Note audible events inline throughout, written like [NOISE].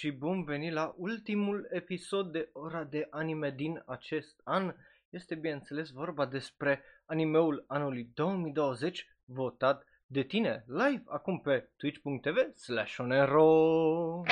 și bun venit la ultimul episod de ora de anime din acest an. Este bineînțeles vorba despre animeul anului 2020 votat de tine live acum pe twitch.tv slash onero.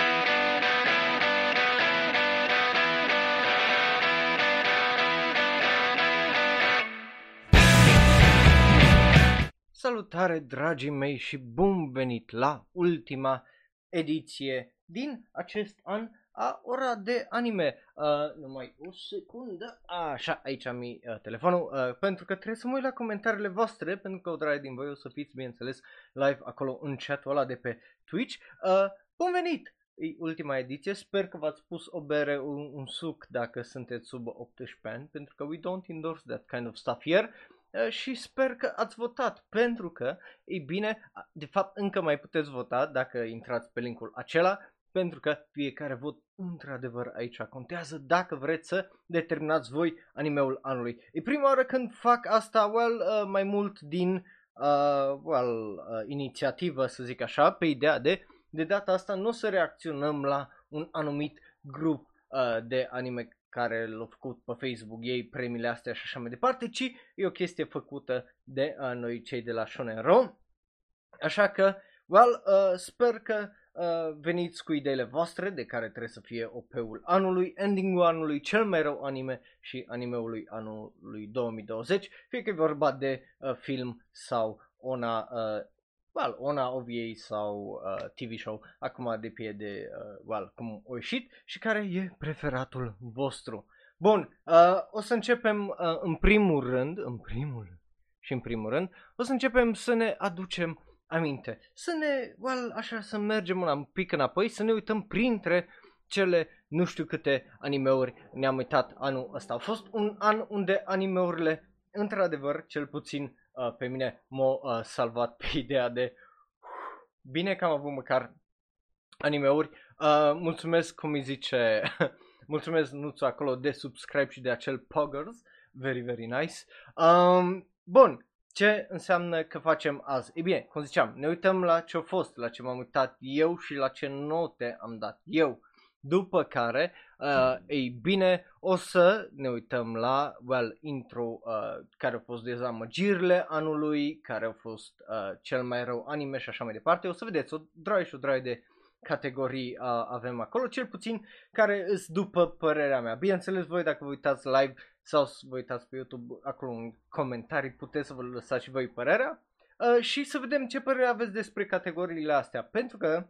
Salutare dragii mei și bun venit la ultima ediție din acest an a ora de anime. Uh, numai o secundă. Așa, aici am uh, telefonul, uh, pentru că trebuie să mă uit la comentariile voastre, pentru că o dragă din voi o să fiți, bineînțeles, live acolo în chatul ăla de pe Twitch. Uh, bun venit! E ultima ediție, sper că v-ați pus o bere, un, un suc dacă sunteți sub 18 ani, pentru că we don't endorse that kind of stuff here. Uh, și sper că ați votat, pentru că, ei bine, de fapt încă mai puteți vota dacă intrați pe linkul acela, pentru că fiecare vot într-adevăr aici contează dacă vreți să determinați voi animeul anului. E prima oară când fac asta, well, uh, mai mult din, uh, well, uh, inițiativă, să zic așa, pe ideea de, de data asta nu o să reacționăm la un anumit grup uh, de anime care l-au făcut pe Facebook ei premiile astea și așa mai departe, ci e o chestie făcută de uh, noi cei de la Shonen Ro. Așa că, well, uh, sper că uh, veniți cu ideile voastre de care trebuie să fie OP-ul anului, ending-ul anului, cel mai rău anime și animeului anului 2020, fie că e vorba de uh, film sau una uh, well, Ona OVA sau uh, TV show, acum depinde de, uh, well, cum o ieșit și care e preferatul vostru. Bun, uh, o să începem uh, în primul rând, în primul și în primul rând, o să începem să ne aducem aminte, să ne, well, așa, să mergem un pic înapoi, să ne uităm printre cele nu știu câte animeuri ne-am uitat anul ăsta. A fost un an unde animeurile, într-adevăr, cel puțin uh, pe mine m-a uh, salvat pe ideea de bine că am avut măcar animeuri. Uh, mulțumesc, cum îi zice, [LAUGHS] mulțumesc Nuțu acolo de subscribe și de acel poggers. Very, very nice. Um, bun, ce înseamnă că facem azi? E bine, cum ziceam, ne uităm la ce a fost, la ce m-am uitat eu și la ce note am dat eu. După care, uh, ei bine, o să ne uităm la, well, intro, uh, care au fost dezamăgirile anului, care au fost uh, cel mai rău anime și așa mai departe. O să vedeți o droaie și o droaie de categorii uh, avem acolo, cel puțin care îs după părerea mea. Bineînțeles, voi dacă vă uitați live sau să vă uitați pe YouTube acolo în comentarii, puteți să vă lăsați și voi părerea uh, și să vedem ce părere aveți despre categoriile astea. Pentru că,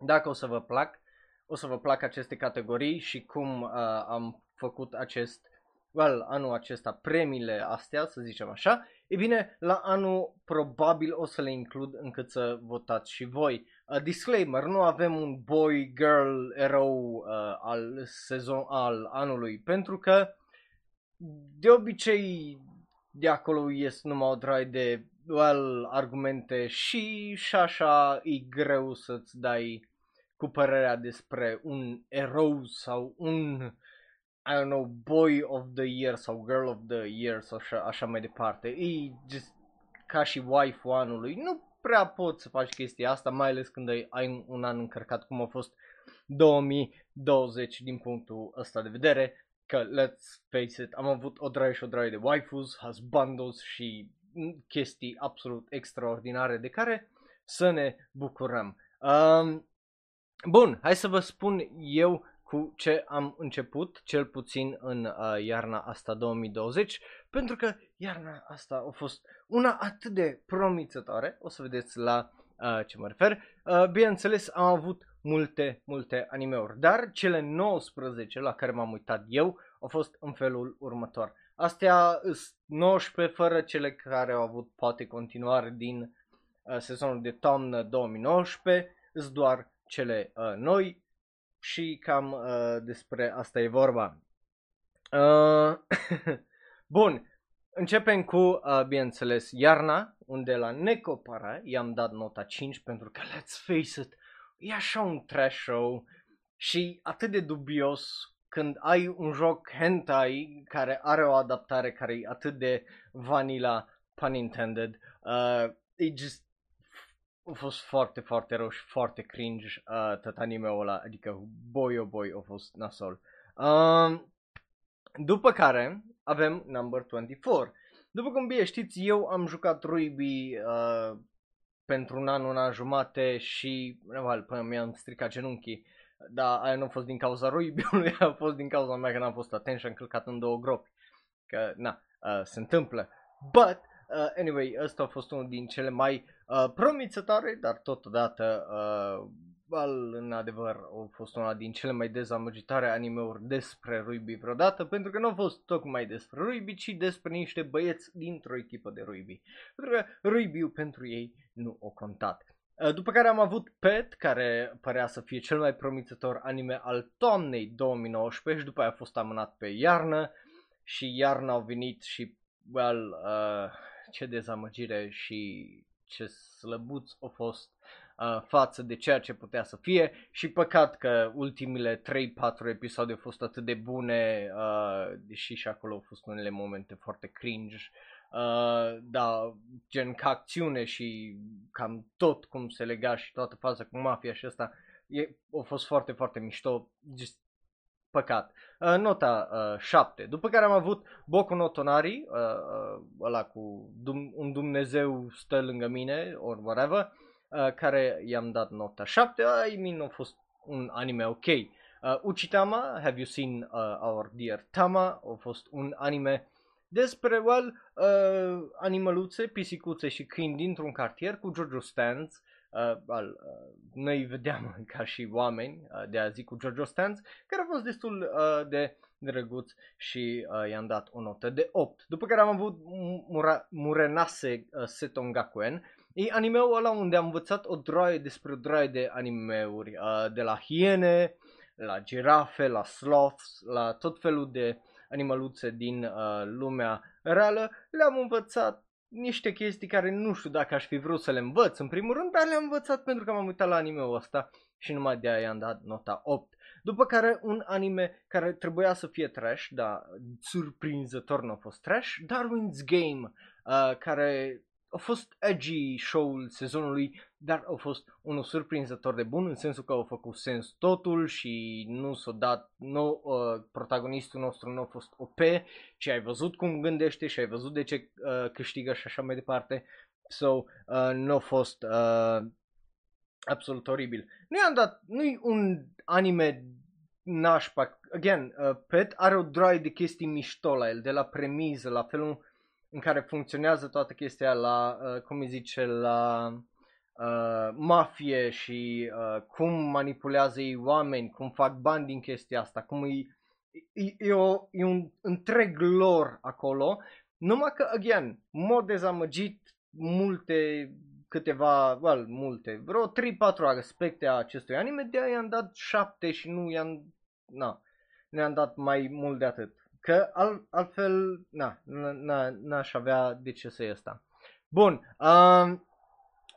dacă o să vă plac, o să vă placă aceste categorii și cum uh, am făcut acest, well, anul acesta, premiile astea, să zicem așa, e bine, la anul probabil o să le includ încât să votați și voi. Uh, disclaimer, nu avem un boy, girl, erou uh, al sezon al anului, pentru că de obicei de acolo ies numai o drag de well, argumente și și așa e greu să-ți dai cu părerea despre un erou sau un, I don't know, boy of the year sau girl of the year sau așa, așa mai departe. E just ca și wife anului. Nu prea poți să faci chestia asta, mai ales când ai, ai un an încărcat cum a fost 2020 din punctul ăsta de vedere. Că, let's face it, am avut o draie și o draie de waifus, husbandos și chestii absolut extraordinare de care să ne bucurăm. Um, Bun, hai să vă spun eu cu ce am început, cel puțin în uh, iarna asta 2020, pentru că iarna asta a fost una atât de promițătoare, o să vedeți la uh, ce mă refer. Uh, bineînțeles, am avut multe, multe animeuri, dar cele 19 la care m-am uitat eu au fost în felul următor. Astea sunt 19 fără cele care au avut poate continuare din uh, sezonul de toamnă 2019, sunt doar cele uh, noi și cam uh, despre asta e vorba. Uh, [COUGHS] Bun, începem cu, uh, bineînțeles, iarna, unde la Necopara i-am dat nota 5 pentru că, let's face it, e așa un trash show și atât de dubios când ai un joc hentai care are o adaptare care e atât de vanilla, pun intended, uh, e just a fost foarte, foarte rău și foarte cringe uh, tot anime-ul ăla, adică boy oh boy a fost nasol. Uh, după care avem number 24. După cum bine știți, eu am jucat Ruby uh, pentru un an, un an jumate și well, până mi-am stricat genunchii. Dar aia nu a fost din cauza Ruby-ului, [LAUGHS] a fost din cauza mea că n-am fost atent și am călcat în două gropi. Că, na, uh, se întâmplă. But, uh, anyway, ăsta a fost unul din cele mai uh, promițătoare, dar totodată uh, Well, în adevăr, a fost una din cele mai dezamăgitoare anime-uri despre Ruby vreodată, pentru că nu a fost tocmai despre Ruby, ci despre niște băieți dintr-o echipă de Ruby. Pentru că Ruby pentru ei nu o contat. Uh, după care am avut Pet, care părea să fie cel mai promițător anime al toamnei 2019 și după aia a fost amânat pe iarnă și iarna au venit și, well, uh, ce dezamăgire și ce slăbuț a fost uh, față de ceea ce putea să fie și păcat că ultimile 3-4 episoade au fost atât de bune, uh, deși și acolo au fost unele momente foarte cringe, uh, da, gen ca acțiune și cam tot cum se lega și toată faza cu mafia și asta e, a fost foarte, foarte mișto, just păcat. Uh, nota uh, 7. După care am avut Boku no Tonari, uh, uh, ăla cu dum- un Dumnezeu stă lângă mine, or whatever, uh, care i-am dat nota 7. I mean, a fost un anime ok. Uh, Uchitama, Have You Seen uh, Our Dear Tama? A fost un anime despre, well, uh, animăluțe, pisicuțe și câini dintr-un cartier cu Jojo Stans. Uh, well, uh, noi vedeam [LAUGHS] ca și oameni, uh, de a zi cu Jojo Stans, care a fost destul uh, de drăguț și uh, i-am dat o notă de 8. După care am avut Mura- Murenase uh, Setongakuen, E animeul ăla unde am învățat o droaie despre o droaie de animeuri, uh, de la hiene, la girafe, la sloths, la tot felul de animăluțe din uh, lumea reală. Le-am învățat niște chestii care nu știu dacă aș fi vrut să le învăț în primul rând, dar le-am învățat pentru că m-am uitat la animeul ăsta și numai de aia i-am dat nota 8. După care un anime care trebuia să fie trash, dar surprinzător nu a fost trash, Darwin's Game, uh, care a fost edgy show-ul sezonului, dar a fost unul surprinzător de bun, în sensul că au făcut sens totul și nu s-a dat, nu, uh, protagonistul nostru nu a fost OP, ci ai văzut cum gândește și ai văzut de ce uh, câștigă și așa mai departe. So, uh, nu a fost uh, absolut oribil. Nu i-am dat, nu-i un anime nașpa. Again, uh, Pet are o droaie de chestii mișto la el, de la premiză, la felul în care funcționează toată chestia la, uh, cum îi zice, la uh, mafie și uh, cum manipulează ei oameni, cum fac bani din chestia asta, cum e, e, e, o, e un întreg lor acolo, numai că, again, mod dezamăgit multe câteva, well, multe, vreo 3-4 aspecte a acestui anime, de aia i-am dat 7 și nu i-am, na, nu i-am dat mai mult de atât. Că al, altfel, na, na, n-aș avea de ce să asta. Bun, uh,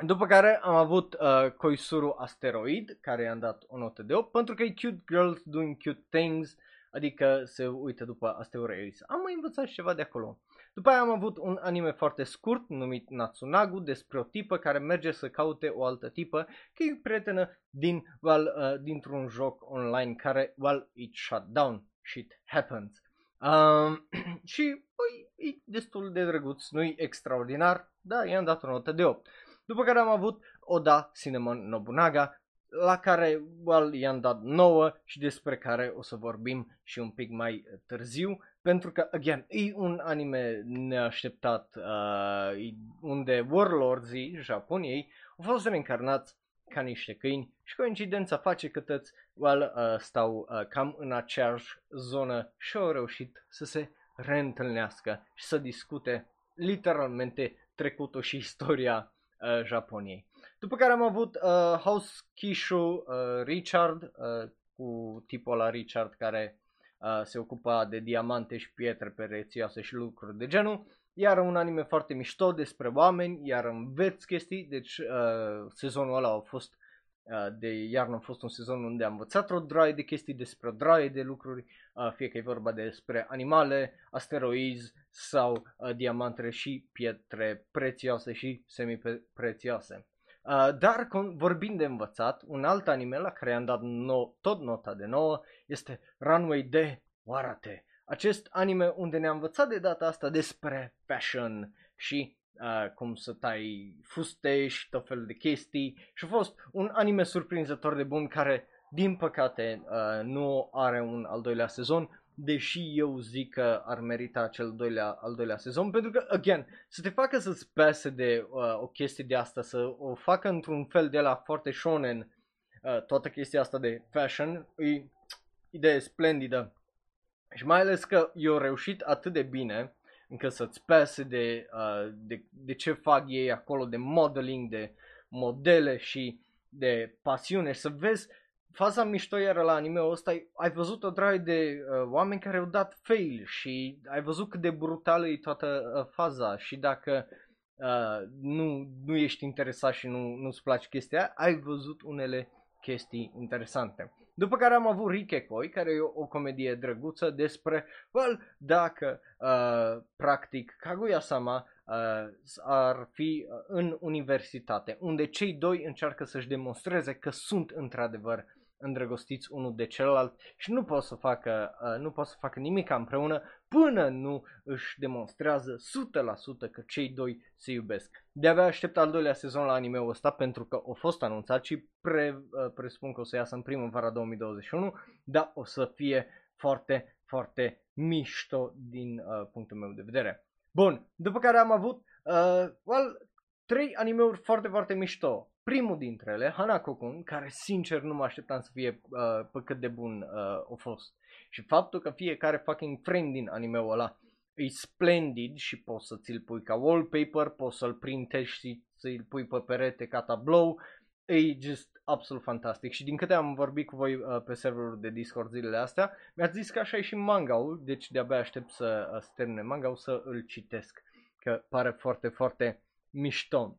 după care am avut uh, Koisuru Asteroid, care i-am dat o notă de 8, pentru că e cute girls doing cute things, adică se uită după asteroizi. Am mai învățat și ceva de acolo. După aia am avut un anime foarte scurt numit Natsunagu despre o tipă care merge să caute o altă tipă că e prietenă din, well, uh, dintr-un joc online care, well, it shut down. Shit happens. Um, [CLEARS THROAT] și păi, e destul de drăguț, nu-i extraordinar, dar i-am dat o notă de 8. După care am avut Oda Cinnamon Nobunaga, la care well, i-am dat 9 și despre care o să vorbim și un pic mai târziu, pentru că, again, e un anime neașteptat uh, unde warlordzii Japoniei au fost reîncarnați ca niște câini și coincidența face că tăți well, uh, stau uh, cam în aceeași zonă și au reușit să se reîntâlnească și să discute literalmente trecutul și istoria uh, Japoniei. După care am avut uh, House Kishu uh, Richard uh, cu tipul la Richard care uh, se ocupa de diamante și pietre prețioase și lucruri de genul. Iar un anime foarte mișto despre oameni, iar înveți chestii, deci uh, sezonul ăla a fost uh, de iarnă a fost un sezon unde am învățat o draie de chestii despre o draie de lucruri, uh, fie că e vorba despre animale, asteroizi sau uh, diamantele și pietre prețioase și semi-prețioase. Uh, dar con- vorbind de învățat, un alt anime la care i-am dat no- tot nota de 9 este Runway de Warate. Acest anime unde ne-a învățat de data asta despre fashion și uh, cum să tai fuste și tot felul de chestii și a fost un anime surprinzător de bun care din păcate uh, nu are un al doilea sezon deși eu zic că ar merita cel doilea, al doilea sezon, pentru că, again, să te facă să-ți pese de uh, o chestie de asta, să o facă într-un fel de la foarte shonen, uh, toată chestia asta de fashion, e idee splendidă. Și mai ales că eu reușit atât de bine încât să-ți pese de, uh, de, de ce fac ei acolo, de modeling, de modele și de pasiune și să vezi faza mișto era la anime-ul ăsta, ai văzut o draie de uh, oameni care au dat fail și ai văzut cât de brutală e toată uh, faza și dacă uh, nu, nu ești interesat și nu, nu-ți place chestia, ai văzut unele chestii interesante. După care am avut Rikekoi, care e o, o comedie drăguță despre, well, dacă uh, practic Kaguya-sama uh, ar fi în universitate, unde cei doi încearcă să-și demonstreze că sunt într-adevăr îndrăgostiți unul de celălalt și nu pot să facă, uh, nu pot să facă nimic împreună până nu își demonstrează 100% că cei doi se iubesc. De-abia aștept al doilea sezon la anime-ul ăsta pentru că a fost anunțat și pre, uh, presupun că o să iasă în primăvara 2021, dar o să fie foarte, foarte mișto din uh, punctul meu de vedere. Bun, după care am avut uh, well, trei animeuri foarte, foarte mișto primul dintre ele, Hanako-kun, care sincer nu mă așteptam să fie uh, pe cât de bun uh, a fost. Și faptul că fiecare fucking frame din anime-ul ăla e splendid și poți să ți-l pui ca wallpaper, poți să-l printești și să-l pui pe perete ca tablou, e just absolut fantastic. Și din câte am vorbit cu voi uh, pe serverul de Discord zilele astea, mi-ați zis că așa e și manga-ul, deci de-abia aștept să, uh, să termine manga-ul să îl citesc, că pare foarte, foarte mișto.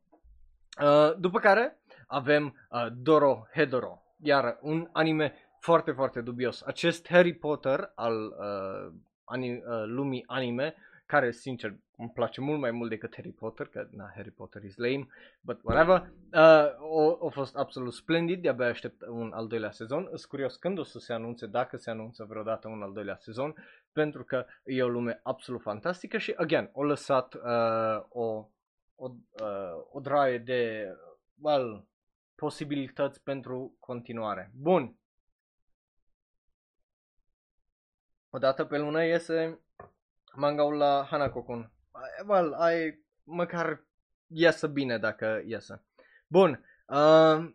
Uh, după care avem uh, Doro Hedoro, iar un anime foarte, foarte dubios. Acest Harry Potter al uh, ani, uh, lumii anime, care sincer îmi place mult mai mult decât Harry Potter, că na, Harry Potter is lame, but whatever, uh, a, fost absolut splendid, de-abia aștept un al doilea sezon, sunt curios când o să se anunțe, dacă se anunță vreodată un al doilea sezon, pentru că e o lume absolut fantastică și, again, o lăsat uh, o o, uh, o draie de well, posibilități pentru continuare. Bun. Odată pe lună iese manga-ul la Hanako-kun. Well, ai măcar iasă bine dacă iasă. Bun. Uh,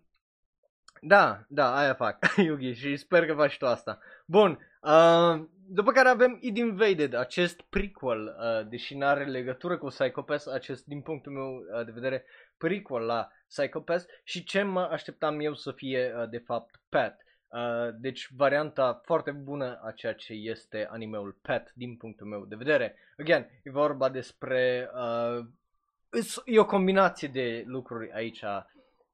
da, da, aia fac, [LAUGHS] Yugi, și sper că faci tu asta. Bun, uh, după care avem Id Invaded, acest prequel, uh, deși nu are legătură cu Psycho Pass, acest, din punctul meu uh, de vedere, prequel la Psycho Pass și ce mă așteptam eu să fie, uh, de fapt, Pat. Uh, deci varianta foarte bună a ceea ce este animeul Pet din punctul meu de vedere. Again, e vorba despre... Uh, e o combinație de lucruri aici.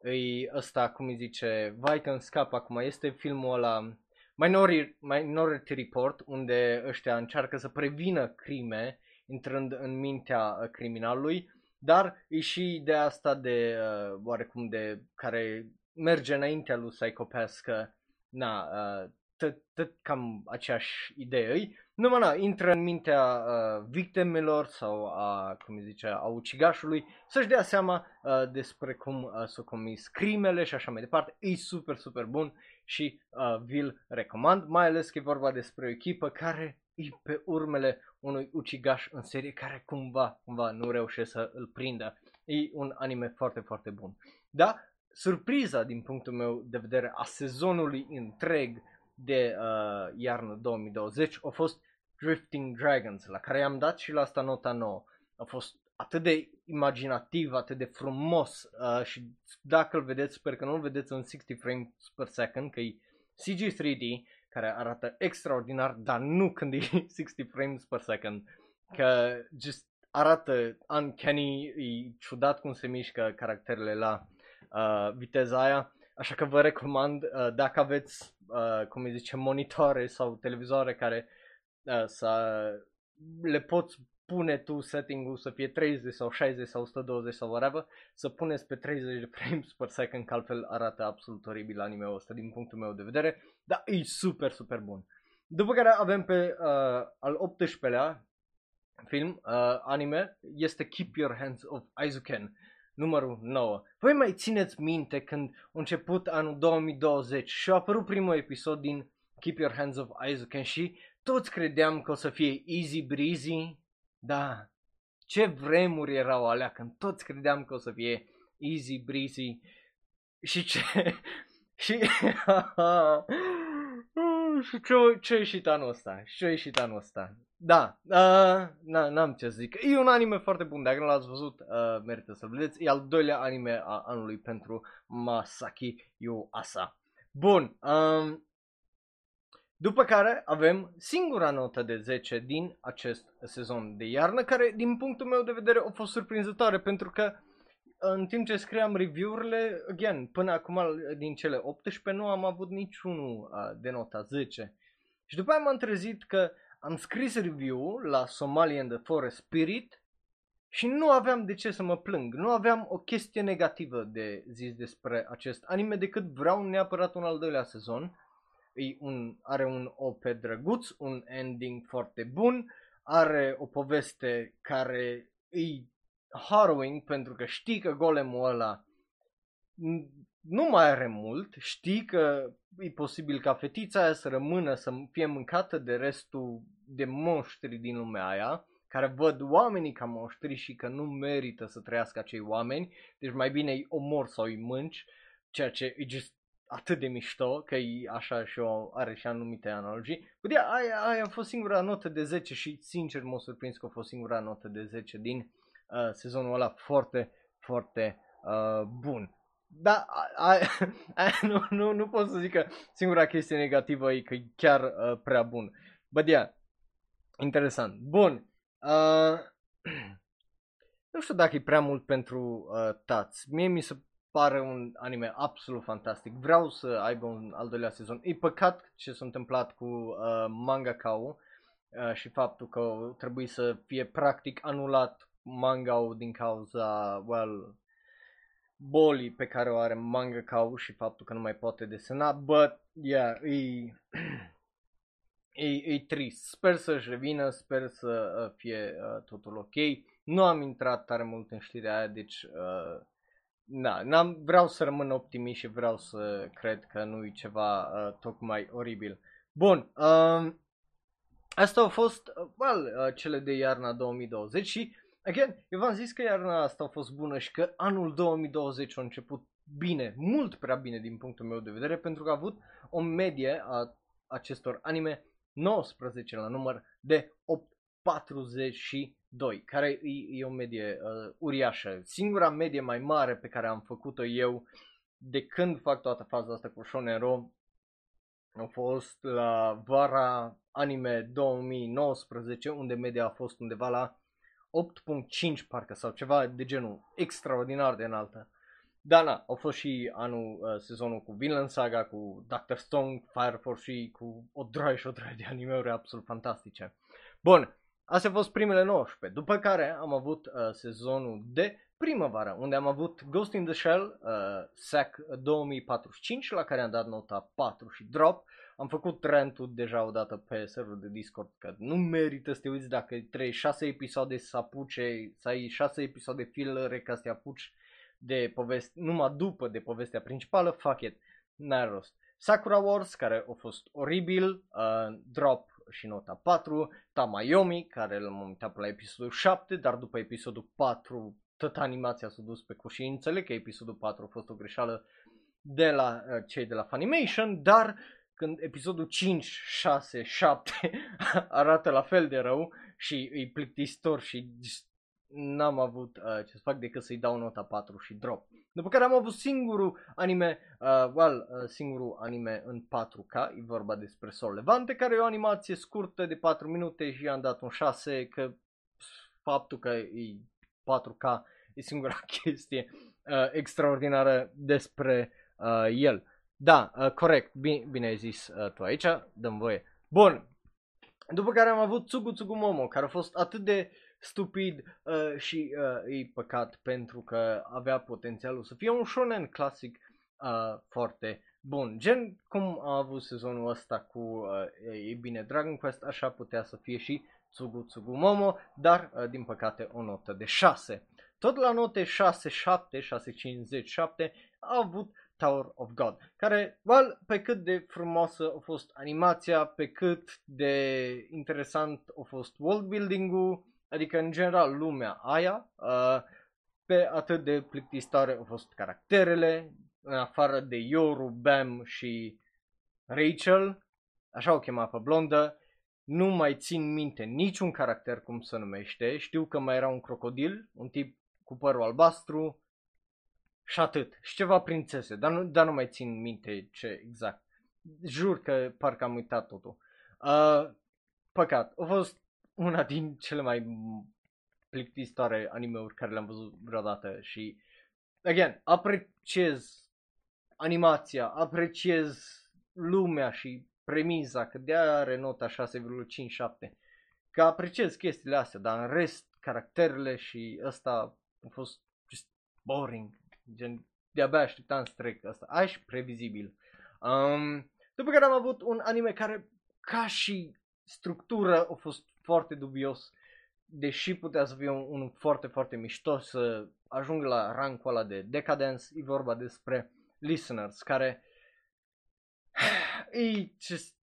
E ăsta, cum îi zice, vai că scap acum, este filmul ăla Minority, Minority Report, unde ăștia încearcă să prevină crime intrând în mintea uh, criminalului, dar e și ideea asta de, uh, oarecum de, care merge înaintea lui Psychopath, că, na, uh, tot, tot cam aceeași idee Nu, mă, na, intră în mintea uh, victimelor sau a, cum zice, a ucigașului să-și dea seama uh, despre cum uh, s-au comis crimele și așa mai departe. E super, super bun și uh, vi-l recomand, mai ales că e vorba despre o echipă care e pe urmele unui ucigaș în serie care cumva, cumva nu reușește să îl prindă. E un anime foarte, foarte bun. Da, surpriza din punctul meu de vedere a sezonului întreg de uh, iarnă 2020 a fost Drifting Dragons, la care am dat și la asta nota nouă. A fost atât de imaginativ, atât de frumos uh, și dacă îl vedeți, sper că nu îl vedeți în 60 frames per second, că e CG 3D, care arată extraordinar, dar nu când e [LAUGHS] 60 frames per second, că just arată uncanny, e ciudat cum se mișcă caracterele la uh, viteza aia, așa că vă recomand, uh, dacă aveți, uh, cum îi zice, monitoare sau televizoare care uh, să le poți pune tu setting-ul să fie 30 sau 60 sau 120 sau whatever, să puneți pe 30 de frames per second, că altfel arată absolut oribil anime-ul ăsta din punctul meu de vedere, dar e super, super bun. După care avem pe uh, al 18-lea film, uh, anime, este Keep Your Hands Off Aizuken, numărul 9. Voi mai țineți minte când a început anul 2020 și a apărut primul episod din Keep Your Hands Off Aizuken și toți credeam că o să fie easy breezy, da, ce vremuri erau alea când toți credeam că o să fie easy breezy și ce... [LAUGHS] și... [LAUGHS] și ce, ce a ieșit anul ăsta? Și ce a ieșit anul ăsta? Da, uh, n-am ce să zic. E un anime foarte bun, dacă nu l-ați văzut, uh, merită să-l vedeți. E al doilea anime a anului pentru Masaki Yuasa. Bun, um, după care avem singura notă de 10 din acest sezon de iarnă, care din punctul meu de vedere a fost surprinzătoare pentru că în timp ce scriam review-urile, again, până acum din cele 18 nu am avut niciunul de nota 10. Și după aia m-am trezit că am scris review la Somalian The Forest Spirit și nu aveam de ce să mă plâng, nu aveam o chestie negativă de zis despre acest anime decât vreau neapărat un al doilea sezon e un, are un OP drăguț, un ending foarte bun, are o poveste care e harrowing pentru că știi că golemul ăla nu mai are mult, știi că e posibil ca fetița aia să rămână, să fie mâncată de restul de monștri din lumea aia, care văd oamenii ca monștri și că nu merită să trăiască acei oameni, deci mai bine îi omor sau îi mânci, ceea ce e just atât de mișto, că e așa și o, are și anumite analogii. Uite, aia, aia a fost singura notă de 10 și sincer m-a surprins că a fost singura notă de 10 din uh, sezonul ăla foarte, foarte uh, bun. Da, aia, [LAUGHS] aia nu, nu, nu pot să zic că singura chestie negativă e că e chiar uh, prea bun. Bă, yeah, interesant. Bun. Uh, [CLEARS THROAT] nu știu dacă e prea mult pentru uh, tați. Mie mi se pare un anime absolut fantastic. Vreau să aibă un al doilea sezon. E păcat ce s-a întâmplat cu uh, manga uh, și faptul că trebuie să fie practic anulat manga din cauza, well, bolii pe care o are manga și faptul că nu mai poate desena, but, yeah, e, [CLEARS THROAT] e, e trist. Sper să-și revină, sper să uh, fie uh, totul ok. Nu am intrat tare mult în știrea aia, deci uh, da, n-am, vreau să rămân optimist și vreau să cred că nu e ceva uh, tocmai oribil. Bun, uh, asta au fost, uh, well, uh, cele de iarna 2020 și, again, eu v-am zis că iarna asta a fost bună și că anul 2020 a început bine, mult prea bine din punctul meu de vedere, pentru că a avut o medie a acestor anime 19 la număr de 840 2, care e, e o medie uh, uriașă. Singura medie mai mare pe care am făcut-o eu de când fac toată faza asta cu Shonen Ro a fost la vara anime 2019, unde media a fost undeva la 8.5 parcă sau ceva de genul extraordinar de înaltă. Da, na, au fost și anul, uh, sezonul cu Vinland Saga, cu Doctor Stone, Fire Force și cu o droaie și o droaie de anime-uri absolut fantastice. Bun, Astea au fost primele 19. După care am avut uh, sezonul de primăvară, unde am avut Ghost in the Shell, uh, SAC 2045, la care am dat nota 4 și drop. Am făcut rentul deja odată pe serverul de Discord că nu merită să te uiți dacă trei 6 episoade să apuce, să ai 6 episoade filler ca să te apuci de poveste, numai după de povestea principală, fuck it, n-ai rost. Sakura Wars, care a fost oribil, uh, drop și nota 4, Tamayomi, care l-am uitat pe la episodul 7, dar după episodul 4 tot animația s-a dus pe coșii, înțeleg că episodul 4 a fost o greșeală de la uh, cei de la Funimation, dar când episodul 5, 6, 7 arată la fel de rău și îi plictisitor și n-am avut uh, ce să fac decât să-i dau nota 4 și drop. După care am avut singurul anime, uh, well, uh, singurul anime în 4K, e vorba despre Sol Levante, care e o animație scurtă de 4 minute și i-am dat un 6, că faptul că e 4K e singura [LAUGHS] chestie uh, extraordinară despre uh, el. Da, uh, corect, bine, bine ai zis uh, tu aici, dăm voie. Bun, după care am avut Tsugu Tsugu Momo, care a fost atât de stupid uh, și uh, e păcat pentru că avea potențialul să fie un shonen clasic uh, foarte bun. Gen cum a avut sezonul ăsta cu, uh, e bine, Dragon Quest, așa putea să fie și Tsugu Tsugu Momo, dar uh, din păcate o notă de 6. Tot la note 6, 7, 6, 5, 7 a avut Tower of God, care, well, pe cât de frumoasă a fost animația, pe cât de interesant a fost world building-ul, adică în general lumea aia, uh, pe atât de plictisitoare au fost caracterele, în afară de Yoru, Bam și Rachel, așa o chema pe blondă, nu mai țin minte niciun caracter cum se numește, știu că mai era un crocodil, un tip cu părul albastru și atât, și ceva prințese, dar nu, dar nu mai țin minte ce exact. Jur că parcă am uitat totul. Uh, păcat, a fost una din cele mai plictisitoare anime-uri care le-am văzut vreodată și, again, apreciez animația, apreciez lumea și premiza, că de are nota 6,57. Că apreciez chestiile astea, dar în rest, caracterele și ăsta a fost just boring. Gen, de-abia așteptam să trec asta. Aș previzibil. Um, după care am avut un anime care, ca și structură, a fost foarte dubios. Deși putea să fie un, un foarte, foarte mișto să ajung la rankul ăla de Decadence, e vorba despre Listeners, care [SIGHS] e just,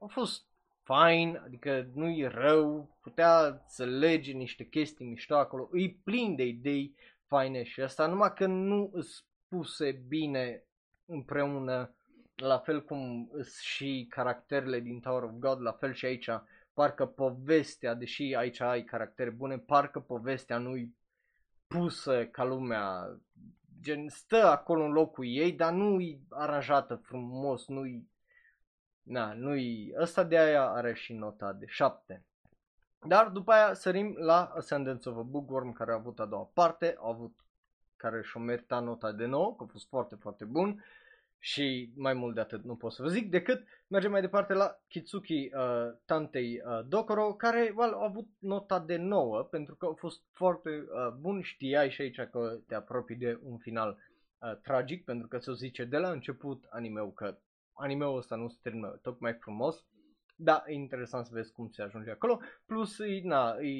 a fost fine, adică nu e rău, putea să lege niște chestii mișto acolo, e plin de idei faine și asta, numai că nu îți puse bine împreună, la fel cum și caracterele din Tower of God, la fel și aici, parcă povestea, deși aici ai caractere bune, parcă povestea nu-i pusă ca lumea, gen stă acolo în locul ei, dar nu-i aranjată frumos, nu-i Na, nu-i... Ăsta de aia are și nota de 7. Dar după aia sărim la Ascendance of a Bookworm care a avut a doua parte, a avut care și-o merita nota de 9, că a fost foarte, foarte bun și mai mult de atât nu pot să vă zic decât mergem mai departe la Kitsuki uh, Tantei uh, Dokoro care well, a avut nota de 9 pentru că a fost foarte uh, bun, știai și aici că te apropii de un final uh, tragic pentru că se zice de la început animeu că animeul ăsta nu se termină tocmai frumos, da, e interesant să vezi cum se ajunge acolo. Plus, e, na, e,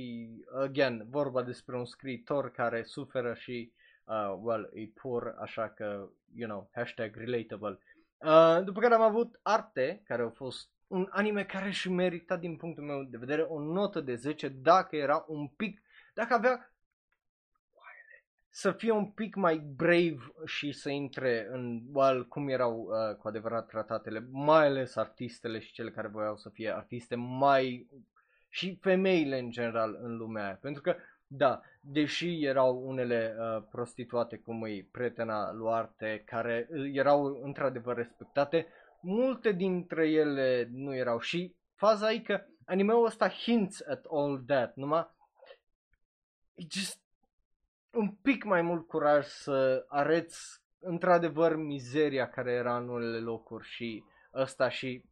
again, vorba despre un scriitor care suferă și, uh, well, e pur, așa că, you know, hashtag relatable. Uh, după care am avut Arte, care a fost un anime care și merita din punctul meu de vedere o notă de 10 dacă era un pic, dacă avea să fie un pic mai brave și să intre în well, cum erau uh, cu adevărat tratatele, mai ales artistele și cele care voiau să fie artiste mai și femeile în general în lumea aia. Pentru că, da, deși erau unele uh, prostituate cum e prietena Luarte, care uh, erau într-adevăr respectate, multe dintre ele nu erau. Și faza e că animeul ăsta hints at all that, numai it just un pic mai mult curaj să areți într-adevăr mizeria care era în unele locuri și ăsta și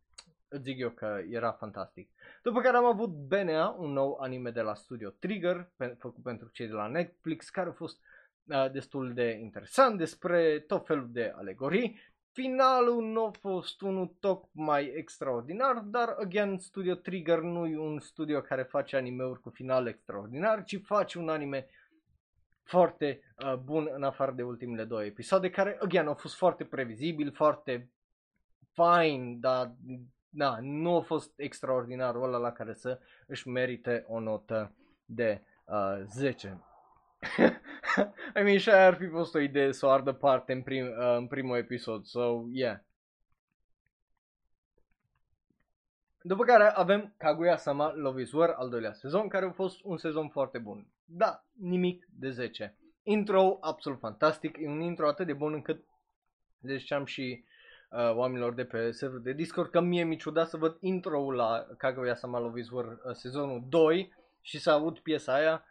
îți zic eu că era fantastic. După care am avut BNA, un nou anime de la studio Trigger, pe, făcut pentru cei de la Netflix, care a fost uh, destul de interesant despre tot felul de alegorii. Finalul nu a fost unul tocmai extraordinar, dar, again, Studio Trigger nu e un studio care face animeuri cu final extraordinar, ci face un anime foarte uh, bun în afară de ultimele două episoade, care, again, au fost foarte previzibil, foarte fine, dar da, nu a fost extraordinarul ăla la care să își merite o notă de uh, 10. [LAUGHS] I mean, și ar fi fost o idee să o ardă parte în, prim, uh, în primul episod, so, yeah. După care avem Kaguya-sama Love is War, al doilea sezon, care a fost un sezon foarte bun. Da, nimic de 10. Intro absolut fantastic, e un intro atât de bun încât le ziceam și uh, oamenilor de pe serverul de Discord că mie mi ciudat să văd intro-ul la Kaguya-sama Love is War uh, sezonul 2 și să aud piesa aia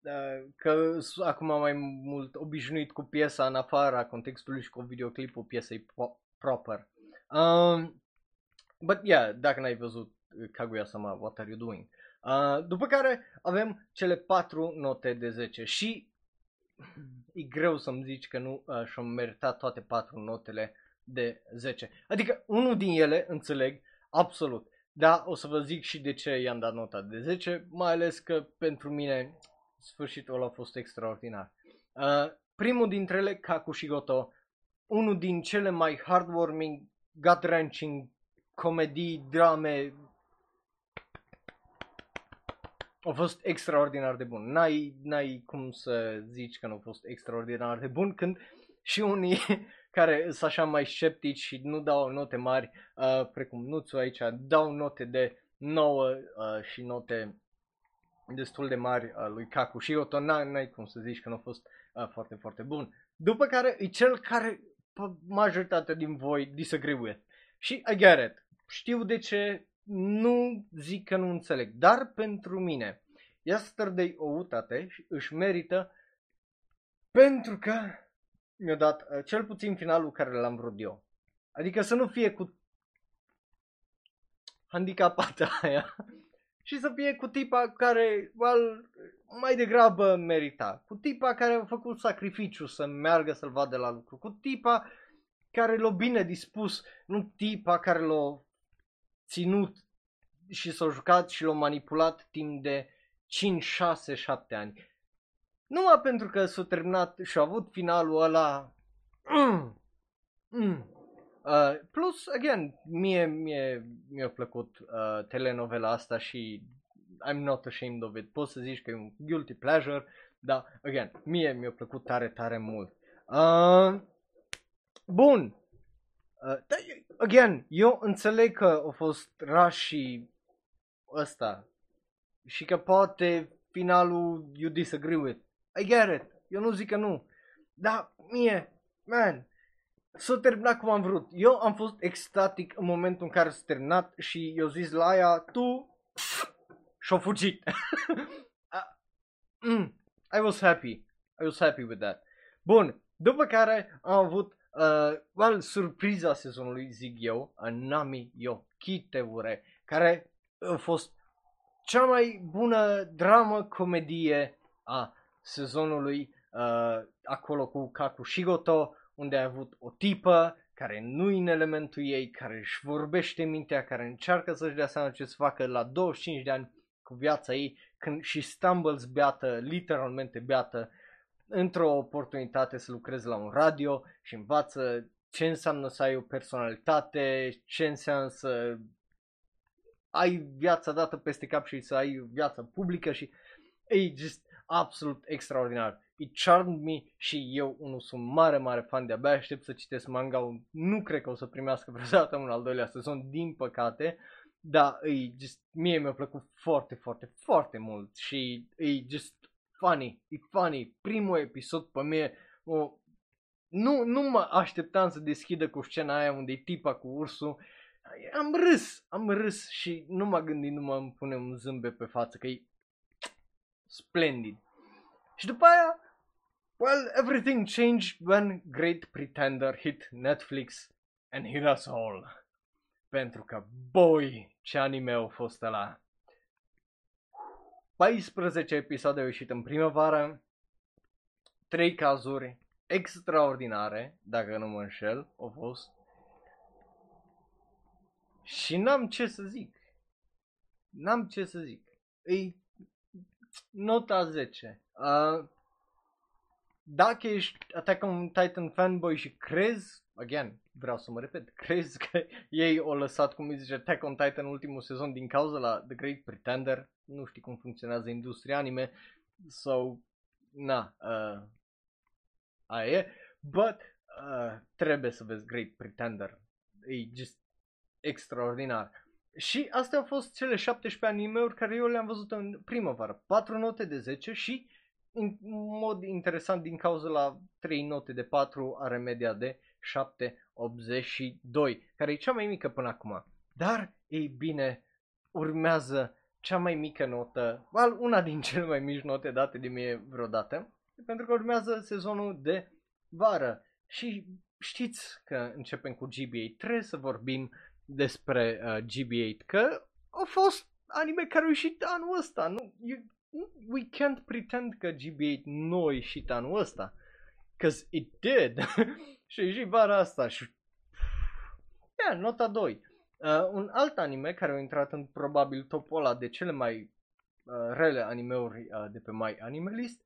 uh, că acum mai mult obișnuit cu piesa în afara contextului și cu videoclipul piesei po- proper. Um, But yeah, dacă n-ai văzut Kaguya-sama, what are you doing? Uh, după care avem cele patru note de 10 și e greu să-mi zici că nu uh, și-au meritat toate patru notele de 10. Adică unul din ele, înțeleg, absolut. Da, o să vă zic și de ce i-am dat nota de 10, mai ales că pentru mine sfârșitul ăla a fost extraordinar. Uh, primul dintre ele, Kakushigoto, unul din cele mai heartwarming, gut-wrenching comedii, drame a fost extraordinar de bun. N-ai, n-ai cum să zici că nu a fost extraordinar de bun când și unii care sunt așa mai sceptici și nu dau note mari, uh, precum Nuțu aici, dau note de 9 uh, și note destul de mari uh, lui Kaku și Oto, n-ai cum să zici că nu a fost uh, foarte, foarte bun. După care e cel care majoritatea din voi disagree with. Și I get it. Știu de ce nu zic că nu înțeleg, dar pentru mine Yesterday o utate și își merită pentru că mi-a dat uh, cel puțin finalul care l-am vrut eu. Adică să nu fie cu handicapata [LAUGHS] aia și să fie cu tipa care well, mai degrabă merita. Cu tipa care a făcut sacrificiu să meargă să-l vadă la lucru. Cu tipa care l-a bine dispus, nu tipa care l-a ținut și s-a jucat și l-a manipulat timp de 5, 6, 7 ani. Numai pentru că s-a terminat și a avut finalul ăla. Mm, mm. Uh, plus, again, mie, mie mi-a plăcut uh, telenovela asta și I'm not ashamed of it. Poți să zici că e un guilty pleasure, dar, again, mie mi-a plăcut tare, tare mult. Uh, bun. Uh, dar, again, eu înțeleg că a fost rush și ăsta și că poate finalul you disagree with. I get it. Eu nu zic că nu. Dar mie, man, s-a terminat cum am vrut. Eu am fost extatic în momentul în care s-a terminat și eu zis la aia, tu și-a fugit. [LAUGHS] mm, I was happy. I was happy with that. Bun, după care am avut uh, well, surpriza sezonului, zic eu, Nami Yo Kitevure, care a fost cea mai bună dramă comedie a sezonului uh, acolo cu Kaku Shigoto, unde ai avut o tipă care nu în elementul ei, care își vorbește mintea, care încearcă să-și dea seama ce să facă la 25 de ani cu viața ei când și stumbles beată, literalmente beată, într-o oportunitate să lucrezi la un radio și învață ce înseamnă să ai o personalitate, ce înseamnă să ai viața dată peste cap și să ai viața publică și e just absolut extraordinar. It charmed me și eu unul sunt mare, mare fan de abia aștept să citesc manga Nu cred că o să primească vreodată un al doilea sezon, din păcate. Dar e just, mie mi-a plăcut foarte, foarte, foarte mult și e just funny, e funny. Primul episod pe mine, o, nu, nu mă așteptam să deschidă cu scena aia unde e tipa cu ursul am râs, am râs și nu m-a gândit, nu mă pune un zâmbet pe față, că e splendid. Și după aia, well, everything changed when Great Pretender hit Netflix and hit us all. Pentru că, boy, ce anime a fost ăla. 14 episoade au ieșit în primăvară, 3 cazuri extraordinare, dacă nu mă înșel, au fost și n-am ce să zic. N-am ce să zic. E nota 10. Uh, dacă ești Attack on Titan fanboy și crezi, again, vreau să mă repet, [LAUGHS] crezi că ei au lăsat, cum îi zice, Attack on Titan ultimul sezon din cauza la The Great Pretender, nu știi cum funcționează industria anime, so, na, uh, aia e, but uh, trebuie să vezi Great Pretender, e just extraordinar. Și astea au fost cele 17 anime-uri care eu le-am văzut în primăvară. 4 note de 10 și în mod interesant din cauza la 3 note de 4 are media de 7,82 care e cea mai mică până acum. Dar, ei bine, urmează cea mai mică notă, well, una din cele mai mici note date de mie vreodată, pentru că urmează sezonul de vară. Și știți că începem cu GBA, trebuie să vorbim despre uh, GB8, că a fost anime care au ieșit anul ăsta. Nu, you, we can't pretend că GB8 nu a ieșit anul ăsta. Cause it did. [LAUGHS] și a ieșit vara asta și... Yeah, nota 2. Uh, un alt anime care a intrat în probabil topul ăla de cele mai uh, rele animeuri uh, de pe My Anime List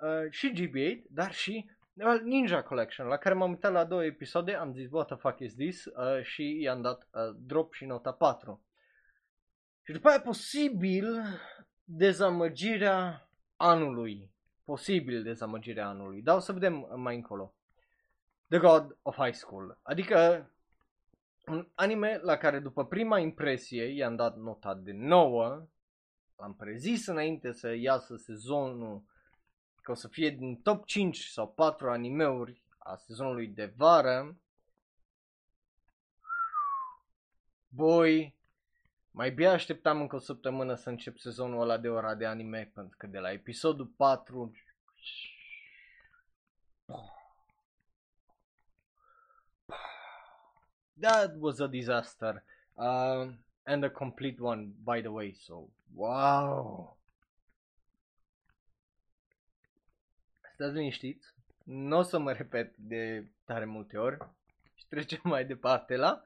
uh, și GB8, dar și uh, Ninja Collection, la care m-am uitat la două episoade, am zis what the fuck is this uh, și i-am dat uh, drop și nota 4. Și după aia posibil dezamăgirea anului. Posibil dezamăgirea anului. Dar o să vedem mai încolo. The God of High School. Adică un anime la care după prima impresie i-am dat nota de 9. L-am prezis înainte să iasă sezonul că o să fie din top 5 sau 4 animeuri a sezonului de vară. Boy, mai bine așteptam încă o săptămână să încep sezonul ăla de ora de anime, pentru că de la episodul 4 That was a disaster. Uh, and a complete one, by the way, so wow. Stați liniștiți, nu o să mă repet de tare multe ori și trecem mai departe la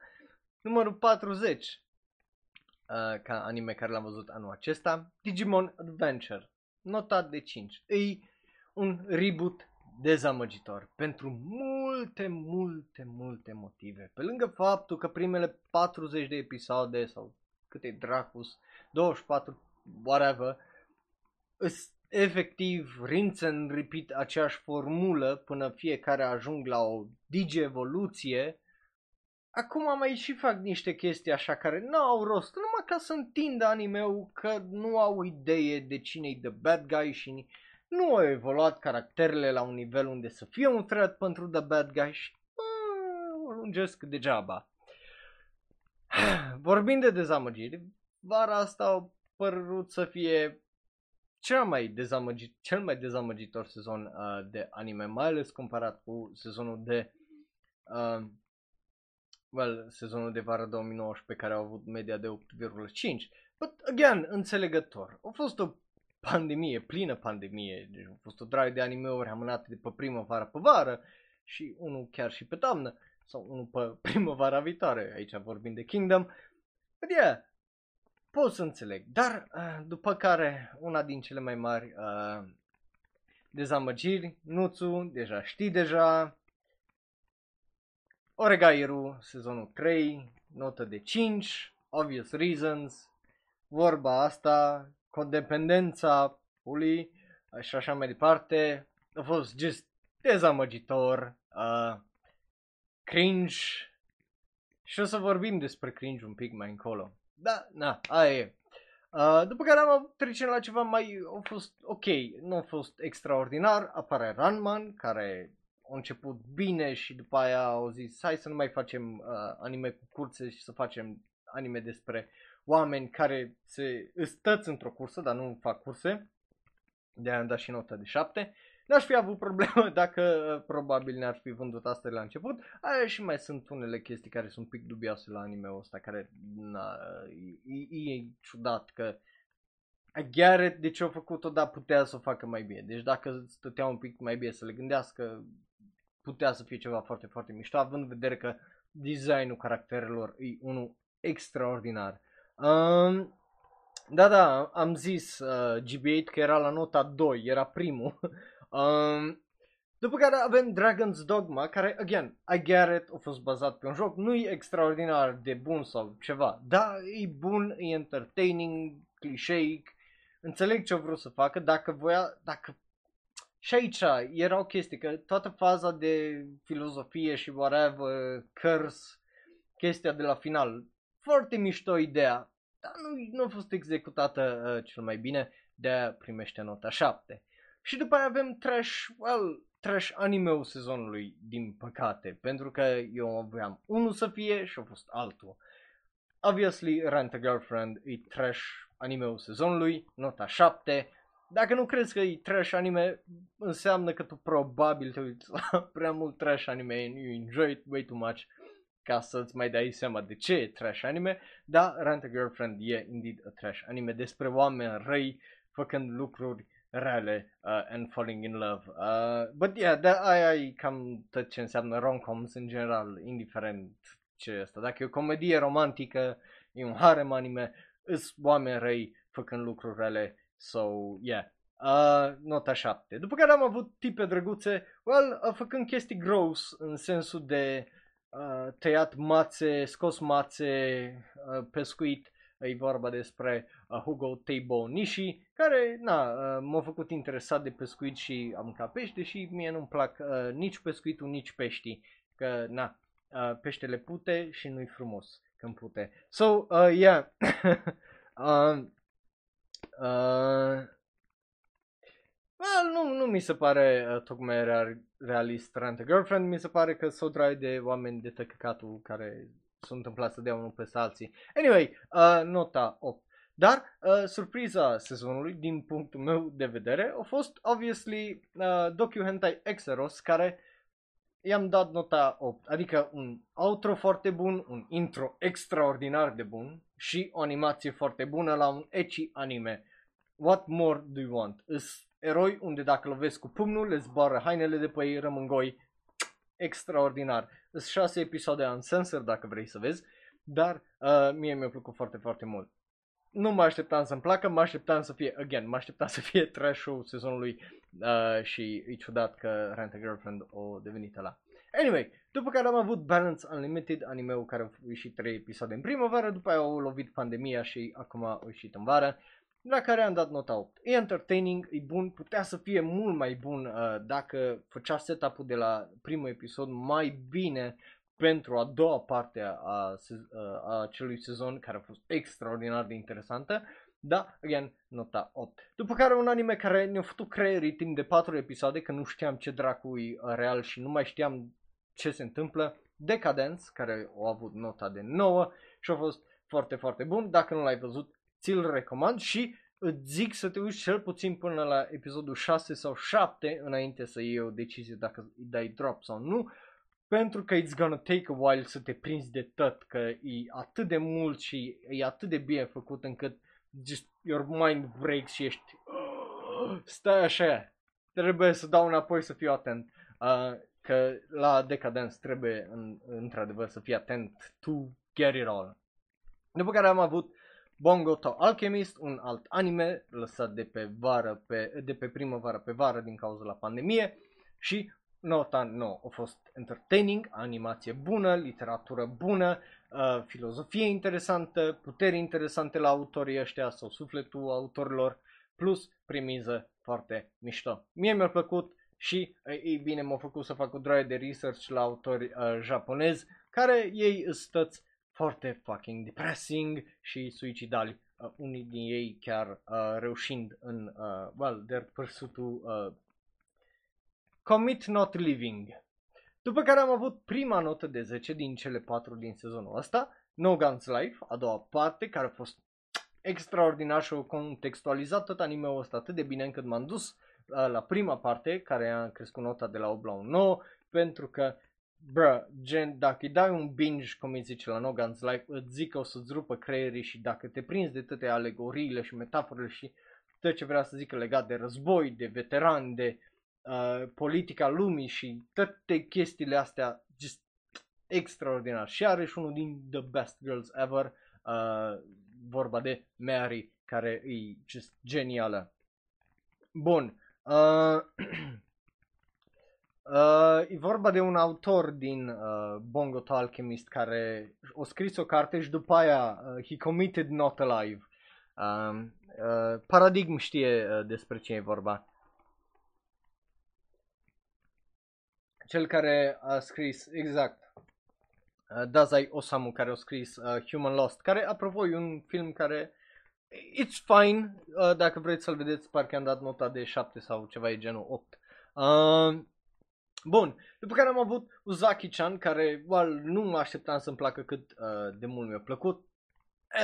numărul 40 uh, ca anime care l-am văzut anul acesta, Digimon Adventure, notat de 5. E un reboot dezamăgitor pentru multe, multe, multe motive. Pe lângă faptul că primele 40 de episoade sau câte Dracus, 24, whatever, efectiv rinț în repeat aceeași formulă până fiecare ajung la o digi-evoluție acum mai și fac niște chestii așa care nu au rost, numai ca să întindă anime-ul că nu au idee de cine e the bad guy și nu au evoluat caracterele la un nivel unde să fie un threat pentru the bad guy și o lungesc degeaba. [SIGHS] Vorbind de dezamăgiri, vara asta au părut să fie cel mai, dezamăgit, cel mai dezamăgitor sezon uh, de anime, mai ales comparat cu sezonul de uh, well, sezonul de vară 2019 care au avut media de 8,5. But again, înțelegător. A fost o pandemie, plină pandemie, deci a fost o draie de anime-uri amânate de pe primăvară pe vară și unul chiar și pe toamnă sau unul pe [LAUGHS] primăvara viitoare, aici vorbim de Kingdom. But yeah, pot să înțeleg, dar uh, după care una din cele mai mari uh, dezamăgiri, Nuțu, deja știi deja, Oregairu, sezonul 3, notă de 5, obvious reasons, vorba asta, codependența puli și așa mai departe, a fost just dezamăgitor, uh, cringe. Și o să vorbim despre cringe un pic mai încolo. Da, na, aia e. Uh, după care am trecem la ceva mai, a fost ok, nu a fost extraordinar, apare Ranman, care a început bine și după aia au zis hai să nu mai facem uh, anime cu curse și să facem anime despre oameni care se stăți într-o cursă, dar nu fac curse. De aia am dat și nota de 7. N-aș fi avut problemă [LAUGHS] dacă uh, probabil ne-ar fi vândut asta de la început. Aia și mai sunt unele chestii care sunt un pic dubioase la anime-ul ăsta, care na, e, e, e ciudat că I get it, de ce au făcut-o, dar putea să o facă mai bine. Deci dacă stătea un pic mai bine să le gândească, putea să fie ceva foarte, foarte mișto, având în vedere că designul caracterelor e unul extraordinar. Um, da, da, am zis uh, GB8 că era la nota 2, era primul. [LAUGHS] um, după care avem Dragon's Dogma, care, again, I get it, a fost bazat pe un joc, nu e extraordinar de bun sau ceva, da, e bun, e entertaining, clișeic, înțeleg ce au vrut să facă, dacă voia, dacă și aici era o chestie că toată faza de filozofie și whatever, curse, chestia de la final, foarte mișto ideea, dar nu, nu a fost executată uh, cel mai bine, de primește nota 7. Și după aia avem trash, well, trash anime sezonului, din păcate, pentru că eu aveam unul să fie și a fost altul. Obviously, Rent a Girlfriend e trash anime sezonului, nota 7, dacă nu crezi că e trash anime, înseamnă că tu probabil te uiți la [LAUGHS] prea mult trash anime and you enjoy it way too much. ca să-ți mai dai seama de ce e trash anime, dar Rent a Girlfriend e indeed a trash anime despre oameni răi făcând lucruri reale uh, and falling in love. Uh, but yeah, da, aia e cam tot ce înseamnă rom-coms în general, indiferent ce e asta. Dacă e o comedie romantică, e un harem anime, îs oameni răi făcând lucruri rele, so yeah. Uh, nota 7. După care am avut tipe drăguțe, well, uh, făcând chestii gross în sensul de uh, tăiat mațe, scos mațe, uh, pescuit, e vorba despre uh, Hugo Teibo Nishi, care na, uh, m-a făcut interesat de pescuit și am mâncat pești, deși mie nu-mi plac uh, nici pescuitul, nici peștii, că na, uh, peștele pute și nu-i frumos când pute. So, uh, yeah, uh, [COUGHS] uh, Well, nu, nu mi se pare uh, tocmai realist Rent a Girlfriend, mi se pare că s-o dragi de oameni de tăcăcatul care s-au întâmplat să dea unul pe alții. Anyway, uh, nota 8. Dar uh, surpriza sezonului, din punctul meu de vedere, a fost, obviously, uh, Docu Hentai Exeros, care i-am dat nota 8. Adică un outro foarte bun, un intro extraordinar de bun și o animație foarte bună la un ecchi anime. What more do you want? Is eroi unde dacă lovesc cu pumnul, le zboară hainele de pe ei, rămân goi. Extraordinar. Sunt șase episoade uncensored dacă vrei să vezi, dar uh, mie mi-a plăcut foarte, foarte mult. Nu mă așteptam să-mi placă, mă așteptam să fie, again, mă așteptam să fie trash-ul sezonului uh, și e ciudat că Rent a Girlfriend o devenit la. Anyway, după care am avut Balance Unlimited, anime-ul care a ieșit 3 episoade în primăvară, după aia au lovit pandemia și acum a ieșit în vară la care am dat nota 8. E entertaining, e bun, putea să fie mult mai bun uh, dacă făcea setup-ul de la primul episod mai bine pentru a doua parte a, a, a acelui sezon care a fost extraordinar de interesantă. Da, again, nota 8. După care un anime care ne-a făcut creierii timp de 4 episoade, că nu știam ce dracu e real și nu mai știam ce se întâmplă. Decadence, care a avut nota de 9 și a fost foarte, foarte bun. Dacă nu l-ai văzut, ți-l recomand și îți zic să te uiți cel puțin până la episodul 6 sau 7 înainte să iei o decizie dacă îi dai drop sau nu, pentru că it's gonna take a while să te prinzi de tot, că e atât de mult și e atât de bine făcut încât just your mind breaks și ești [GASPS] stai așa, trebuie să dau înapoi să fiu atent. Uh, că la Decadence trebuie în, într-adevăr să fii atent to get it all. După care am avut Bongo to Alchemist, un alt anime lăsat de pe vară, pe, de pe primăvară pe vară din cauza la pandemie și nota 9 a fost entertaining, animație bună, literatură bună, uh, filozofie interesantă, puteri interesante la autorii ăștia sau sufletul autorilor, plus premiză foarte mișto. Mie mi-a plăcut și, ei bine, m-a făcut să fac o droaie de research la autori uh, japonezi, care ei stăți foarte fucking depressing și suicidali. Uh, unii din ei chiar uh, reușind în, uh, well, their pursuit uh, commit not living. După care am avut prima notă de 10 din cele 4 din sezonul ăsta, No Guns Life, a doua parte, care a fost extraordinar și a contextualizat tot anime-ul ăsta atât de bine încât m-am dus uh, la prima parte, care a crescut nota de la 8 la 1 9, pentru că Bă, gen, dacă îi dai un binge, cum îi zice la No Guns Life, îți zic că o să-ți rupă creierii și dacă te prinzi de toate alegoriile și metaforele și tot ce vrea să zică legat de război, de veterani, de uh, politica lumii și toate chestiile astea, just extraordinar. Și are și unul din The Best Girls Ever, uh, vorba de Mary, care e just genială. Bun. Uh, [CLEARS THROAT] Uh, e vorba de un autor din uh, Bongo to Alchemist care a scris o carte și după aia uh, he committed not alive. Uh, uh, Paradigm știe uh, despre ce e vorba. Cel care a scris, exact, uh, Dazai Osamu care a scris uh, Human Lost, care apropo e un film care it's fine, uh, dacă vreți să-l vedeți, parcă am dat nota de 7 sau ceva e genul 8. Uh, Bun, după care am avut Uzaki-chan, care well, nu mă așteptam să-mi placă cât uh, de mult mi-a plăcut.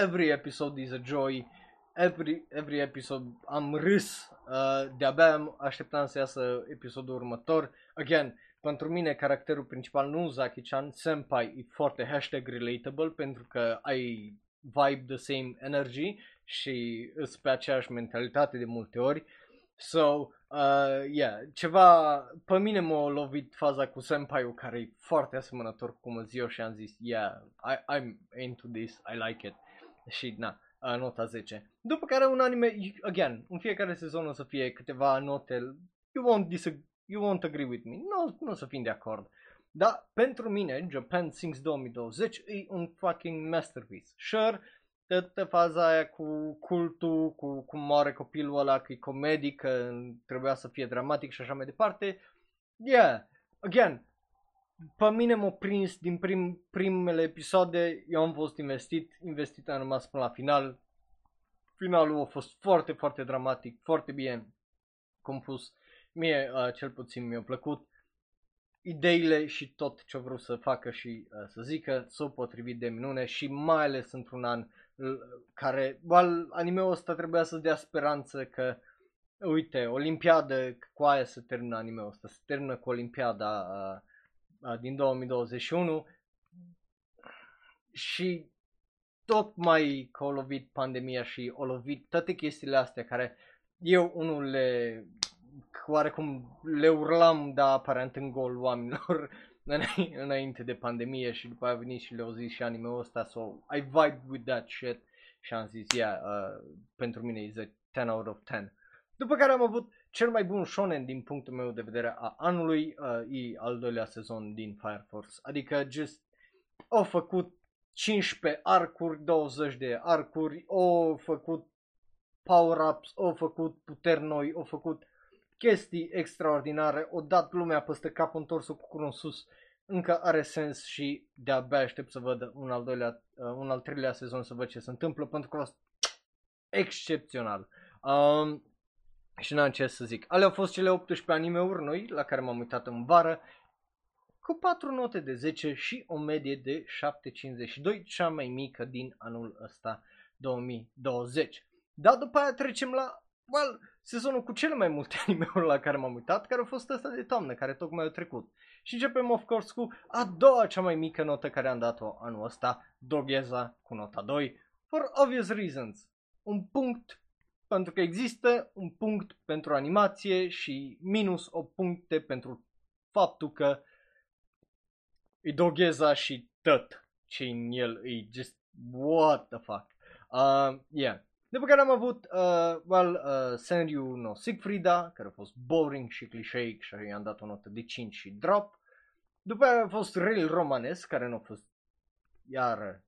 Every episode is a joy, every, every episode am râs, uh, de-abia așteptam să iasă episodul următor. Again, pentru mine caracterul principal, nu Zaki-chan, Senpai, e foarte hashtag relatable pentru că ai vibe the same energy și îți pe aceeași mentalitate de multe ori. So, uh, yeah, ceva, pe mine m-a lovit faza cu senpai care e foarte asemănător cu cum eu și am zis, yeah, I, I'm into this, I like it. Și, na, uh, nota 10. După care un anime, again, în fiecare sezon o să fie câteva note, you won't, disagree, you won't agree with me, nu, nu o să fim de acord. Dar pentru mine, Japan Sings 2020 e un fucking masterpiece. Sure, toată faza aia cu cultul, cu cum moare copilul ăla, că e comedic, că trebuia să fie dramatic și așa mai departe. Yeah, again, pe mine m-a prins din prim, primele episoade, eu am fost investit, investit am rămas până la final. Finalul a fost foarte, foarte dramatic, foarte bine compus. Mie, uh, cel puțin, mi-a plăcut. Ideile și tot ce vreau să facă și uh, să zică s-au potrivit de minune și mai ales într-un an care, well, anime-ul ăsta trebuia să dea speranță că, uite, Olimpiadă, cu aia se termină anime-ul ăsta, se termină cu Olimpiada uh, uh, din 2021 și tot mai că o lovit pandemia și o lovit toate chestiile astea care eu unul le oarecum le urlam, dar aparent în gol oamenilor [LAUGHS] înainte de pandemie și după aia a venit și le-au zis și anime-ul ăsta, so I vibe with that shit și am zis, yeah, uh, pentru mine e 10 out of 10. După care am avut cel mai bun shonen din punctul meu de vedere a anului, uh, e al doilea sezon din Fire Force, adică just au făcut 15 arcuri, 20 de arcuri, au făcut power-ups, au făcut puteri noi, au făcut chestii extraordinare, o dat lumea peste cap întors cu curul în sus, încă are sens și de-abia aștept să văd un al, doilea, uh, un al treilea sezon să văd ce se întâmplă, pentru că a fost excepțional. Um, și n-am ce să zic. Alea au fost cele 18 anime-uri noi la care m-am uitat în vară cu 4 note de 10 și o medie de 7,52, cea mai mică din anul ăsta 2020. Dar după aia trecem la well, sezonul cu cele mai multe [LAUGHS] anime-uri la care m-am uitat, care a fost ăsta de toamnă, care tocmai a trecut. Și începem, of course, cu a doua cea mai mică notă care am dat-o anul ăsta, Dogheza cu nota 2, for obvious reasons. Un punct pentru că există un punct pentru animație și minus o puncte pentru faptul că e Dogheza și tot ce în el e just what the fuck. Uh, yeah. După care am avut, uh, well, uh, Senryu no Siegfrieda, care a fost boring și clișeic și i-am dat o notă de 5 și drop. După aia a fost Rail Romanes, care nu a fost iar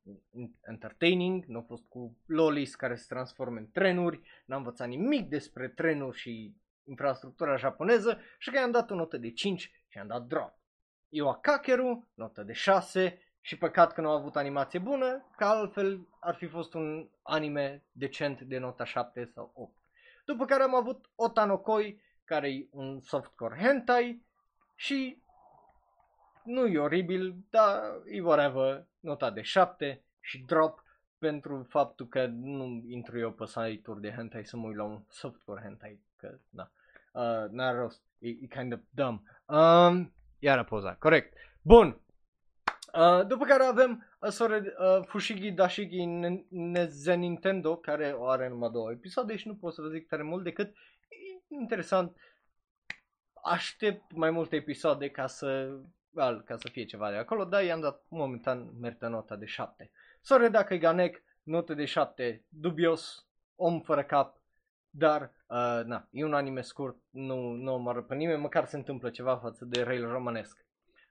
entertaining, nu a fost cu lolis care se transformă în trenuri, n-am învățat nimic despre trenuri și infrastructura japoneză și că i-am dat o notă de 5 și i-am dat drop. Eu Kakeru, notă de 6 și păcat că nu a avut animație bună, că altfel ar fi fost un anime decent de nota 7 sau 8. După care am avut Otanokoi, care e un softcore hentai și nu e oribil, dar e whatever, nota de 7 și drop pentru faptul că nu intru eu pe site-uri de hentai să mă uit la un softcore hentai, că na, uh, n-are rost, e, e kind of dumb. Um, iar poza, corect. Bun, Uh, după care avem uh, sore, uh, Fushigi Dashigi Neze Nintendo, care o are numai două episoade și nu pot să vă zic tare mult decât interesant. Aștept mai multe episoade ca să, well, ca să fie ceva de acolo, dar i-am dat momentan merită nota de 7. Sore dacă Ganek, notă de 7, dubios, om fără cap, dar, uh, na, e un anime scurt, nu, nu omoară pe nimeni, măcar se întâmplă ceva față de rail romanesc.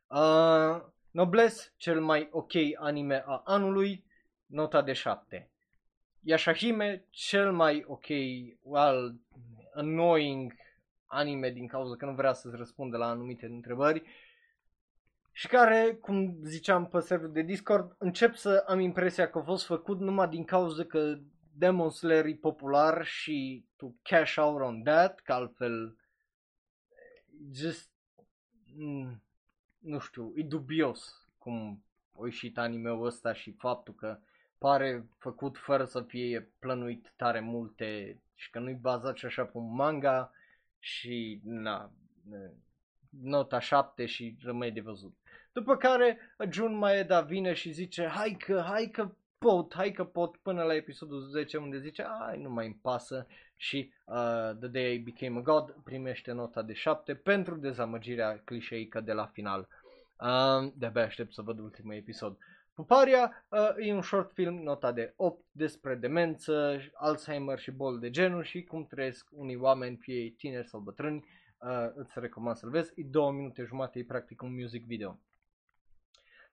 Uh, Nobles, cel mai ok anime a anului, nota de 7. Yashahime, cel mai ok, well, annoying anime din cauza că nu vrea să-ți răspundă la anumite întrebări și care, cum ziceam pe serverul de Discord, încep să am impresia că a fost făcut numai din cauza că Demon Slayer e popular și to cash out on that, că altfel just mm, nu știu, e dubios cum o ieșit anime-ul ăsta și faptul că pare făcut fără să fie plănuit tare multe și că nu-i bazat și așa pe un manga și na, nota 7 și rămâi de văzut. După care Jun Maeda vine și zice, hai că, hai că pot, hai că pot, până la episodul 10 unde zice, ai, nu mai îmi pasă și uh, The Day I Became a God primește nota de 7 pentru dezamăgirea clișeică de la final. Uh, de-abia aștept să văd ultimul episod. Puparia uh, e un short film nota de 8 despre demență, Alzheimer și boli de genul și cum trăiesc unii oameni, fie tineri sau bătrâni. Uh, îți recomand să-l vezi. E două minute jumate, e practic un music video.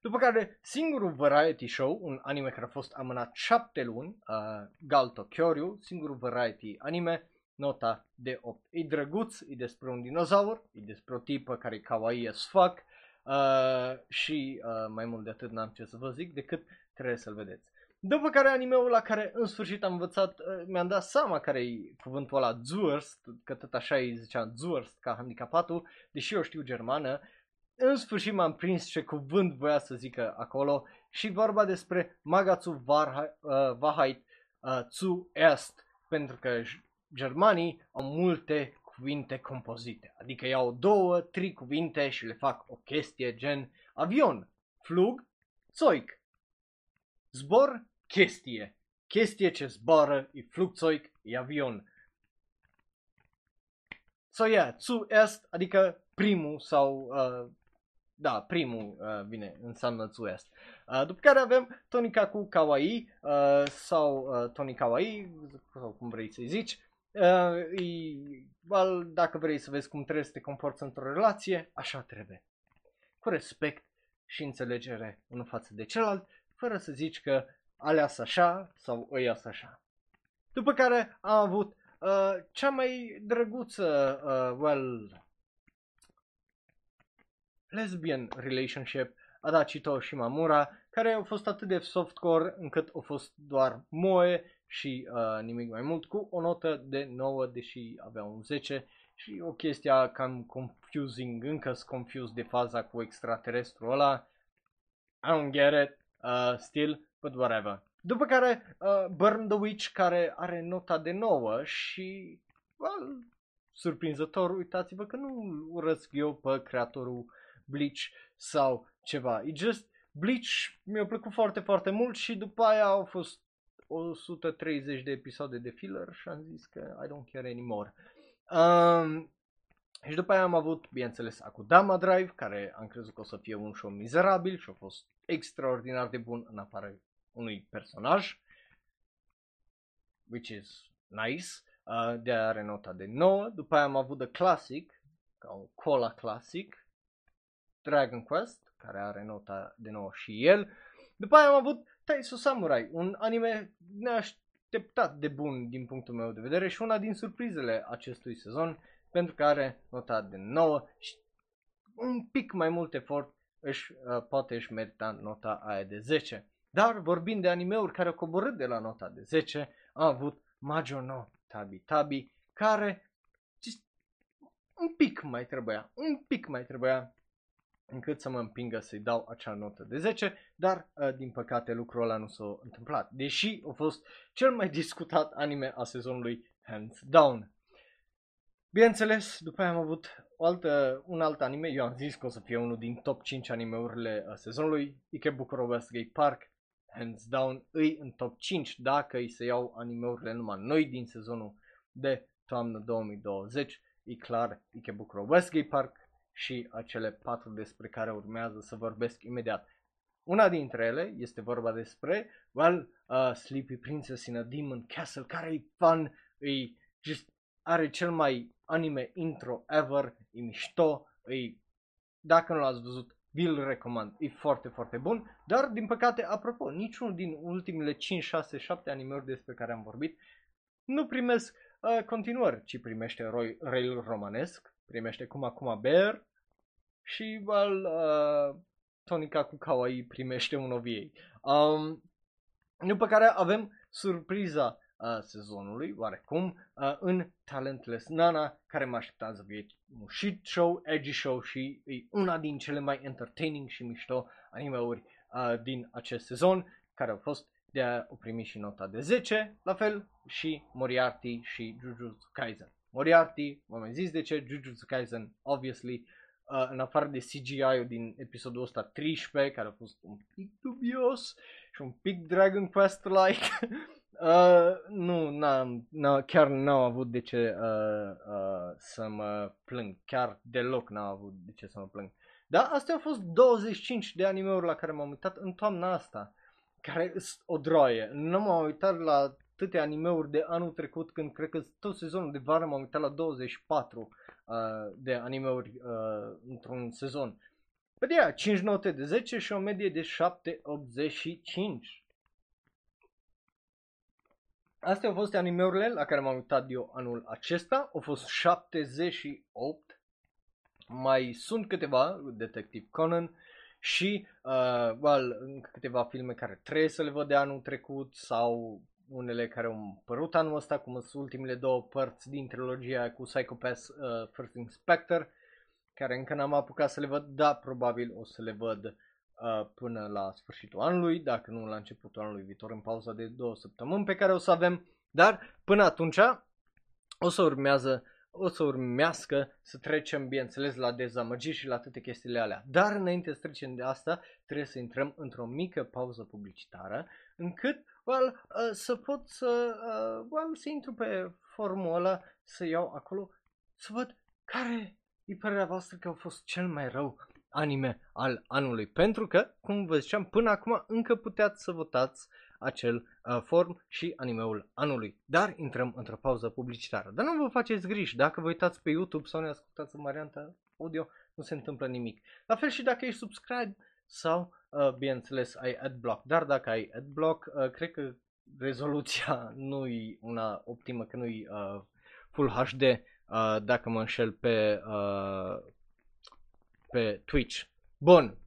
După care singurul variety show, un anime care a fost amânat 7 luni, uh, Galto Kyoryu, singurul variety anime, nota de 8. E drăguț, e despre un dinozaur, e despre o tipă care e kawaii as fuck uh, și uh, mai mult de atât n-am ce să vă zic decât trebuie să-l vedeți. După care animeul la care în sfârșit am învățat, uh, mi-am dat seama care e cuvântul ăla Zurst, că tot așa îi zicea Zurst ca handicapatul, deși eu știu germană, în sfârșit m-am prins ce cuvânt voia să zică acolo și vorba despre Magatsu Wahrheit uh, zu Est, pentru că germanii au multe cuvinte compozite, adică iau două, trei cuvinte și le fac o chestie gen avion, flug, Zeug, zbor, chestie, chestie ce zboară, e flugzeug, e avion. So yeah, zu est, adică primul sau uh, da, primul uh, vine, înseamnă West. Uh, după care avem Tonica cu Kawaii uh, sau uh, Tony Kawaii, sau cum vrei să-i zici. Uh, e, well, dacă vrei să vezi cum trebuie să te comporți într-o relație, așa trebuie. Cu respect și înțelegere unul față de celălalt, fără să zici că aleas așa sau ăia așa. După care am avut uh, cea mai drăguță, uh, well, lesbian relationship Adachito și Mamura, care au fost atât de softcore încât au fost doar moe și uh, nimic mai mult, cu o notă de 9, deși avea un 10 și o chestie cam confusing, încă sunt confused de faza cu extraterestru ăla. I don't get it, uh, still, but whatever. După care uh, Burn the Witch, care are nota de 9 și, well, surprinzător, uitați-vă că nu urăsc eu pe creatorul Bleach sau ceva. E just Bleach mi-a plăcut foarte, foarte mult și după aia au fost 130 de episoade de filler și am zis că I don't care anymore. Um, și după aia am avut, bineînțeles, Akudama Drive, care am crezut că o să fie un show mizerabil și a fost extraordinar de bun în afară unui personaj, which is nice, uh, de are nota de 9. După aia am avut The Classic, ca un cola classic, Dragon Quest, care are nota de 9 și el. După aia am avut Taiso Samurai, un anime neașteptat de bun din punctul meu de vedere și una din surprizele acestui sezon, pentru că are nota de 9 și un pic mai mult efort își, uh, poate își merita nota aia de 10. Dar vorbind de animeuri care au coborât de la nota de 10, am avut Major no Tabi Tabi, care un pic mai trebuia, un pic mai trebuia încât să mă împingă să-i dau acea notă de 10, dar uh, din păcate lucrul ăla nu s-a întâmplat, deși a fost cel mai [LAUGHS] discutat anime a sezonului Hands Down. Bineînțeles, după aia am avut o altă, un alt anime, eu am zis că o să fie unul din top 5 animeurile a sezonului, Ikebukuro Westgate Park, hands down, îi în top 5 dacă îi se iau animeurile numai noi din sezonul de toamnă 2020, e clar Ikebukuro Westgate Park, și acele patru despre care urmează să vorbesc imediat. Una dintre ele este vorba despre, well, uh, Sleepy Princess in a Demon Castle, care e fun, e just, are cel mai anime intro ever, e mișto, e, dacă nu l-ați văzut, vi-l recomand, e foarte, foarte bun, dar din păcate, apropo, niciunul din ultimele 5, 6, 7 animeuri despre care am vorbit nu primesc uh, continuări, ci primește roi, rail romanesc, primește cum acum Bear și well, uh, Tonica cu Kawaii primește un OVA. Um, după care avem surpriza uh, sezonului, oarecum, uh, în Talentless Nana, care mă așteptam să fie un shit show, edgy show și e una din cele mai entertaining și mișto animeuri uh, din acest sezon, care au fost de a o primi și nota de 10, la fel și Moriarty și Jujutsu Kaisen. Moriarty, m-am zis de ce, Jujutsu Kaisen, obviously, uh, în afară de CGI-ul din episodul ăsta 13, care a fost un pic dubios și un pic Dragon Quest-like, [LAUGHS] uh, nu, n-am, n chiar n-am avut de ce uh, uh, să mă plâng, chiar deloc n-am avut de ce să mă plâng. Da, astea au fost 25 de anime-uri la care m-am uitat în toamna asta, care sunt o droaie. Nu m-am uitat la atâtea animeuri de anul trecut când cred că tot sezonul de vară m-am uitat la 24 uh, de animeuri uh, într-un sezon. Păi de 5 note de 10 și o medie de 7,85. Astea au fost animeurile la care m-am uitat eu anul acesta. Au fost 78. Mai sunt câteva, Detective Conan și uh, well, câteva filme care trebuie să le văd de anul trecut sau unele care au părut anul ăsta, cum sunt ultimele două părți din trilogia cu Psychopath uh, First Inspector, care încă n-am apucat să le văd, da, probabil o să le văd uh, până la sfârșitul anului, dacă nu la începutul anului viitor, în pauza de două săptămâni pe care o să avem, dar până atunci o să urmează o să urmească să trecem, bineînțeles, la dezamăgiri și la toate chestiile alea. Dar înainte să trecem de asta, trebuie să intrăm într-o mică pauză publicitară, încât well, uh, să pot să, uh, well, să intru pe forumul ăla, să iau acolo, să văd care e părerea voastră că a fost cel mai rău anime al anului. Pentru că, cum vă ziceam, până acum încă puteați să votați acel uh, form și animeul anului. Dar intrăm într-o pauză publicitară. Dar nu vă faceți griji, dacă vă uitați pe YouTube sau ne ascultați în varianta audio, nu se întâmplă nimic. La fel și dacă ești subscribe sau, uh, bineînțeles, ai adblock. Dar dacă ai adblock, uh, cred că rezoluția [LAUGHS] nu e una optimă, că nu e uh, Full HD, uh, dacă mă înșel pe, uh, pe Twitch. Bun,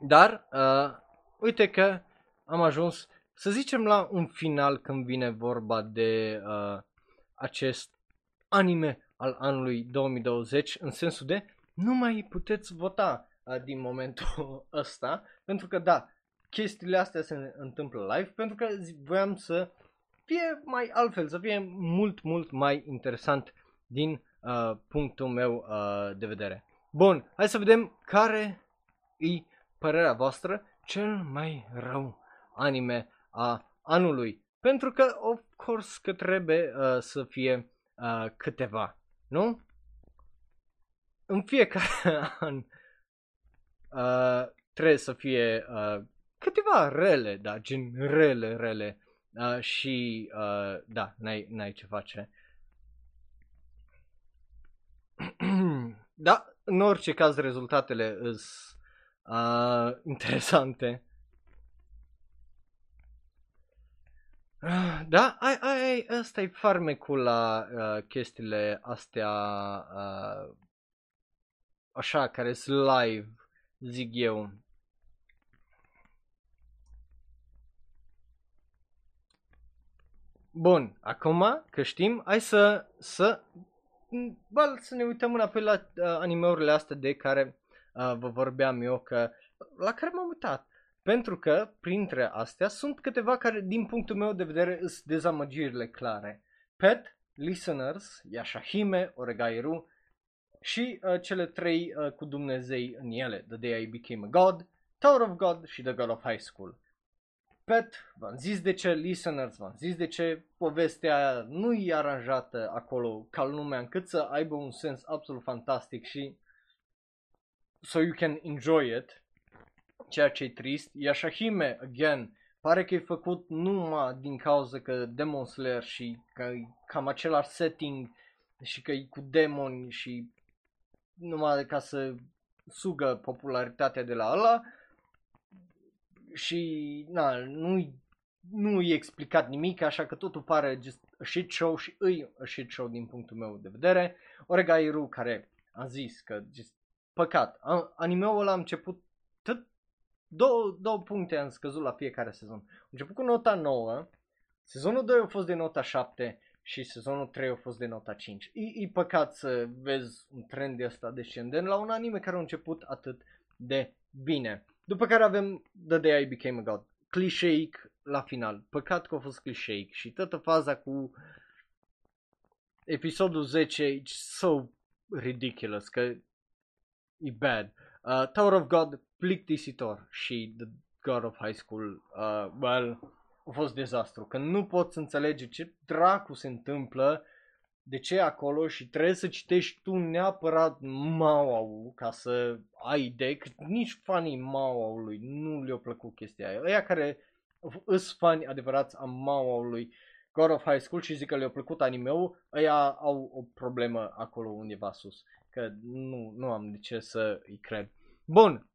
dar uh, uite că am ajuns, să zicem, la un final când vine vorba de uh, acest anime al anului 2020, în sensul de nu mai puteți vota din momentul [LAUGHS] ăsta, pentru că da, chestiile astea se întâmplă live, pentru că voiam să fie mai altfel, să fie mult, mult mai interesant din uh, punctul meu uh, de vedere. Bun, hai să vedem care e părerea voastră cel mai rău anime a anului. Pentru că, of course, că trebuie uh, să fie uh, câteva, nu? În fiecare [LAUGHS] an uh, trebuie să fie uh, câteva rele, da, gen rele, rele uh, și uh, da, n-ai, n-ai ce face. [CLEARS THROAT] da, în orice caz rezultatele sunt uh, [LAUGHS] interesante. [SIGHS] Da, ai, ai, ai, ăsta e farmecul la uh, chestiile astea uh, așa, care sunt live zic eu. Bun, acum că știm, hai să, să, bă, să ne uităm înapoi la uh, animeurile astea de care uh, vă vorbeam eu, că, la care m-am uitat. Pentru că, printre astea, sunt câteva care, din punctul meu de vedere, sunt dezamăgirile clare. Pet, Listeners, Yashahime, Oregairu, și uh, cele trei uh, cu Dumnezei în ele, The Day I Became a God, Tower of God și The God of High School. Pet, v-am zis de ce, listeners, v-am zis de ce povestea nu e aranjată acolo ca lumea încât să aibă un sens absolut fantastic și so you can enjoy it, ceea ce e trist. Yashahime, again, pare că e făcut numai din cauza că Demon Slayer și că e cam același setting și că e cu demoni și numai ca să sugă popularitatea de la ăla și na, nu nu e explicat nimic, așa că totul pare just a shit show și îi a shit show din punctul meu de vedere. Oregairu care a zis că just păcat, animeul ăla a început tot două, două puncte am scăzut la fiecare sezon. A început cu nota 9, sezonul 2 a fost de nota 7 și sezonul 3 a fost de nota 5. E, e păcat să vezi un trend de ăsta descendent la un anime care a început atât de bine. După care avem The Day I Became a God. Clișeic la final. Păcat că a fost clișeic și toată faza cu episodul 10 e so ridiculous că e bad. Uh, Tower of God, plictisitor și The God of High School, uh, well, a fost dezastru. Că nu poți înțelege ce dracu se întâmplă, de ce e acolo și trebuie să citești tu neapărat Mauau ca să ai idee, că nici fanii Mauaului nu le-a plăcut chestia aia. Aia care îs fani adevărați a Mauaului God of High School și zic că le-a plăcut anime-ul, ăia au o problemă acolo undeva sus. Că nu, nu am de ce să îi cred. Bun,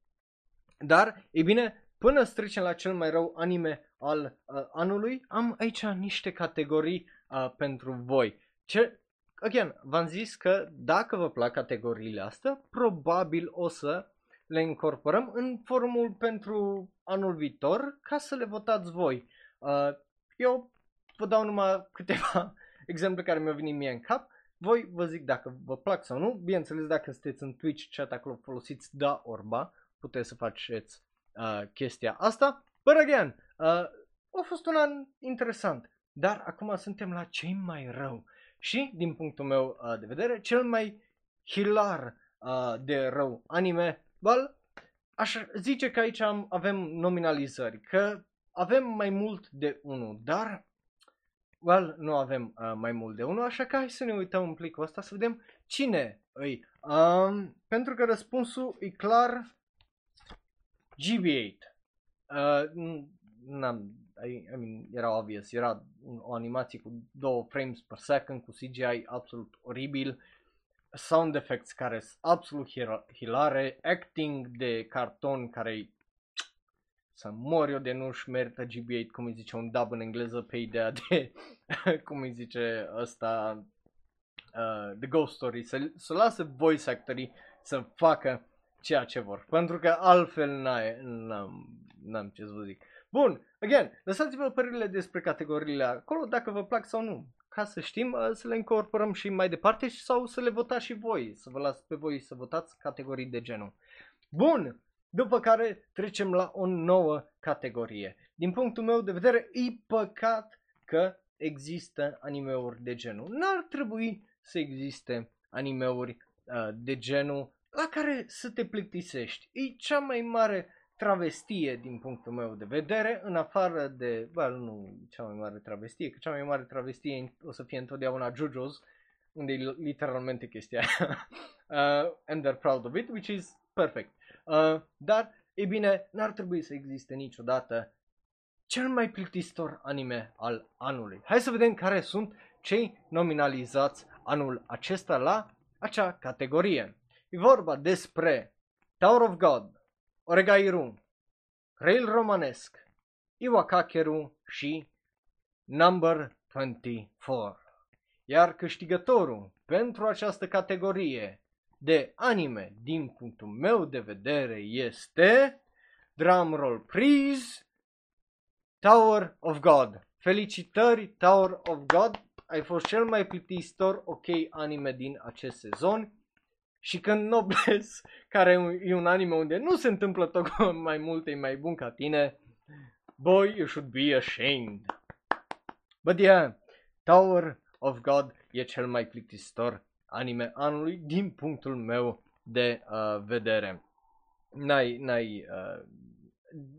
dar, e bine, până să trecem la cel mai rău anime al uh, anului, am aici niște categorii uh, pentru voi. Ce, again, v-am zis că dacă vă plac categoriile astea, probabil o să le incorporăm în formul pentru anul viitor ca să le votați voi. Uh, eu vă dau numai câteva [LAUGHS] exemple care mi-au venit mie în cap. Voi vă zic dacă vă plac sau nu. Bineînțeles, dacă sunteți în Twitch chat acolo folosiți da orba, puteți să faceți uh, chestia asta. But again, uh, a fost un an interesant. Dar acum suntem la cei mai rău. Și, din punctul meu uh, de vedere, cel mai hilar uh, de rău anime, well, aș zice că aici am, avem nominalizări, că avem mai mult de unul, dar well, nu avem uh, mai mult de unul, așa că hai să ne uităm în plicul ăsta să vedem cine îi. Um, pentru că răspunsul e clar GB8. Uh, n-am, I, I mean, era obvious, era o animație cu 2 frames per second, cu CGI absolut oribil, sound effects care sunt absolut hilare, acting de carton care să mor eu de nu-și merită GB8, cum îi zice un dub în engleză pe ideea de, [LAUGHS] cum îi zice ăsta, uh, The Ghost Story, să, să lasă voice actorii să facă ceea ce vor, pentru că altfel n-am, n-am ce să vă zic. Bun, again, lăsați-vă părerile despre categoriile acolo, dacă vă plac sau nu, ca să știm uh, să le incorporăm și mai departe sau să le votați și voi, să vă las pe voi să votați categorii de genul. Bun, după care trecem la o nouă categorie. Din punctul meu de vedere, e păcat că există animeuri de genul. N-ar trebui să existe animeuri uh, de genul la care să te plictisești. E cea mai mare travestie din punctul meu de vedere, în afară de, well, nu cea mai mare travestie, că cea mai mare travestie o să fie întotdeauna JoJo's, unde e literalmente chestia aia. [LAUGHS] uh, and they're proud of it, which is perfect. Uh, dar, e bine, n-ar trebui să existe niciodată cel mai plictisitor anime al anului. Hai să vedem care sunt cei nominalizați anul acesta la acea categorie. E vorba despre Tower of God, Oregairu, Rail Romanesque, Iwakakeru și Number 24. Iar câștigătorul pentru această categorie de anime, din punctul meu de vedere, este, drumroll please, Tower of God. Felicitări, Tower of God, ai fost cel mai plictisitor ok anime din acest sezon. Și când Nobles, [LAUGHS] care e un anime unde nu se întâmplă tot mai multe, e mai bun ca tine, boy, you should be ashamed. But yeah, Tower of God e cel mai plictisitor anime anului din punctul meu de uh, vedere. N-ai, n-ai, uh,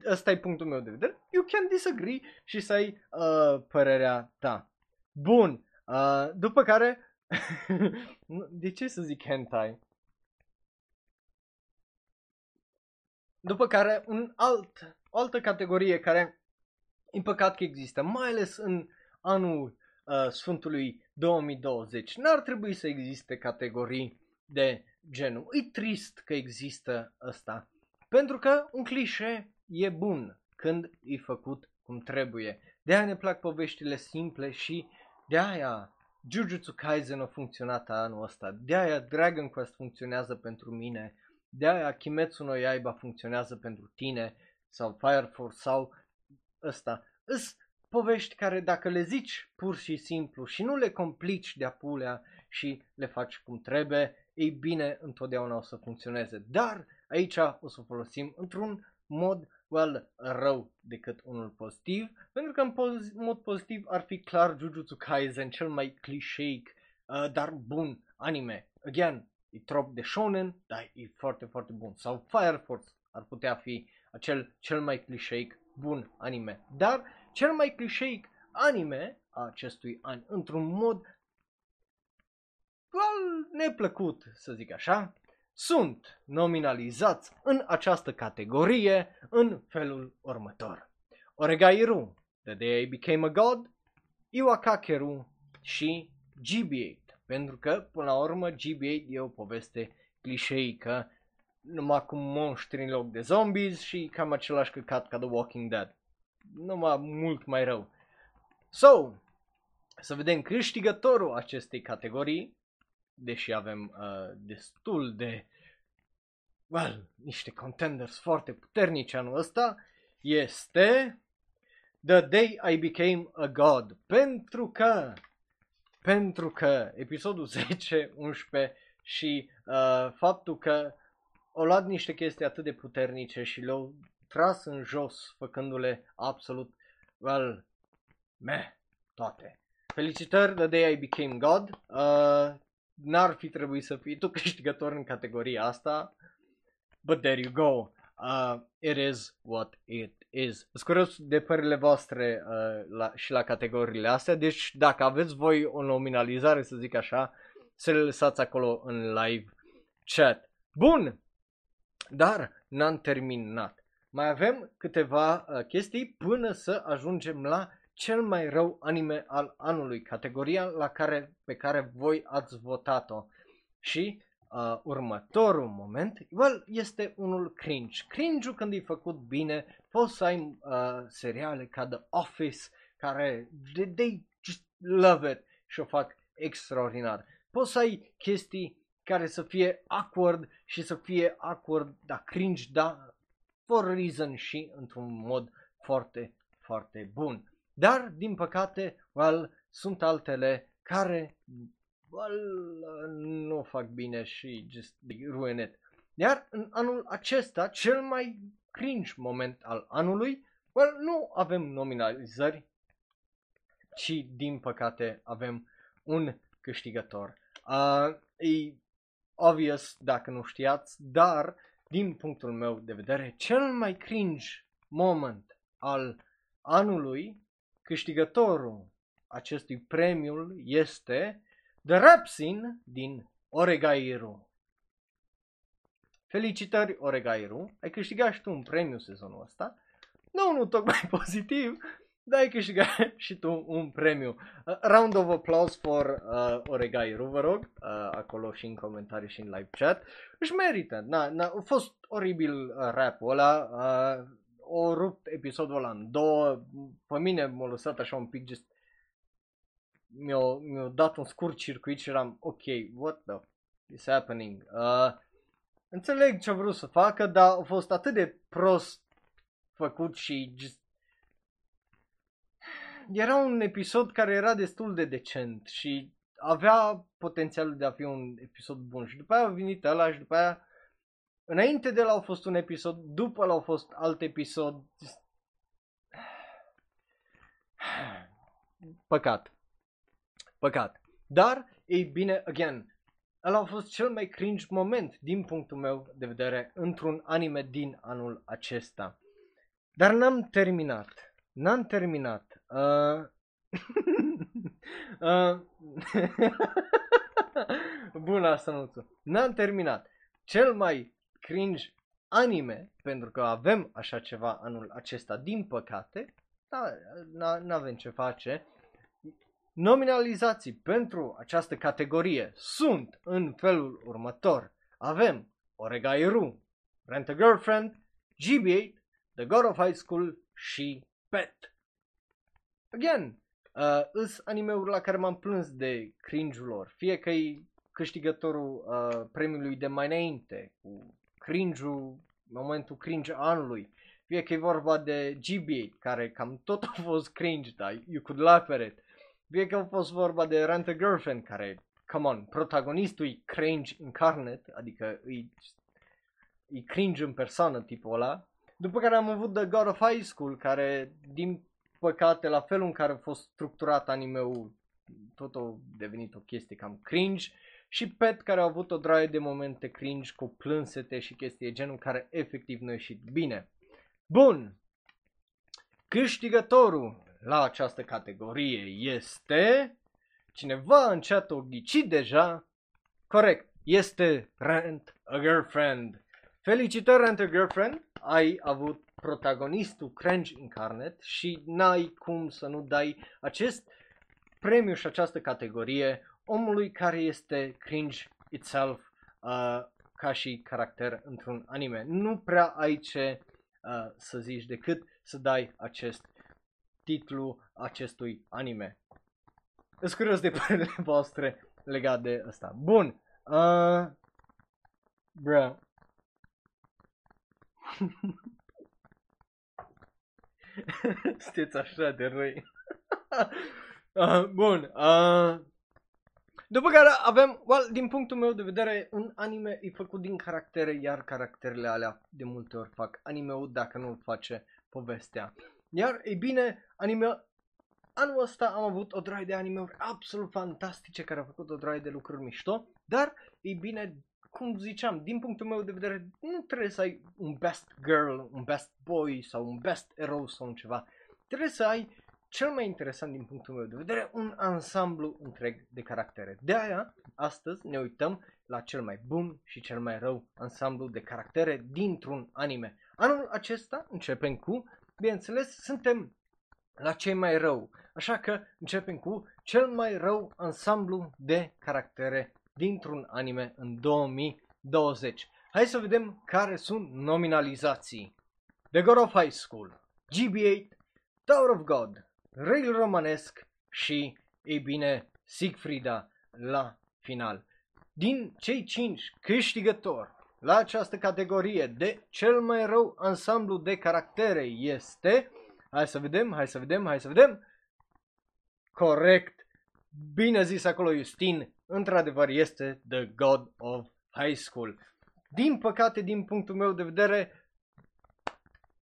ăsta e punctul meu de vedere. You can disagree și să ai uh, părerea ta. Bun, uh, după care, [LAUGHS] de ce să zic hentai? După care un alt, o altă categorie care e păcat că există, mai ales în anul uh, Sfântului 2020. N-ar trebui să existe categorii de genul. E trist că există ăsta. Pentru că un clișe e bun când e făcut cum trebuie. De aia ne plac poveștile simple și de aia Jujutsu Kaisen a funcționat anul ăsta. De aia Dragon Quest funcționează pentru mine. De aia Kimetsu no Yaiba funcționează pentru tine sau Fire Force sau ăsta. Îs povești care dacă le zici pur și simplu și nu le complici de-a pulea și le faci cum trebuie, ei bine, întotdeauna o să funcționeze. Dar aici o să folosim într-un mod, well, rău decât unul pozitiv, pentru că în poz- mod pozitiv ar fi clar Jujutsu Kaisen, cel mai clișeic, uh, dar bun anime. Again, e trop de shonen, dar e foarte, foarte bun. Sau Fire Force ar putea fi acel cel mai clișeic bun anime. Dar cel mai clișeic anime a acestui an, într-un mod well, neplăcut, să zic așa, sunt nominalizați în această categorie în felul următor. Oregairu, The Day I Became a God, Iwakakeru și GB8. Pentru că, până la urmă, GB8 e o poveste clișeică, numai cu monștri în loc de zombies și cam același căcat ca The Walking Dead. Numai mult mai rău. So, să vedem câștigătorul acestei categorii, deși avem uh, destul de, well, niște contenders foarte puternici anul ăsta, este The Day I Became a God. Pentru că, pentru că episodul [LAUGHS] 10, 11 și uh, faptul că au luat niște chestii atât de puternice și le-au tras în jos, făcându-le absolut, well, meh, toate. Felicitări, The Day I Became God. Uh, n-ar fi trebuit să fii tu [LAUGHS] câștigător în categoria asta, but there you go. Uh, it is what it is. Sunt de părerile voastre uh, la, și la categoriile astea, deci dacă aveți voi o nominalizare, să zic așa, să le lăsați acolo în live chat. Bun, dar n-am terminat. Mai avem câteva uh, chestii până să ajungem la cel mai rău anime al anului, categoria la care, pe care voi ați votat-o. Și uh, următorul moment, well, este unul cringe. Cringe-ul când e făcut bine, poți să ai uh, seriale ca The Office, care they, they just love it și o fac extraordinar. Poți să ai chestii care să fie awkward și să fie awkward, da, cringe, da, for a reason și într-un mod foarte, foarte bun. Dar, din păcate, well, sunt altele care well, nu fac bine și just ruin it. Iar în anul acesta, cel mai cringe moment al anului, well, nu avem nominalizări, ci din păcate avem un câștigător. Uh, e obvious dacă nu știați, dar din punctul meu de vedere, cel mai cringe moment al anului, câștigătorul acestui premiu este The Rap Scene din Oregairu. Felicitări Oregairu, ai câștigat și tu un premiu sezonul ăsta. Nu, nu tocmai [LAUGHS] pozitiv, dar ai câștigat și tu un premiu. Uh, round of applause for uh, Oregairu, vă rog, uh, acolo și în comentarii și în live chat. Își merită, na, na, a fost oribil uh, rap-ul ăla, uh, o rupt episodul ăla în două, pe mine m-a lăsat așa un pic just mi-a, mi-a dat un scurt circuit și eram ok, what the is happening? Uh, înțeleg ce a vrut să facă, dar a fost atât de prost făcut și just... Era un episod care era destul de decent și avea potențialul de a fi un episod bun și după aia a venit ăla și după aia înainte de la a fost un episod, după la a fost alt episod. [SIGHS] Păcat. Păcat. Dar, ei bine, again, ăla a fost cel mai cringe moment din punctul meu de vedere într-un anime din anul acesta. Dar n-am terminat. N-am terminat. Uh... [LAUGHS] uh... [LAUGHS] Bun asta, nu N-am terminat. Cel mai cringe anime, pentru că avem așa ceva anul acesta, din păcate, da, n-avem ce face. Nominalizații pentru această categorie sunt în felul următor. Avem Oregairu, Rent a Girlfriend, GB8, The God of High School și Pet. Again, uh, îs anime-uri la care m-am plâns de cringe-ul lor. Fie că e câștigătorul uh, premiului de mai înainte, cu cringe-ul, momentul cringe anului. Fie că e vorba de GB, care cam tot a fost cringe, dar you could laugh at it. Fie că a fost vorba de Rent a Girlfriend, care, come on, protagonistul e cringe incarnate, adică e, e cringe în persoană tipul ăla. După care am avut The God of High School, care, din păcate, la felul în care a fost structurat anime-ul, tot a devenit o chestie cam cringe. și Pet care a avut o draie de momente cringe cu plânsete și chestii genul care efectiv nu a ieșit bine. Bun, câștigătorul la această categorie este cineva în chat o ghici deja, corect, este Rent a Girlfriend. Felicitări Rent a Girlfriend, ai avut protagonistul Cringe Incarnate și n-ai cum să nu dai acest premiu și această categorie omului care este cringe itself uh, ca și caracter într-un anime. Nu prea ai ce uh, să zici decât să dai acest titlu acestui anime. Sunt curios de [LAUGHS] părerile voastre legat de asta. Bun. Uh, bro. [LAUGHS] Sunteți așa de răi. [LAUGHS] uh, bun. Uh, după care avem, well, din punctul meu de vedere, un anime e făcut din caractere, iar caracterele alea de multe ori fac anime-ul dacă nu face povestea. Iar, e bine, anime anul ăsta am avut o droaie de anime-uri absolut fantastice care au făcut o droaie de lucruri mișto, dar, e bine, cum ziceam, din punctul meu de vedere, nu trebuie să ai un best girl, un best boy sau un best hero sau un ceva. Trebuie să ai cel mai interesant din punctul meu de vedere, un ansamblu întreg de caractere. De aia, astăzi ne uităm la cel mai bun și cel mai rău ansamblu de caractere dintr-un anime. Anul acesta începem cu, bineînțeles, suntem la cei mai rău, așa că începem cu cel mai rău ansamblu de caractere dintr-un anime în 2020. Hai să vedem care sunt nominalizații. The God of High School, GB8, Tower of God, Rail Romanesc și, ei bine, Siegfrieda la final. Din cei cinci câștigători la această categorie de cel mai rău ansamblu de caractere este... Hai să vedem, hai să vedem, hai să vedem. Corect. Bine zis acolo, Justin. Într-adevăr este The God of High School. Din păcate, din punctul meu de vedere,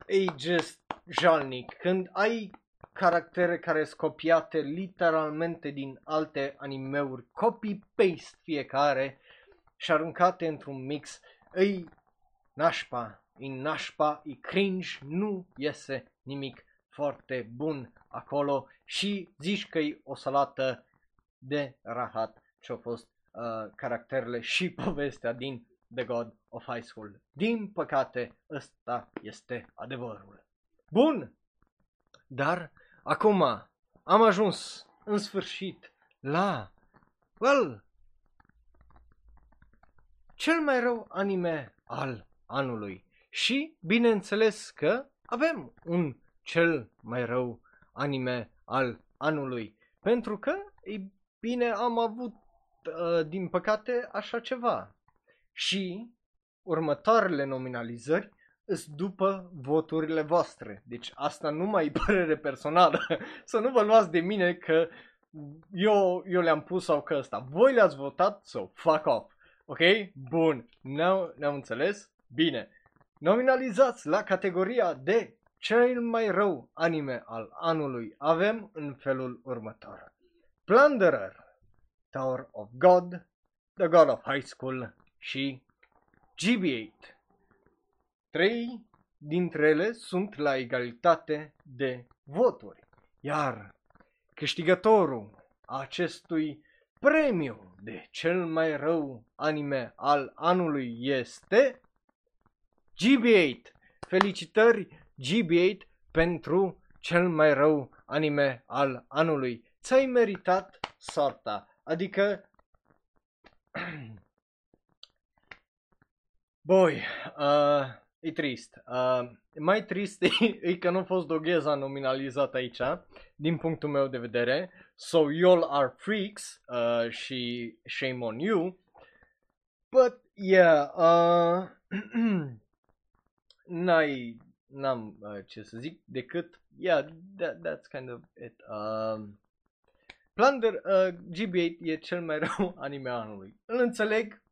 e just jalnic. Când ai caractere care sunt copiate literalmente din alte animeuri, copy-paste fiecare și aruncate într-un mix, îi nașpa, îi nașpa, îi cringe, nu iese nimic foarte bun acolo și zici că e o salată de rahat ce au fost uh, caracterele și [LAUGHS] povestea din The God of High School. Din păcate, ăsta este adevărul. Bun, dar Acum am ajuns în sfârșit la, well, cel mai rău anime al anului. Și bineînțeles că avem un cel mai rău anime al anului. Pentru că, e bine, am avut, uh, din păcate, așa ceva. Și următoarele nominalizări îs după voturile voastre. Deci asta nu mai e părere personală. [LAUGHS] Să nu vă luați de mine că eu, eu le-am pus sau că ăsta. Voi le-ați votat, so fuck off. Ok? Bun. Ne-am, ne-am înțeles? Bine. Nominalizați la categoria de cel mai rău anime al anului avem în felul următor. Plunderer, Tower of God, The God of High School și GB8. Trei dintre ele sunt la egalitate de voturi. Iar câștigătorul acestui premiu de cel mai rău anime al anului este GB8. Felicitări GB8 pentru cel mai rău anime al anului. Ți-ai meritat soarta. Adică [CLEARS THROAT] Boy, uh, E trist. Uh, mai trist e, [LAUGHS] e că nu a fost Dogheza nominalizat aici, din punctul meu de vedere. So y'all are freaks uh, și shame on you. But yeah, uh, [CLEARS THROAT] n-ai, n-am uh, ce să zic decât, yeah, that, that's kind of it. Uh, Plunder uh, GB8 e cel mai [LAUGHS] rău anime anului. Îl înțeleg,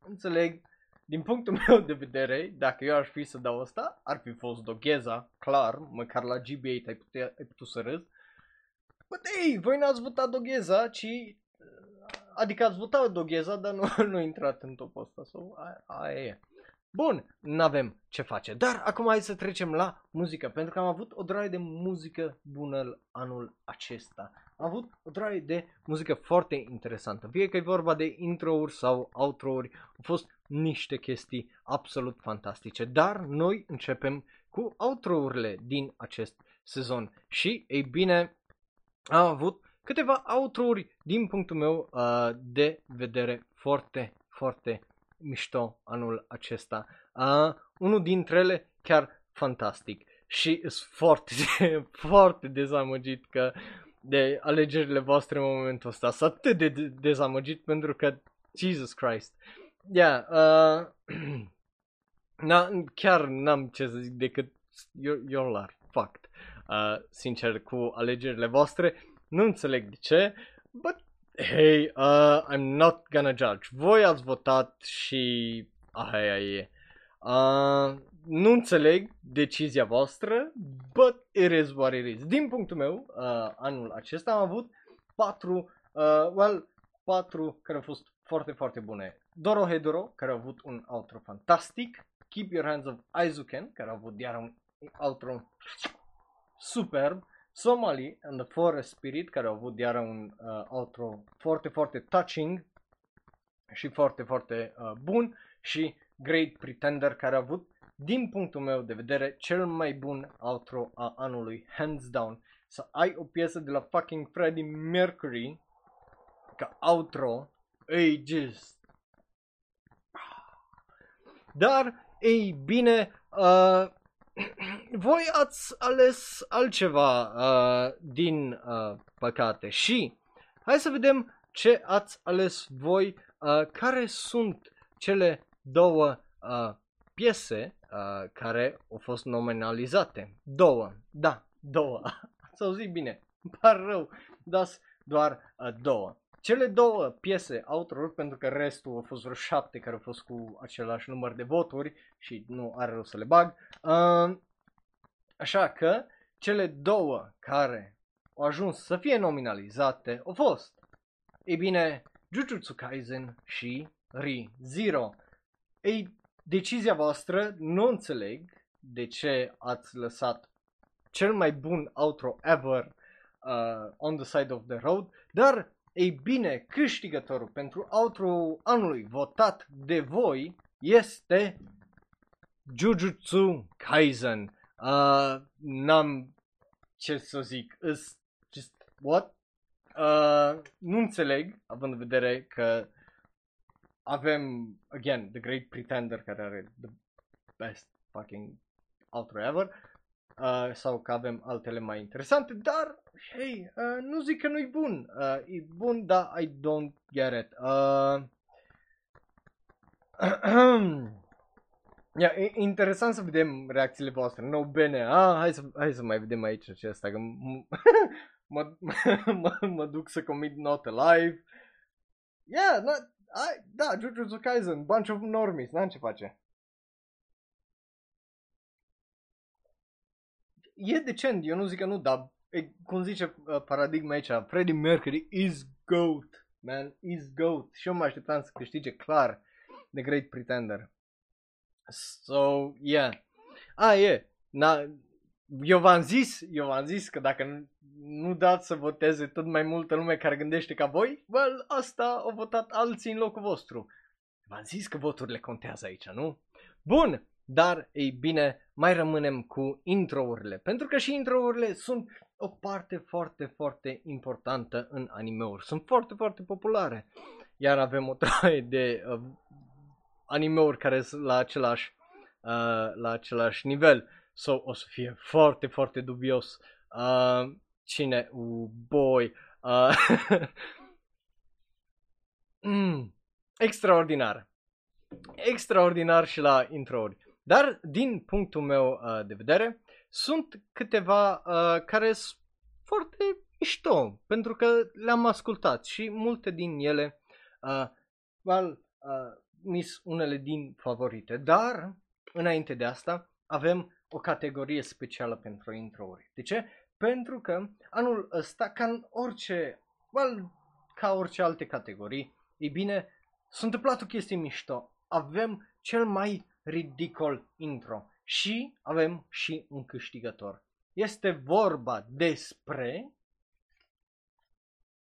înțeleg, din punctul [LAUGHS] meu de vedere, dacă eu aș fi să dau asta, ar fi fost Dogheza, clar, măcar la GB8 ai, putea, ai putut să râzi. Bă, ei, voi n-ați votat Dogheza, ci uh, adică ați votat Dogheza, dar nu, [LAUGHS] nu a intrat în topul ăsta. So, aia, aia e. Bun, nu avem ce face. Dar acum hai să trecem la muzică, pentru că am avut o draie de muzică bună anul acesta. Am avut o draie de muzică foarte interesantă. Fie că e vorba de intro-uri sau outro-uri, au fost niște chestii absolut fantastice. Dar noi începem cu outro-urile din acest sezon. Și, ei bine, am avut câteva outro-uri din punctul meu uh, de vedere foarte, foarte mișto anul acesta. Uh, unul dintre ele chiar fantastic și sunt foarte, [LAUGHS] foarte dezamăgit că de alegerile voastre în momentul ăsta. Sunt atât de dezamăgit pentru că, Jesus Christ. Yeah, uh, na, chiar n-am ce să zic decât eu l-ar fucked, uh, sincer, cu alegerile voastre. Nu înțeleg de ce, but hey, uh, I'm not gonna judge. Voi ați votat și aia e. Uh, nu înțeleg decizia voastră, but it is what it is. Din punctul meu, uh, anul acesta am avut patru, uh, well, patru care au fost foarte, foarte bune. Doro Hedoro, care a avut un outro fantastic. Keep Your Hands of Aizuken, care a avut iar un outro superb. Somali and the Forest Spirit, care au avut iar un uh, outro foarte, foarte touching și foarte, foarte uh, bun. Și Great Pretender, care a avut din punctul meu de vedere, cel mai bun outro a anului, hands down. Să ai o piesă de la fucking Freddie Mercury ca outro, e just... Dar, ei bine, uh, [CLEARS THROAT] voi ați ales altceva uh, din uh, păcate și hai să vedem ce ați ales voi, uh, care sunt cele două uh, piese uh, care au fost nominalizate. Două, da, două. [LAUGHS] Ați auzit bine, îmi par rău, dar doar uh, două. Cele două piese outro pentru că restul au fost vreo șapte care au fost cu același număr de voturi și nu are rost să le bag. Uh, așa că cele două care au ajuns să fie nominalizate au fost, ei bine, Jujutsu Kaisen și Re-Zero. Ei, decizia voastră, nu înțeleg de ce ați lăsat cel mai bun outro ever uh, on the side of the road, dar ei bine, câștigătorul pentru outro anului votat de voi este Jujutsu Kaisen. Uh, n-am ce să zic, is just what? Uh, nu înțeleg, având în vedere că avem, again, The Great Pretender care are the best fucking outro ever. Uh, sau că avem altele mai interesante, dar, hei, uh, nu zic că nu-i bun. Uh, e bun, dar I don't get it. Uh, [CLEARS THROAT] yeah, e interesant să vedem reacțiile voastre. No, bine, ah, hai, să, hai să mai vedem aici acesta, că [LAUGHS] mă, [LAUGHS] mă, mă duc să commit not alive. Yeah, not, ai, da, Jujutsu Kaisen, bunch of normies, n-am ce face. E decent, eu nu zic că nu, dar e, cum zice uh, paradigma aici, Freddie Mercury is GOAT, man, is GOAT. Și eu mă așteptam să câștige clar The Great Pretender. So, yeah. A, e. Na, eu v-am zis, eu v-am zis că dacă nu, nu dați să voteze tot mai multă lume care gândește ca voi, well, asta au votat alții în locul vostru. V-am zis că voturile contează aici, nu? Bun, dar, ei bine, mai rămânem cu intro-urile, pentru că și intro-urile sunt o parte foarte, foarte importantă în anime-uri. Sunt foarte, foarte populare. Iar avem o traie de uh, anime-uri care sunt la același, uh, la același nivel. So, o să fie foarte, foarte dubios. Uh, cine? Uh, boy. Uh, [LAUGHS] mm, extraordinar. Extraordinar și la intro-uri. Dar, din punctul meu uh, de vedere, sunt câteva uh, care sunt foarte mișto, pentru că le-am ascultat și multe din ele, uh, well, uh, mis unele din favorite. Dar, înainte de asta, avem o categorie specială pentru intro-uri. De ce? Pentru că anul ăsta, ca în orice, well, ca orice alte categorii. Ei bine, s-a întâmplat o chestie mișto. Avem cel mai ridicol intro și avem și un câștigător. Este vorba despre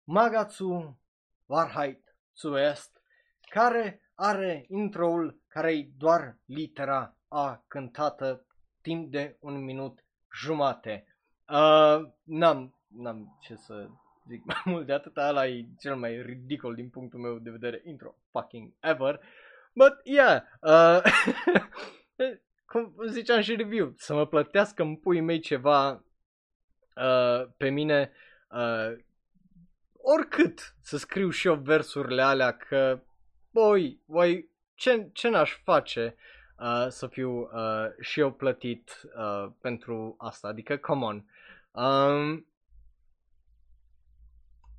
Magatsu Warheit Suest, care are introul care e doar litera A cântată timp de un minut jumate. Uh, n-am, n-am ce să zic [LAUGHS] mai mult de atât, ăla e cel mai ridicol din punctul meu de vedere intro fucking ever. But yeah, uh, [LAUGHS] cum ziceam și review, să mă plătească în pui mei ceva uh, pe mine, uh, oricât să scriu și eu versurile alea, că, boi, boi, ce, ce n-aș face uh, să fiu uh, și eu plătit uh, pentru asta, adică, come on. Um,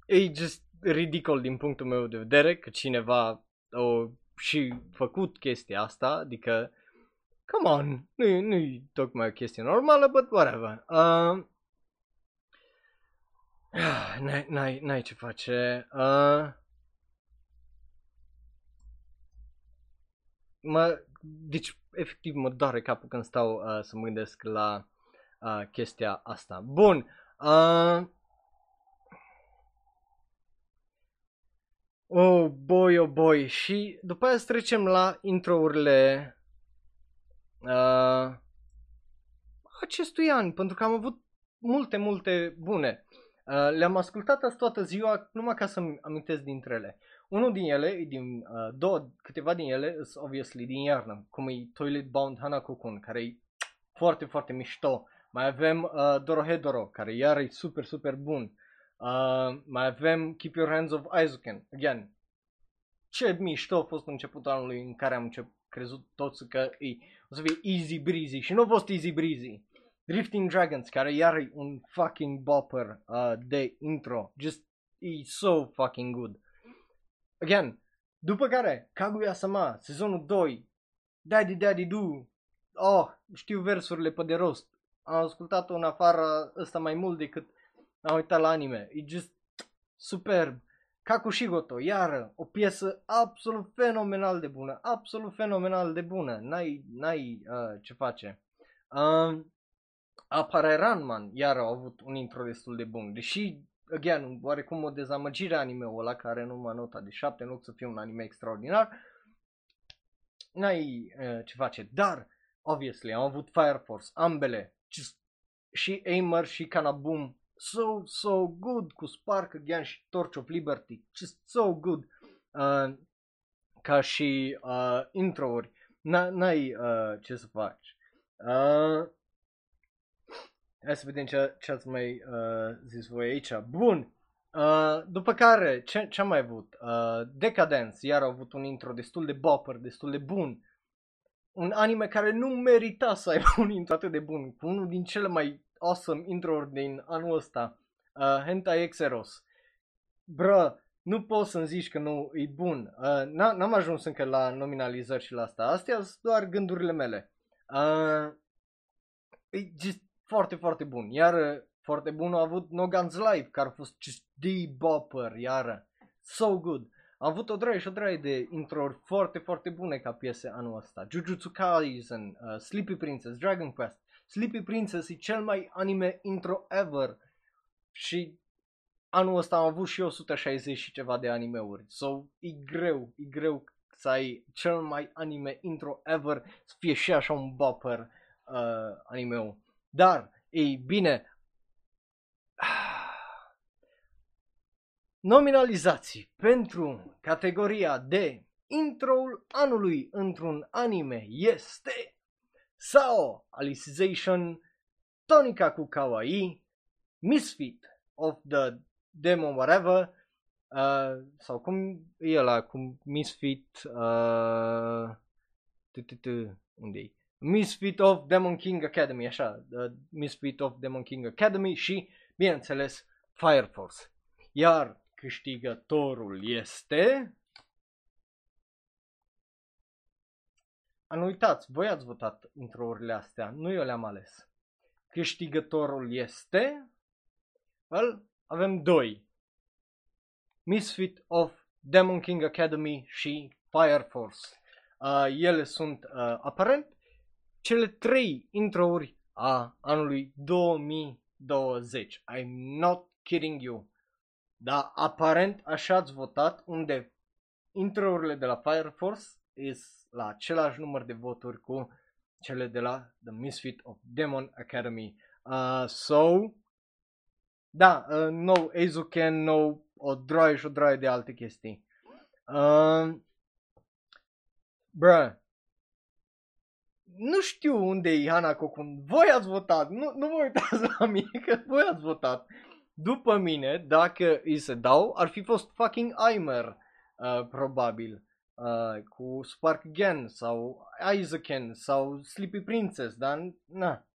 e just ridicol din punctul meu de vedere că cineva o și făcut chestia asta, adică, come on, nu, nu tocmai o chestie normală, but whatever. Uh, n-ai, n-ai, n-ai ce face. Uh, mă, deci, efectiv, mă doare capul când stau uh, să mă gândesc la uh, chestia asta. Bun. Uh, Oh boy, oh boy. Și după aia să trecem la intro-urile uh, acestui an, pentru că am avut multe, multe bune. Uh, le-am ascultat azi toată ziua numai ca să-mi amintesc dintre ele. Unul din ele, din, uh, două, câteva din ele, sunt obviously din iarnă, cum e Toilet Bound Hanako-kun, care e foarte, foarte mișto. Mai avem uh, Dorohedoro, care iar e super, super bun. Uh, mai avem Keep Your Hands of Aizuken. Again, ce mișto a fost începutul anului în care am încep, crezut toți că e, o să fie easy breezy și nu a fost easy breezy. Drifting Dragons, care iar e un fucking bopper uh, de intro. Just, e so fucking good. Again, după care, Kaguya-sama, sezonul 2, Daddy Daddy Do, oh, știu versurile pe de rost. Am ascultat-o în afară ăsta mai mult decât am uitat la anime. E just superb. Kakushigoto, iară, o piesă absolut fenomenal de bună, absolut fenomenal de bună, n-ai, n-ai uh, ce face. Uh, apare Ranman, iară, au avut un intro destul de bun, deși, again, oarecum o dezamăgire anime-ul ăla care nu m-a notat de 7 în loc să fie un anime extraordinar, n-ai uh, ce face, dar, obviously, am avut Fire Force, ambele, și Aimer și Kanaboom so, so good cu Spark Again și Torch of Liberty. Just so good. Uh, ca și uh, intro-uri. N-ai uh, ce să faci. Uh, hai să vedem ce, ce ați mai uh, zis voi aici. Bun. Uh, după care, ce, ce am mai avut? Uh, Decadence, iar au avut un intro destul de bopper, destul de bun. Un anime care nu merita să aibă [LAUGHS] un intro atât de bun, cu unul din cele mai awesome intro din anul ăsta, uh, Hentai Exeros. Bră, nu poți să-mi zici că nu e bun. Uh, n-am ajuns încă la nominalizări și la asta. Astea sunt doar gândurile mele. Uh, e just foarte, foarte bun. Iar uh, foarte bun a avut No Guns Live, care a fost just the bopper, iară. So good. Am avut o draie și o draie de intro foarte, foarte bune ca piese anul ăsta. Jujutsu Kaisen, uh, Sleepy Princess, Dragon Quest. Sleepy Princess e cel mai anime intro ever și anul ăsta am avut și 160 și ceva de animeuri. So, e greu, e greu să ai cel mai anime intro ever să fie și așa un bopper uh, anime Dar, ei bine, [SIGHS] nominalizații pentru categoria de intro anului într-un anime este Sao Alicization, Tonica cu Kawaii, Misfit of the Demon Whatever, uh, sau cum e ăla, cum Misfit, uh, unde Misfit of Demon King Academy, așa, uh, Misfit of Demon King Academy și, bineînțeles, Fire Force. Iar câștigătorul este Nu uitați, voi ați votat intro-urile astea, nu eu le-am ales. Câștigătorul este... Well, avem doi. Misfit of Demon King Academy și Fire Force. Uh, ele sunt uh, aparent cele trei introuri a anului 2020. I'm not kidding you. Da, aparent așa ați votat unde introurile de la Fire Force is la același număr de voturi cu cele de la The Misfit of Demon Academy. Uh, so, da, uh, no Azuken, no o droaie și o droaie de alte chestii. Uh, bruh, nu știu unde e Hana Cocun. Voi ați votat, nu, nu vă uitați la mine [LAUGHS] că voi ați votat. După mine, dacă îi se dau, ar fi fost fucking Aimer, uh, probabil. Uh, cu Spark Gen sau Isaacen sau Sleepy Princess, dar na.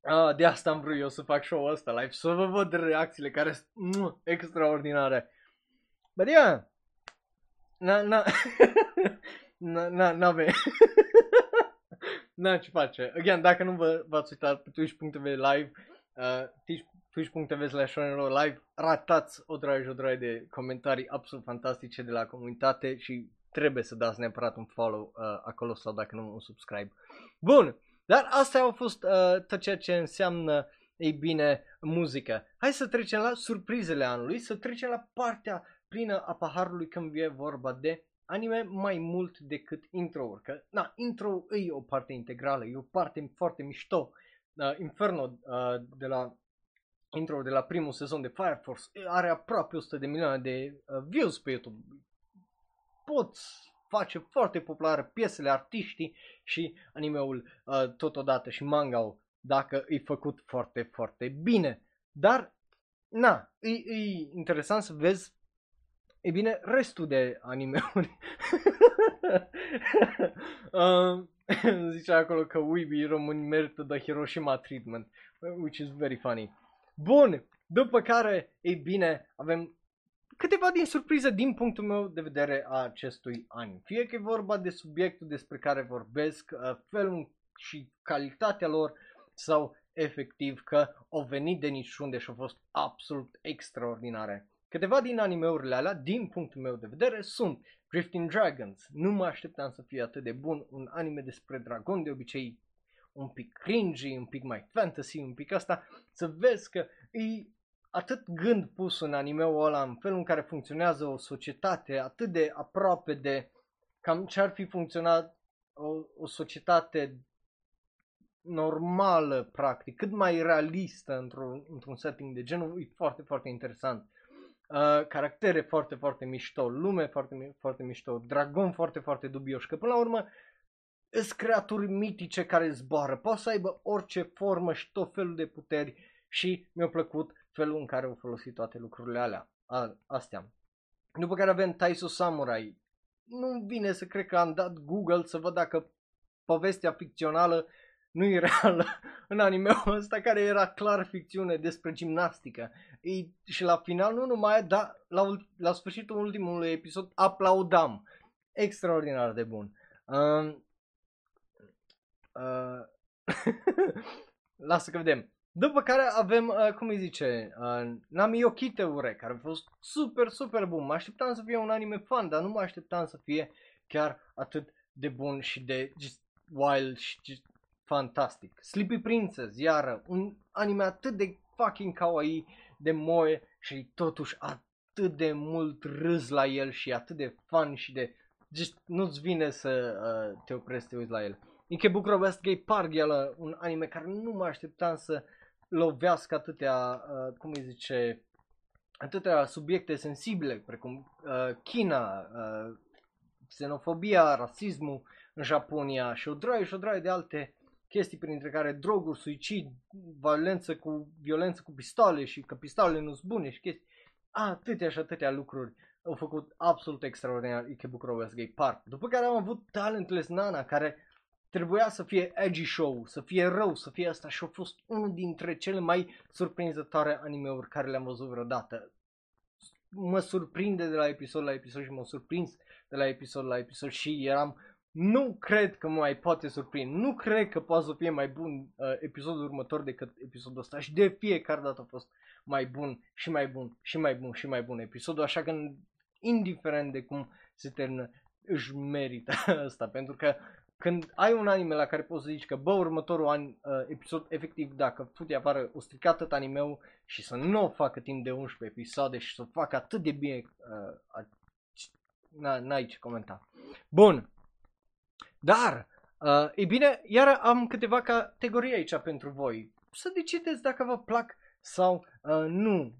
Uh, de asta am vrut eu să fac show-ul ăsta live, să vă văd reacțiile care sunt extraordinare. But yeah, na, na, [LAUGHS] na, na, n-ave. [LAUGHS] na, ce face. Again, dacă nu vă, v-ați uitat pe twitch.tv live, uh, twitch.tv slash live, ratați o draie și o draie de comentarii absolut fantastice de la comunitate și trebuie să dați neapărat un follow uh, acolo sau dacă nu un subscribe. Bun, dar astea au fost uh, tot ceea ce înseamnă, ei bine, muzică. Hai să trecem la surprizele anului, să trecem la partea plină a paharului când e vorba de anime mai mult decât intro-uri. Că, na, intro e o parte integrală, e o parte foarte mișto. Uh, Inferno uh, de la intro de la primul sezon de Fire Force are aproape 100 de milioane de uh, views pe YouTube. Poți face foarte populară piesele, artiștii și animeul uh, totodată și manga dacă e făcut foarte, foarte bine. Dar, na, e, e interesant să vezi E bine, restul de animeuri. uh, [LAUGHS] [LAUGHS] zicea acolo că Weeby români merită de Hiroshima treatment, which is very funny. Bun, după care, ei bine, avem câteva din surprize din punctul meu de vedere a acestui an. Fie că e vorba de subiectul despre care vorbesc, uh, felul și calitatea lor sau efectiv că au venit de niciunde și au fost absolut extraordinare. Câteva din animeurile alea, din punctul meu de vedere, sunt Drifting Dragons. Nu mă așteptam să fie atât de bun un anime despre dragon, de obicei un pic cringy, un pic mai fantasy, un pic asta, să vezi că e atât gând pus în animeul ăla, în felul în care funcționează o societate, atât de aproape de cam ce ar fi funcționat o, o societate normală, practic, cât mai realistă într-un, într-un setting de genul, e foarte, foarte interesant. Uh, caractere foarte, foarte mișto, lume foarte, foarte mișto, dragon foarte, foarte dubioși, că până la urmă sunt creaturi mitice care zboară, poate să aibă orice formă și tot felul de puteri și mi-a plăcut felul în care au folosit toate lucrurile alea, a, astea. După care avem Taiso Samurai. Nu vine să cred că am dat Google să văd dacă povestea ficțională nu e reală în anime-ul ăsta care era clar ficțiune despre gimnastică. E, și la final nu numai, dar la, la sfârșitul ultimului episod aplaudam. Extraordinar de bun. Uh, uh, [LAUGHS] lasă că vedem. După care avem, uh, cum îi zice, uh, Nami Yokite Ure, care a fost super, super bun. Mă așteptam să fie un anime fan, dar nu mă așteptam să fie chiar atât de bun și de just wild și just fantastic. Sleepy Princess, iară, un anime atât de fucking kawaii, de moe și totuși atât de mult râs la el și atât de fun și de... Just nu-ți vine să uh, te oprești să te uiți la el. Ikebukuro Westgate Park e un anime care nu mă așteptam să lovească atâtea, uh, cum îi zice, atâtea subiecte sensibile, precum uh, China, uh, xenofobia, rasismul în Japonia și o draie și o draie de alte chestii printre care droguri, suicid, violență cu, violență cu pistoale și că pistolele nu sunt bune și chestii. Atâtea și atâtea lucruri au făcut absolut extraordinar Ikebukuro Westgate Park. După care am avut Talentless Nana care trebuia să fie edgy show, să fie rău, să fie asta și a fost unul dintre cele mai surprinzătoare animeuri care le-am văzut vreodată. Mă surprinde de la episod la episod și m-a surprins de la episod la episod și eram nu cred că mai poate surprinde. Nu cred că poate să fie mai bun uh, episodul următor decât episodul ăsta și de fiecare dată a fost mai bun și mai bun și mai bun și mai bun episodul, așa că indiferent de cum se termină, își merită [LAUGHS] asta, pentru că când ai un anime la care poți să zici că, bă, următorul an, uh, episod, efectiv, dacă fute afară, o stricat tot anime și să nu o facă timp de 11 episoade și să o facă atât de bine, uh, n-ai ce comenta. Bun. Dar, uh, e bine, iar am câteva categorii aici pentru voi. Să decideți dacă vă plac sau uh, nu.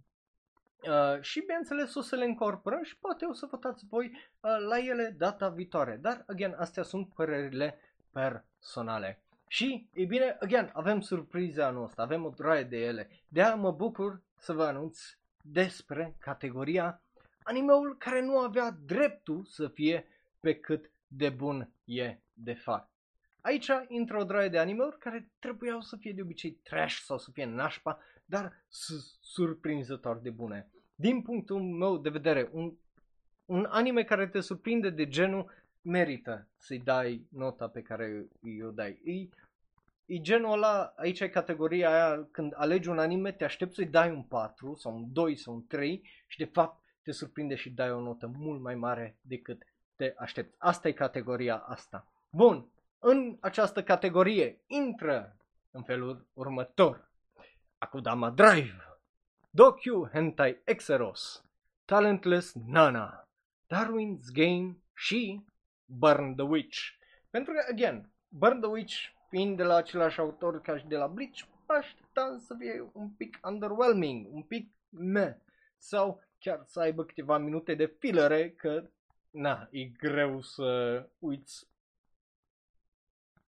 Uh, și bineînțeles o să le incorporăm și poate o să votați voi uh, la ele data viitoare. Dar, again, astea sunt părerile personale. Și, e bine, again, avem surpriza anul ăsta, avem o draie de ele. de mă bucur să vă anunț despre categoria animeul care nu avea dreptul să fie pe cât de bun e de fapt. Aici intră o draie de animeuri care trebuiau să fie de obicei trash sau să fie nașpa, dar surprinzător de bune. Din punctul meu de vedere, un, un anime care te surprinde de genul merită să-i dai nota pe care îi o dai. E, e genul ăla, aici e categoria aia, când alegi un anime, te aștepți să-i dai un 4 sau un 2 sau un 3 și de fapt te surprinde și dai o notă mult mai mare decât te aștepți. Asta e categoria asta. Bun, în această categorie intră în felul următor. Akudama Drive, Docu Hentai Exeros, Talentless Nana, Darwin's Game și Burn the Witch. Pentru că, again, Burn the Witch fiind de la același autor ca și de la Bleach, așteptam să fie un pic underwhelming, un pic meh, sau chiar să aibă câteva minute de filere, că, na, e greu să uiți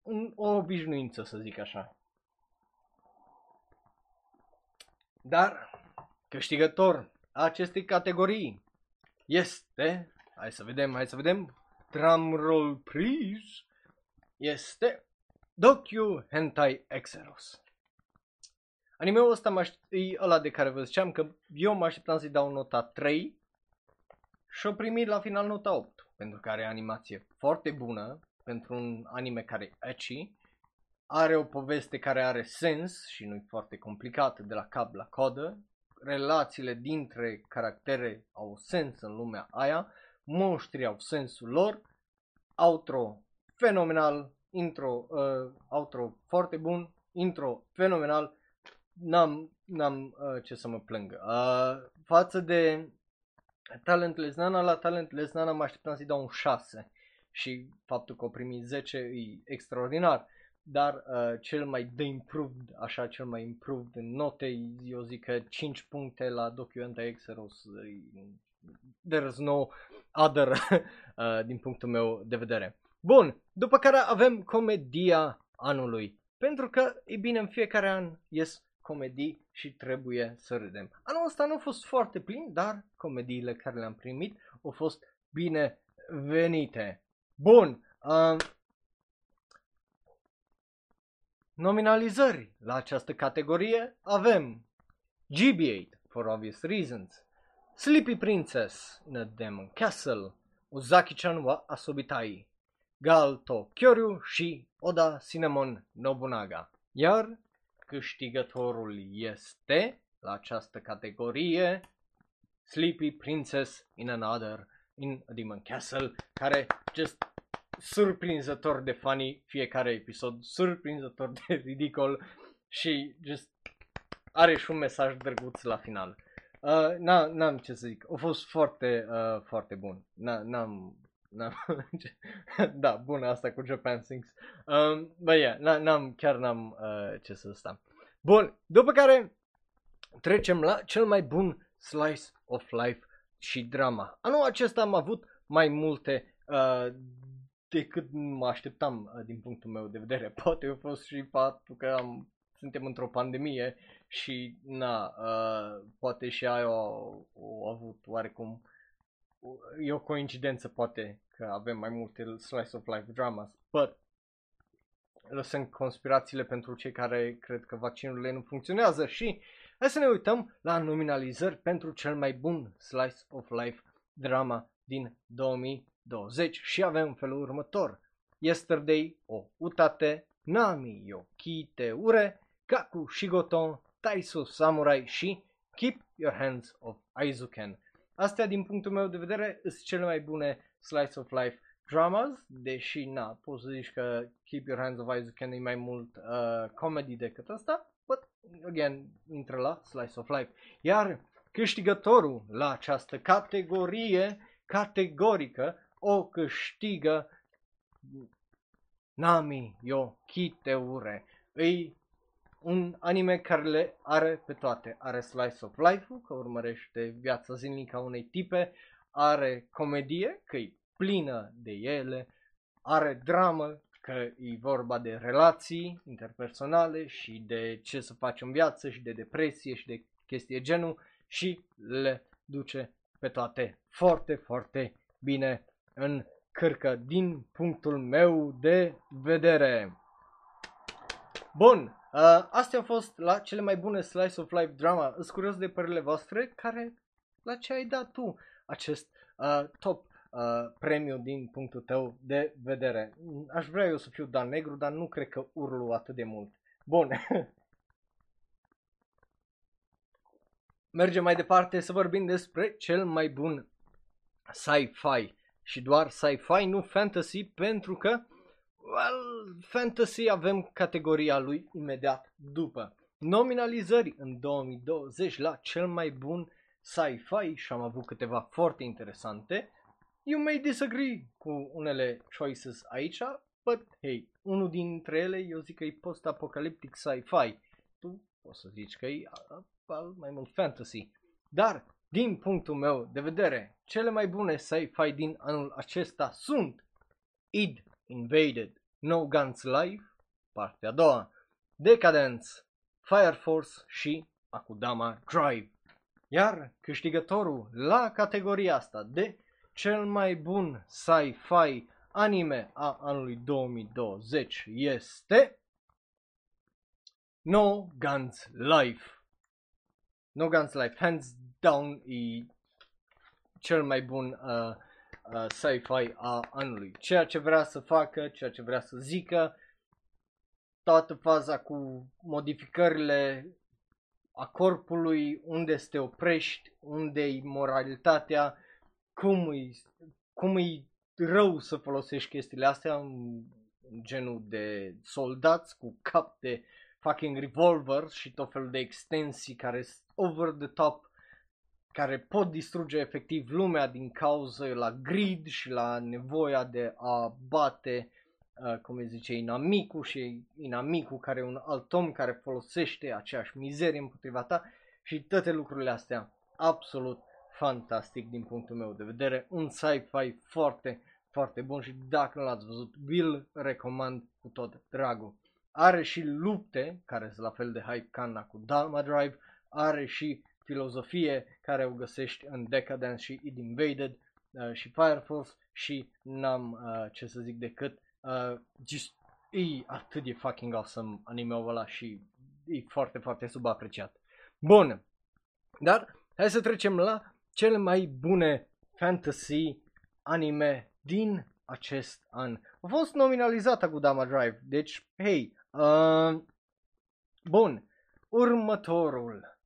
un, o obișnuință, să zic așa. Dar câștigător acestei categorii este, hai să vedem, hai să vedem, drumroll please, este Docu Hentai Exeros. Animeul ăsta mă aștept, e ăla de care vă ziceam că eu mă așteptam să-i dau nota 3 și o primit la final nota 8 pentru că are animație foarte bună pentru un anime care e ecchi, are o poveste care are sens și nu e foarte complicată de la cap la codă, relațiile dintre caractere au sens în lumea aia, monștrii au sensul lor, outro fenomenal, intro, uh, outro foarte bun, intro fenomenal, n-am, n-am uh, ce să mă plâng. Uh, față de Talentless Nana, la Talentless Nana mă așteptam să-i dau un 6 și faptul că o primit 10 e extraordinar. Dar uh, cel mai de improved, așa, cel mai improved în note, eu zic că 5 puncte la Docuenta Exeros, there's no other [LAUGHS] uh, din punctul meu de vedere. Bun, după care avem comedia anului. Pentru că, e bine, în fiecare an ies comedii și trebuie să râdem. Anul ăsta nu a fost foarte plin, dar comediile care le-am primit au fost bine venite. Bun, uh, nominalizări la această categorie avem GB8, for obvious reasons, Sleepy Princess in a Demon Castle, Uzaki-chan wa Asobitai, Galto Kyoryu și Oda Cinnamon Nobunaga. Iar câștigătorul este, la această categorie, Sleepy Princess in Another, in a Demon Castle, care just surprinzător de funny fiecare episod, surprinzător de [LAUGHS] ridicol și just are și un mesaj drăguț la final. Uh, n-am ce să zic, a fost foarte, uh, foarte bun. N-am, n-am, [LAUGHS] da, bun asta cu Japan Sings. Um, bă, yeah, n-am, chiar n-am uh, ce să stau. Bun, după care trecem la cel mai bun slice of life și drama. Anul acesta am avut mai multe uh, decât mă așteptam uh, din punctul meu de vedere. [LAUGHS] Poate a fost și faptul că am, suntem într-o pandemie și na, uh, poate și aia au, au avut oarecum e o coincidență poate că avem mai multe slice of life dramas, but lăsăm conspirațiile pentru cei care cred că vaccinurile nu funcționează și hai să ne uităm la nominalizări pentru cel mai bun slice of life drama din 2020 și avem felul următor. Yesterday o Utate, Nami yo Kite Ure, Kaku Shigoton, Taiso Samurai și Keep Your Hands of Aizuken. Astea, din punctul meu de vedere, sunt cele mai bune slice of life dramas, deși, na, poți să zici că Keep Your Hands of Aizuken e mai mult uh, comedy decât asta, but, again, intră la slice of life. Iar câștigătorul la această categorie categorică o câștigă Nami yo Kiteure. E un anime care le are pe toate. Are slice of life-ul, că urmărește viața zilnică a unei tipe, are comedie, că e plină de ele, are dramă, că e vorba de relații interpersonale și de ce să faci în viață și de depresie și de chestii genul și le duce pe toate foarte, foarte bine în cârcă din punctul meu de vedere. Bun, uh, astea au fost la cele mai bune slice of life drama. Îți curios de părerile voastre care la ce ai dat tu acest uh, top uh, premiu din punctul tău de vedere. Aș vrea eu să fiu Dan Negru, dar nu cred că urlu atât de mult. Bun. [LAUGHS] Mergem mai departe să vorbim despre cel mai bun sci-fi și doar sci-fi, nu fantasy, pentru că well, fantasy avem categoria lui imediat după. Nominalizări în 2020 la cel mai bun sci-fi și am avut câteva foarte interesante. You may disagree cu unele choices aici, but hey, unul dintre ele eu zic că e post-apocaliptic sci-fi. Tu poți să zici că e mai mult fantasy. Dar din punctul meu de vedere, cele mai bune sci-fi din anul acesta sunt Id Invaded, No Guns Live, partea a doua, Decadence, Fire Force și Akudama Drive. Iar câștigătorul la categoria asta de cel mai bun sci-fi anime a anului 2020 este No Guns Life. No Guns Life, hands Down e cel mai bun uh, uh, sci-fi a anului. Ceea ce vrea să facă, ceea ce vrea să zică, toată faza cu modificările a corpului, unde să te oprești, unde e moralitatea, cum e, cum e rău să folosești chestiile astea în genul de soldați cu cap de fucking revolver și tot felul de extensii care sunt over the top care pot distruge efectiv lumea din cauza la grid și la nevoia de a bate, uh, cum îi zice, inamicul și inamicul care e un alt om care folosește aceeași mizerie împotriva ta și toate lucrurile astea absolut fantastic din punctul meu de vedere. Un sci-fi foarte, foarte bun și dacă nu l-ați văzut, vi-l recomand cu tot dragul. Are și lupte, care sunt la fel de hype ca cu Dharma Drive, are și filozofie care o găsești în Decadence și It Invaded uh, și Fire Force și n-am uh, ce să zic decât uh, just, e atât de fucking awesome anime-ul ăla și e foarte, foarte subapreciat. Bun, dar hai să trecem la cele mai bune fantasy anime din acest an. A fost nominalizată cu Dama Drive, deci, hei, uh, bun, următorul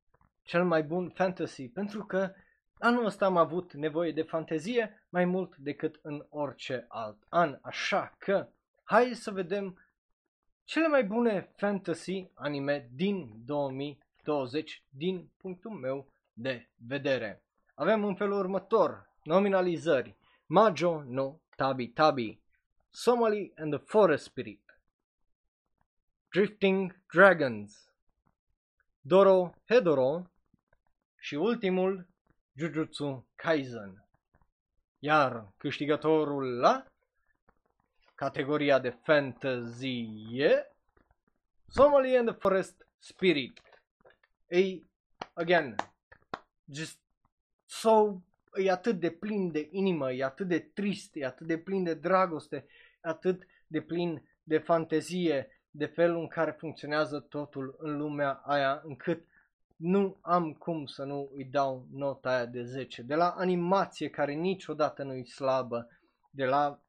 cel mai bun fantasy, pentru că anul ăsta am avut nevoie de fantezie mai mult decât în orice alt an, așa că hai să vedem cele mai bune fantasy anime din 2020 din punctul meu de vedere. Avem în felul următor nominalizări Majo no Tabi Tabi, Somali and the Forest Spirit, Drifting Dragons, Doro Hedoro, și ultimul Jujutsu Kaisen. Iar câștigătorul la categoria de fantasy e Somali and the Forest Spirit. Ei, again, just so, e atât de plin de inimă, e atât de trist, e atât de plin de dragoste, e atât de plin de fantezie, de felul în care funcționează totul în lumea aia, încât nu am cum să nu îi dau nota aia de 10. De la animație care niciodată nu-i slabă, de la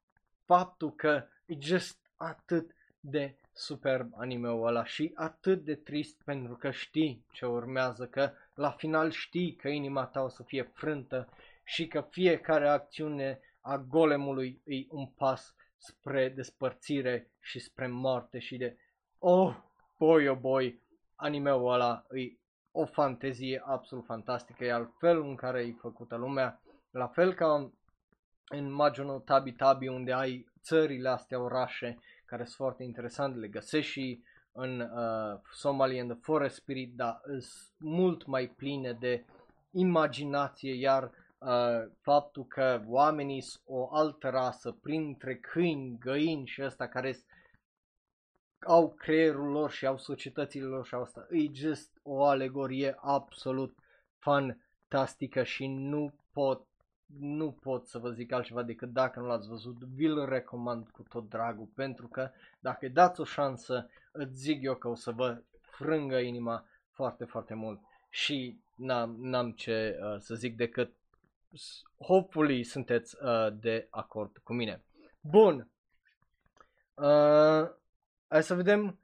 faptul că e just atât de superb anime-ul ăla și atât de trist pentru că știi ce urmează, că la final știi că inima ta o să fie frântă și că fiecare acțiune a golemului e un pas spre despărțire și spre moarte și de oh, boy, oh boy, anime-ul ăla e o fantezie absolut fantastică, iar felul în care e făcută lumea, la fel ca în Majono Tabi Tabi unde ai țările astea, orașe, care sunt foarte interesante, le găsești și în uh, Somalia and the Forest Spirit, dar sunt mult mai pline de imaginație, iar uh, faptul că oamenii sunt o altă rasă printre câini, găini și ăsta care au creierul lor și au societățile lor și asta, e just o alegorie absolut fantastică și nu pot nu pot să vă zic altceva decât dacă nu l-ați văzut, vi-l recomand cu tot dragul, pentru că dacă dați o șansă, îți zic eu că o să vă frângă inima foarte, foarte mult și n-am, n-am ce uh, să zic decât hopefully sunteți uh, de acord cu mine. Bun. Uh, hai să vedem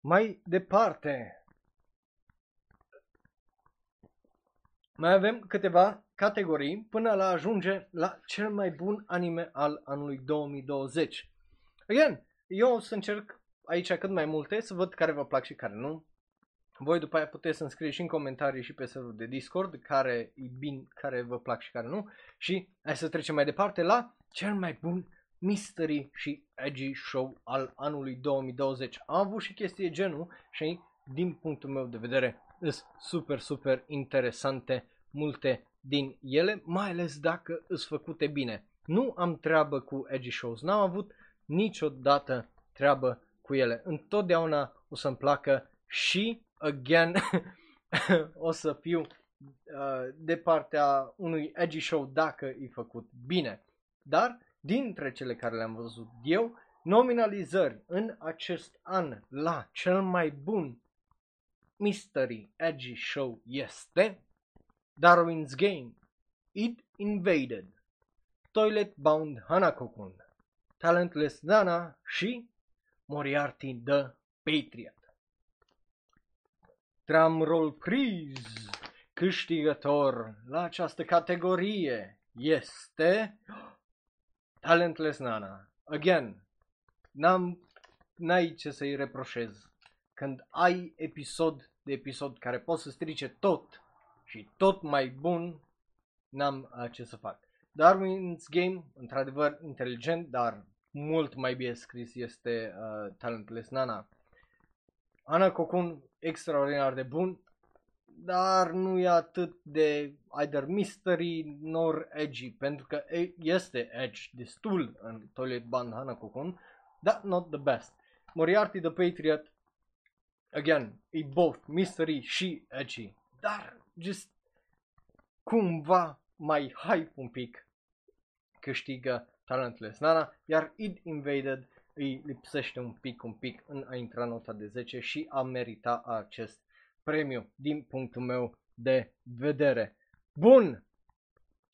mai departe. Mai avem câteva categorii până la ajunge la cel mai bun anime al anului 2020. Again, eu o să încerc aici cât mai multe să văd care vă plac și care nu. Voi după aia puteți să-mi scrieți și în comentarii și pe serverul de Discord care e bine, care vă plac și care nu. Și hai să trecem mai departe la cel mai bun mystery și edgy show al anului 2020. Am avut și chestii genul și din punctul meu de vedere sunt super, super interesante multe din ele, mai ales dacă sunt făcute bine. Nu am treabă cu edgy shows, n-am avut niciodată treabă cu ele. Întotdeauna o să-mi placă și, again, [LAUGHS] o să fiu uh, de partea unui edgy show dacă e făcut bine. Dar, dintre cele care le-am văzut eu, nominalizări în acest an la cel mai bun mystery edgy show este Darwin's Game, It Invaded, Toilet Bound Hanako-kun, Talentless Nana și Moriarty the Patriot. Drumroll please! Câștigător la această categorie este Talentless Nana. Again, n-am, n-ai ce să-i reproșez. Când ai episod de episod care poate să strice tot și tot mai bun, n-am uh, ce să fac. Darwin's Game, într-adevăr inteligent, dar mult mai bine scris este uh, Talentless Nana. Ana Cocoon, extraordinar de bun, dar nu e atât de either mystery nor edgy, pentru că este edge destul în Toilet Band Hana Cocoon, dar not the best. Moriarty the Patriot, again, e both mystery și edgy, dar just cumva mai hype un pic câștigă Talentless Nana, iar Id Invaded îi lipsește un pic, un pic în a intra nota de 10 și a merita acest premiu din punctul meu de vedere. Bun,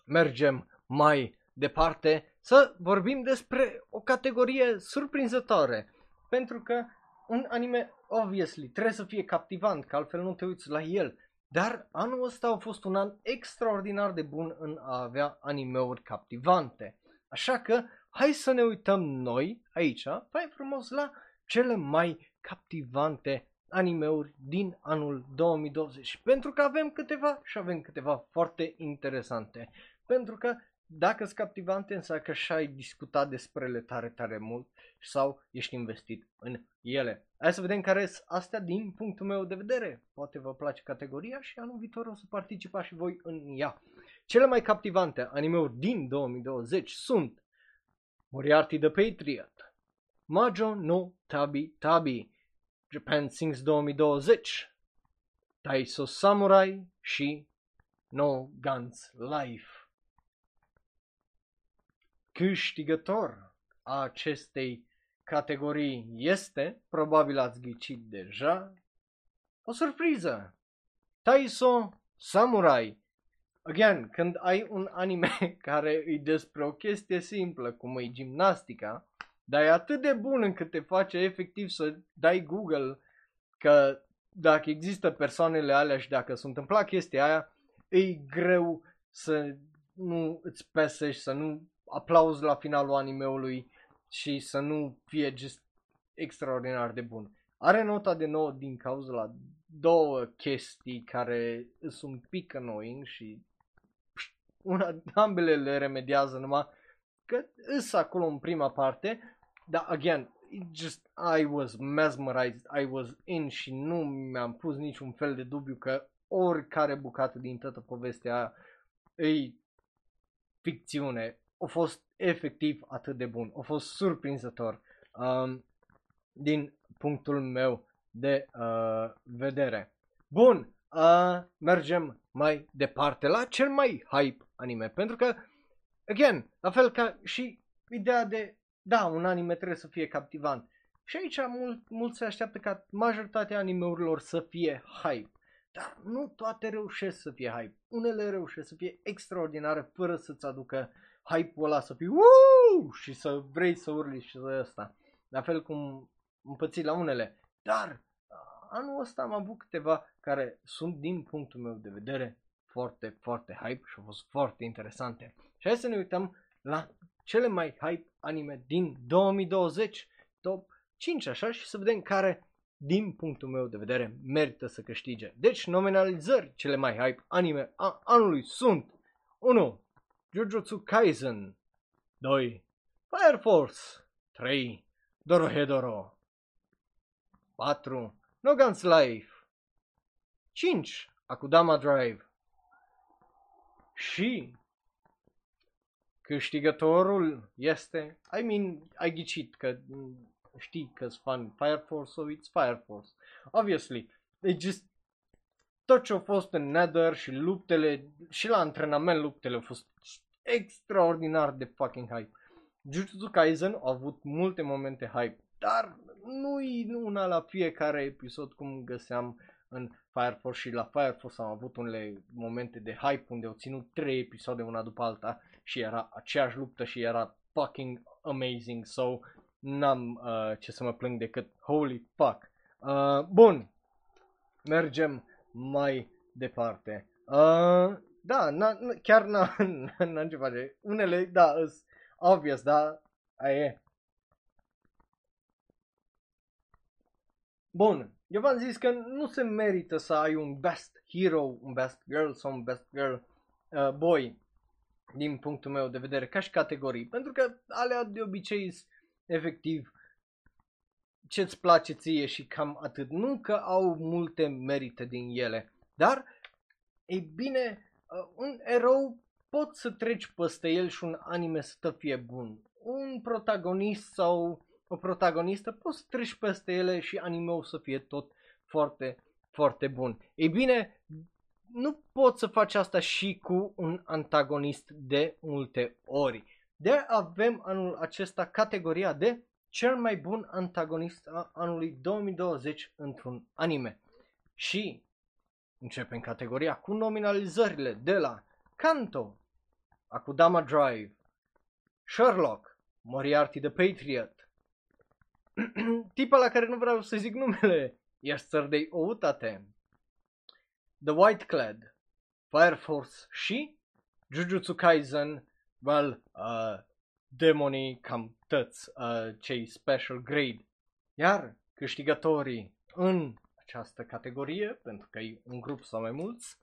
mergem mai departe să vorbim despre o categorie surprinzătoare, pentru că un anime, obviously, trebuie să fie captivant, că altfel nu te uiți la el. Dar anul ăsta a fost un an extraordinar de bun în a avea animeuri captivante. Așa că hai să ne uităm noi aici, mai frumos, la cele mai captivante animeuri din anul 2020. Pentru că avem câteva și avem câteva foarte interesante. Pentru că dacă sunt captivante, înseamnă că și-ai discutat despre ele tare, tare mult sau ești investit în ele. Hai să vedem care sunt astea din punctul meu de vedere. Poate vă place categoria și anul viitor o să participați și voi în ea. Cele mai captivante animeuri din 2020 sunt Moriarty the Patriot, Majo no Tabi Tabi, Japan Sings 2020, Taiso Samurai și No Guns Life. Câștigător a acestei categorii este, probabil ați ghicit deja, o surpriză. Taiso Samurai. Again, când ai un anime [LAUGHS] care îi despre o chestie simplă, cum e gimnastica, dar e atât de bun încât te face efectiv să dai Google că dacă există persoanele alea și dacă s-a întâmplat chestia aia, e greu să nu îți pesești, să nu aplauzi la finalul animeului și să nu fie just extraordinar de bun. Are nota de 9 din cauza la două chestii care sunt un pic annoying și una, ambele le remediază numai că îs acolo în prima parte, dar again, just I was mesmerized, I was in și nu mi-am pus niciun fel de dubiu că oricare bucată din toată povestea aia e ficțiune. A fost efectiv atât de bun, a fost surprinzător um, din punctul meu de uh, vedere. Bun, uh, mergem mai departe la cel mai hype anime, pentru că, again, la fel ca și ideea de, da, un anime trebuie să fie captivant. Și aici mult, mult se așteaptă ca majoritatea animeurilor să fie hype. Dar nu toate reușesc să fie hype. Unele reușesc să fie extraordinare fără să-ți aducă hype-ul ăla să fii Woo! și să vrei să urli și să ăsta. La fel cum împăți la unele. Dar anul ăsta am avut câteva care sunt din punctul meu de vedere foarte, foarte hype și au fost foarte interesante. Și hai să ne uităm la cele mai hype anime din 2020, top 5 așa și să vedem care din punctul meu de vedere merită să câștige. Deci nominalizări cele mai hype anime a anului sunt 1. Jujutsu Kaisen 2. Fire Force 3. Dorohedoro 4. No Guns Life 5. Akudama Drive și câștigătorul este, I mean, ai ghicit că știi că sunt fan Fire Force, so it's Fire Force. Obviously, it just tot ce a fost în Nether și luptele, și la antrenament luptele au fost extraordinar de fucking hype. Jujutsu Kaisen a avut multe momente hype, dar nu-i una la fiecare episod cum găseam în Fire Force și la Fire Force am avut unele momente de hype unde au ținut trei episoade una după alta și era aceeași luptă și era fucking amazing, so n-am uh, ce să mă plâng decât holy fuck. Uh, bun, mergem mai departe. Uh, da, n-a, chiar n-am, [LAUGHS] n-am ce face. Unele, da, is obvious, da, aia e. Bun, eu v-am zis că nu se merită să ai un best hero, un best girl sau un best girl uh, boy din punctul meu de vedere ca și categorii, pentru că alea de obicei efectiv ce-ți place ție și cam atât. Nu că au multe merite din ele, dar, e bine, uh, un erou poți să treci peste el și un anime să te fie bun. Un protagonist sau o protagonistă poți să treci peste ele și anime să fie tot foarte, foarte bun. Ei bine, nu poți să faci asta și cu un antagonist de multe ori. De avem anul acesta categoria de cel mai bun antagonist a anului 2020 într-un anime. Și începem categoria cu nominalizările de la Kanto, Akudama Drive, Sherlock, Moriarty the Patriot, [CLEARS THROAT] tipa la care nu vreau să zic numele, Yesterday Outate, The White Clad, Fire Force și Jujutsu Kaisen, well, uh, demonii cam tăți, uh, cei special grade. Iar câștigătorii în această categorie, pentru că e un grup sau mai mulți,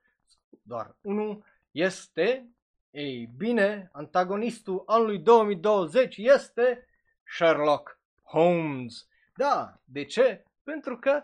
doar unul, este, ei bine, antagonistul anului 2020 este Sherlock Holmes. Da, de ce? Pentru că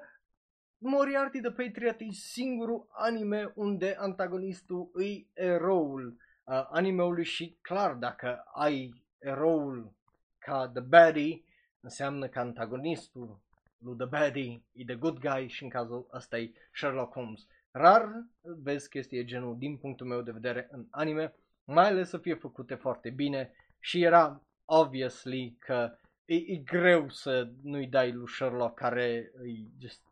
Moriarty the Patriot e singurul anime unde antagonistul îi eroul uh, animeului și clar dacă ai eroul ca The Baddie înseamnă că antagonistul lui The Baddie e The Good Guy și în cazul ăsta e Sherlock Holmes. Rar vezi chestii genul din punctul meu de vedere în anime, mai ales să fie făcute foarte bine și era obviously că e, e greu să nu-i dai lui Sherlock care e just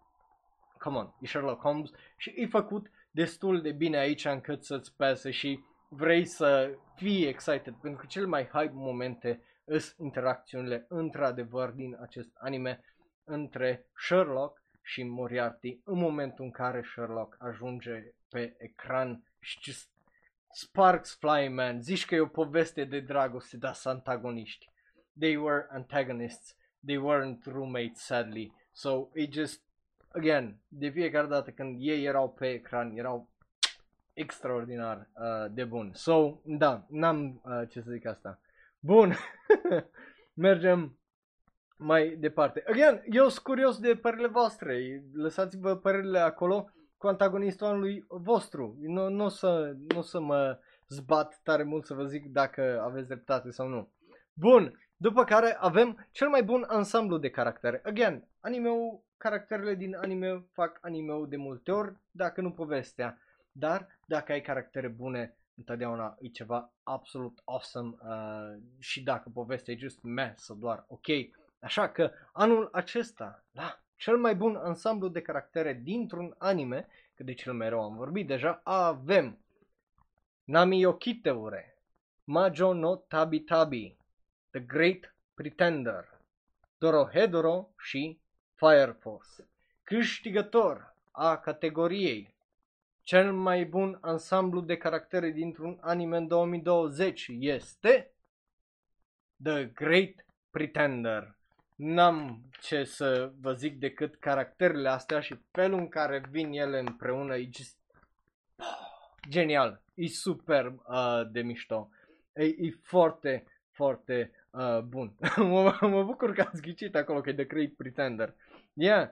come on, e Sherlock Holmes și e făcut destul de bine aici încât să-ți pese și vrei să fii excited pentru că cele mai hype momente îs interacțiunile într-adevăr din acest anime între Sherlock și Moriarty în momentul în care Sherlock ajunge pe ecran și just sparks fly, man. Zici că e o poveste de dragoste, dar sunt antagoniști. They were antagonists. They weren't roommates, sadly. So, it just, again, de fiecare dată când ei erau pe ecran, erau extraordinar uh, de bun. So, da, n-am uh, ce să zic asta. Bun, [LAUGHS] mergem mai departe. Again, eu sunt curios de părerile voastre. Lăsați-vă părerile acolo cu antagonistul anului vostru. Nu, nu, o să, nu o să mă zbat tare mult să vă zic dacă aveți dreptate sau nu. Bun, după care avem cel mai bun ansamblu de caractere. Again, anime caracterele din anime fac anime de multe ori, dacă nu povestea. Dar dacă ai caractere bune, întotdeauna e ceva absolut awesome uh, și dacă povestea e just meh sau doar ok. Așa că anul acesta, da, cel mai bun ansamblu de caractere dintr-un anime, că de cel mai rău am vorbit deja, avem Nami Yokiteure, Majo no Tabi Tabi, The Great Pretender, Dorohedoro și Fire Force. Câștigător a categoriei cel mai bun ansamblu de caractere dintr-un anime în 2020 este The Great Pretender. N-am ce să vă zic decât caracterele astea și felul în care vin ele împreună e just... genial, e super uh, de mișto, e, e foarte, foarte uh, bun. [LAUGHS] mă, mă bucur că ați ghicit acolo că e The Great Pretender. Yeah,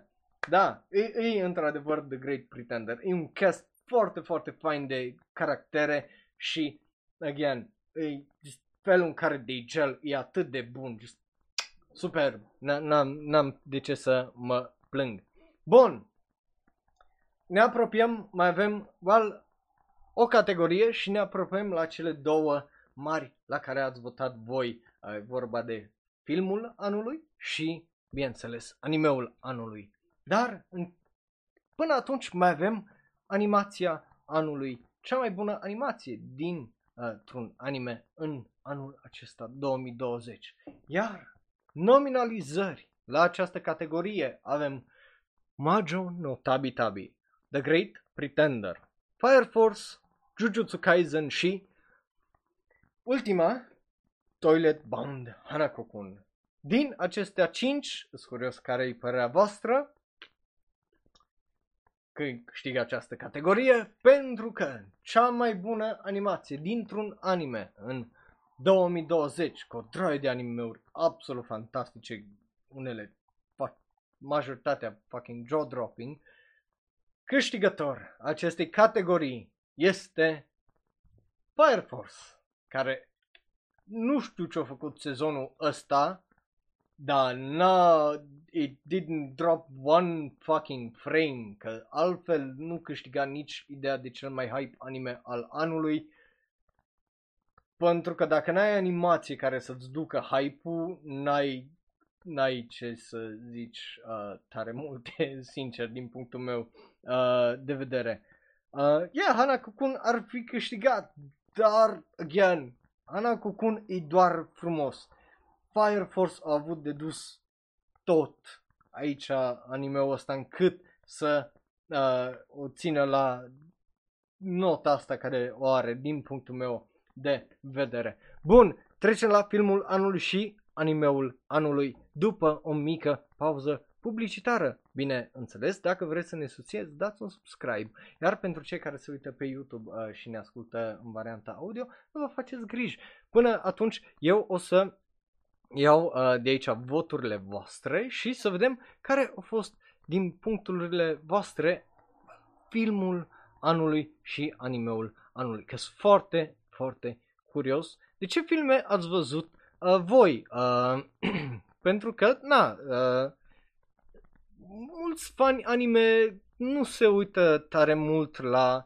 da, e, e într-adevăr The Great Pretender, e un cast foarte, foarte fain de caractere și, again, e just felul în care gel e atât de bun, just super, n-am, n-am de ce să mă plâng. Bun, ne apropiem, mai avem, well, o categorie și ne apropiem la cele două mari la care ați votat voi. E vorba de filmul anului și, bineînțeles, animeul anului. Dar, până atunci mai avem animația anului, cea mai bună animație dintr-un uh, anime în anul acesta 2020. Iar nominalizări la această categorie avem Majo no Tabi Tabi, The Great Pretender, Fire Force, Jujutsu Kaisen și ultima, Toilet Bound Hanako-kun. Din acestea 5, sunt curios care e părerea voastră, că câștigă această categorie pentru că cea mai bună animație dintr-un anime în 2020 cu o droaie de anime-uri absolut fantastice, unele majoritatea fucking jaw-dropping, câștigător acestei categorii este Fire Force, care nu știu ce a făcut sezonul ăsta, dar n-a, it didn't drop one fucking frame, că altfel nu câștiga nici ideea de cel mai hype anime al anului. Pentru că dacă n-ai animație care să-ți ducă hype-ul, n-ai, n-ai ce să zici uh, tare multe, [LAUGHS] sincer, din punctul meu uh, de vedere. Uh, yeah, Hana Kukun ar fi câștigat, dar, again, Hana Kukun e doar frumos. Fire Force a avut de dus tot aici animeul ăsta încât să uh, o țină la nota asta care o are din punctul meu de vedere. Bun, trecem la filmul anului și animeul anului după o mică pauză publicitară. Bine înțeles, dacă vreți să ne susțineți, dați un subscribe. Iar pentru cei care se uită pe YouTube uh, și ne ascultă în varianta audio, nu vă faceți griji. Până atunci, eu o să iau uh, de aici voturile voastre și să vedem care au fost din puncturile voastre filmul anului și animeul anului. Că sunt foarte, foarte curios de ce filme ați văzut uh, voi. Uh, [CLEARS THROAT] pentru că, na, uh, mulți fani anime nu se uită tare mult la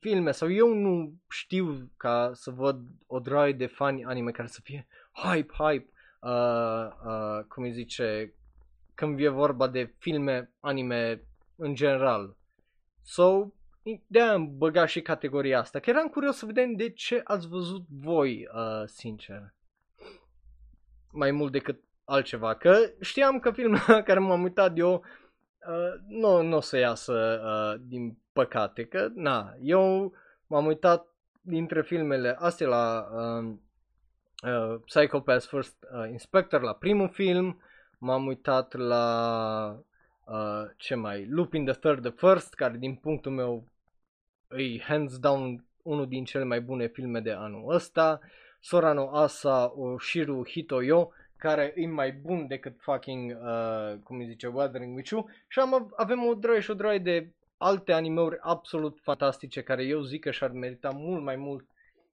filme sau eu nu știu ca să văd o droaie de fani anime care să fie hype, hype uh, uh, cum îi zice, când e vorba de filme, anime în general. So, de am băgat și categoria asta, că eram curios să vedem de ce ați văzut voi, uh, sincer. mai mult decât altceva, că știam că filmul la [LAUGHS] care m-am uitat eu uh, nu, nu o să iasă uh, din păcate, că na, eu m-am uitat dintre filmele astea la uh, uh, Psychopath First uh, Inspector, la primul film, m-am uitat la uh, ce mai, Lupin the Third the First, care din punctul meu e hands down unul din cele mai bune filme de anul ăsta, Sorano Asa Oshiru Hitoyo, care e mai bun decât fucking, uh, cum îi zice, Wuthering With You. Și am, avem o droaie și o droaie de alte animeuri absolut fantastice care eu zic că și-ar merita mult mai mult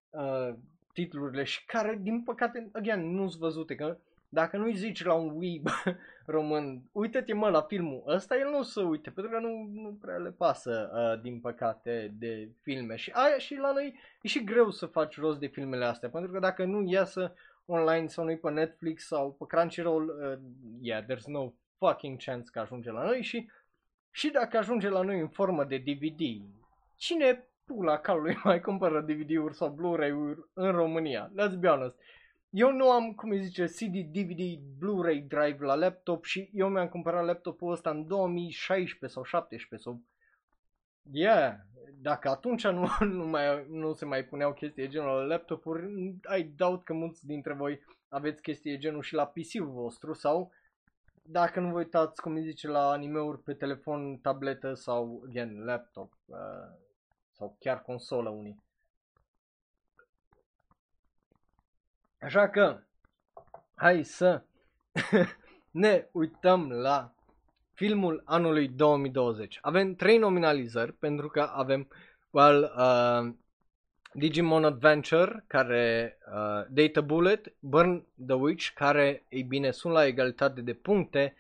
uh, titlurile și care, din păcate, again, nu-s văzute, că dacă nu-i zici la un weeb [LAUGHS] român, uite-te mă la filmul ăsta, el nu o să uite, pentru că nu, nu prea le pasă, uh, din păcate, de filme. Și aia și la noi e și greu să faci rost de filmele astea, pentru că dacă nu iasă online sau nu pe Netflix sau pe Crunchyroll, uh, yeah, there's no fucking chance că ajunge la noi și și dacă ajunge la noi în formă de DVD, cine pula calului [LAUGHS] mai cumpără DVD-uri sau Blu-ray-uri în România? Let's be honest. Eu nu am, cum îi zice, CD, DVD, Blu-ray drive la laptop și eu mi-am cumpărat laptopul ăsta în 2016 sau 17 sau... Yeah, dacă atunci nu, [LAUGHS] nu, mai, nu se mai puneau chestii genul la laptopuri, I doubt că mulți dintre voi aveți chestii genul și la PC-ul vostru sau dacă nu vă uitați, cum îi zice, la animeuri pe telefon, tabletă sau, again, laptop uh, sau chiar consolă unii. Așa că, hai să [LAUGHS] ne uităm la filmul anului 2020. Avem trei nominalizări pentru că avem well, uh, Digimon Adventure, care uh, Data Bullet, Burn the Witch, care, ei bine, sunt la egalitate de puncte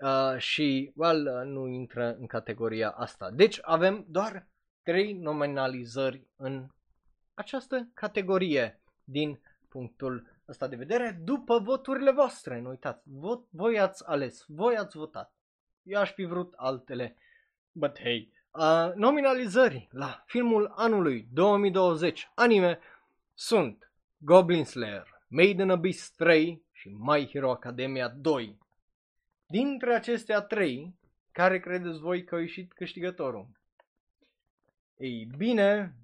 uh, și, well, uh, nu intră în categoria asta. Deci avem doar trei nominalizări în această categorie din punctul ăsta de vedere după voturile voastre. Nu uitați, vot, voi ați ales, voi ați votat. Eu aș fi vrut altele, but hey. Uh, nominalizări la filmul anului 2020 anime sunt Goblin Slayer, Made in Abyss 3 și My Hero Academia 2. Dintre acestea trei, care credeți voi că a ieșit câștigătorul? Ei bine,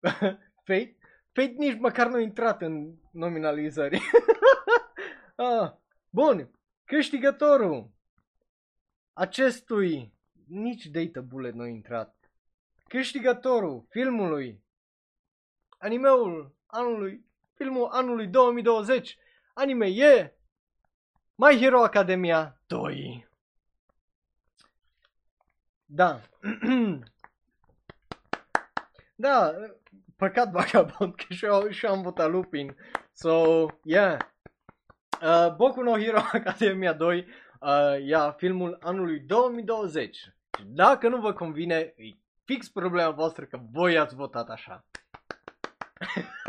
[LAUGHS] Fate Fate nici măcar nu a intrat în nominalizări. [LAUGHS] ah, bun, câștigătorul acestui nici Data Bullet nu a intrat. Câștigătorul filmului, animeul anului, filmul anului 2020, anime e My Hero Academia 2. Da. [CLEARS THROAT] da, păcat Vagabond, [LAUGHS] că și-eu, și am votat Lupin. So, yeah. Uh, Boku no Hero [LAUGHS] Academia 2 uh, ia filmul anului 2020. Dacă nu vă convine, e fix problema voastră că voi ați votat așa. [LAUGHS]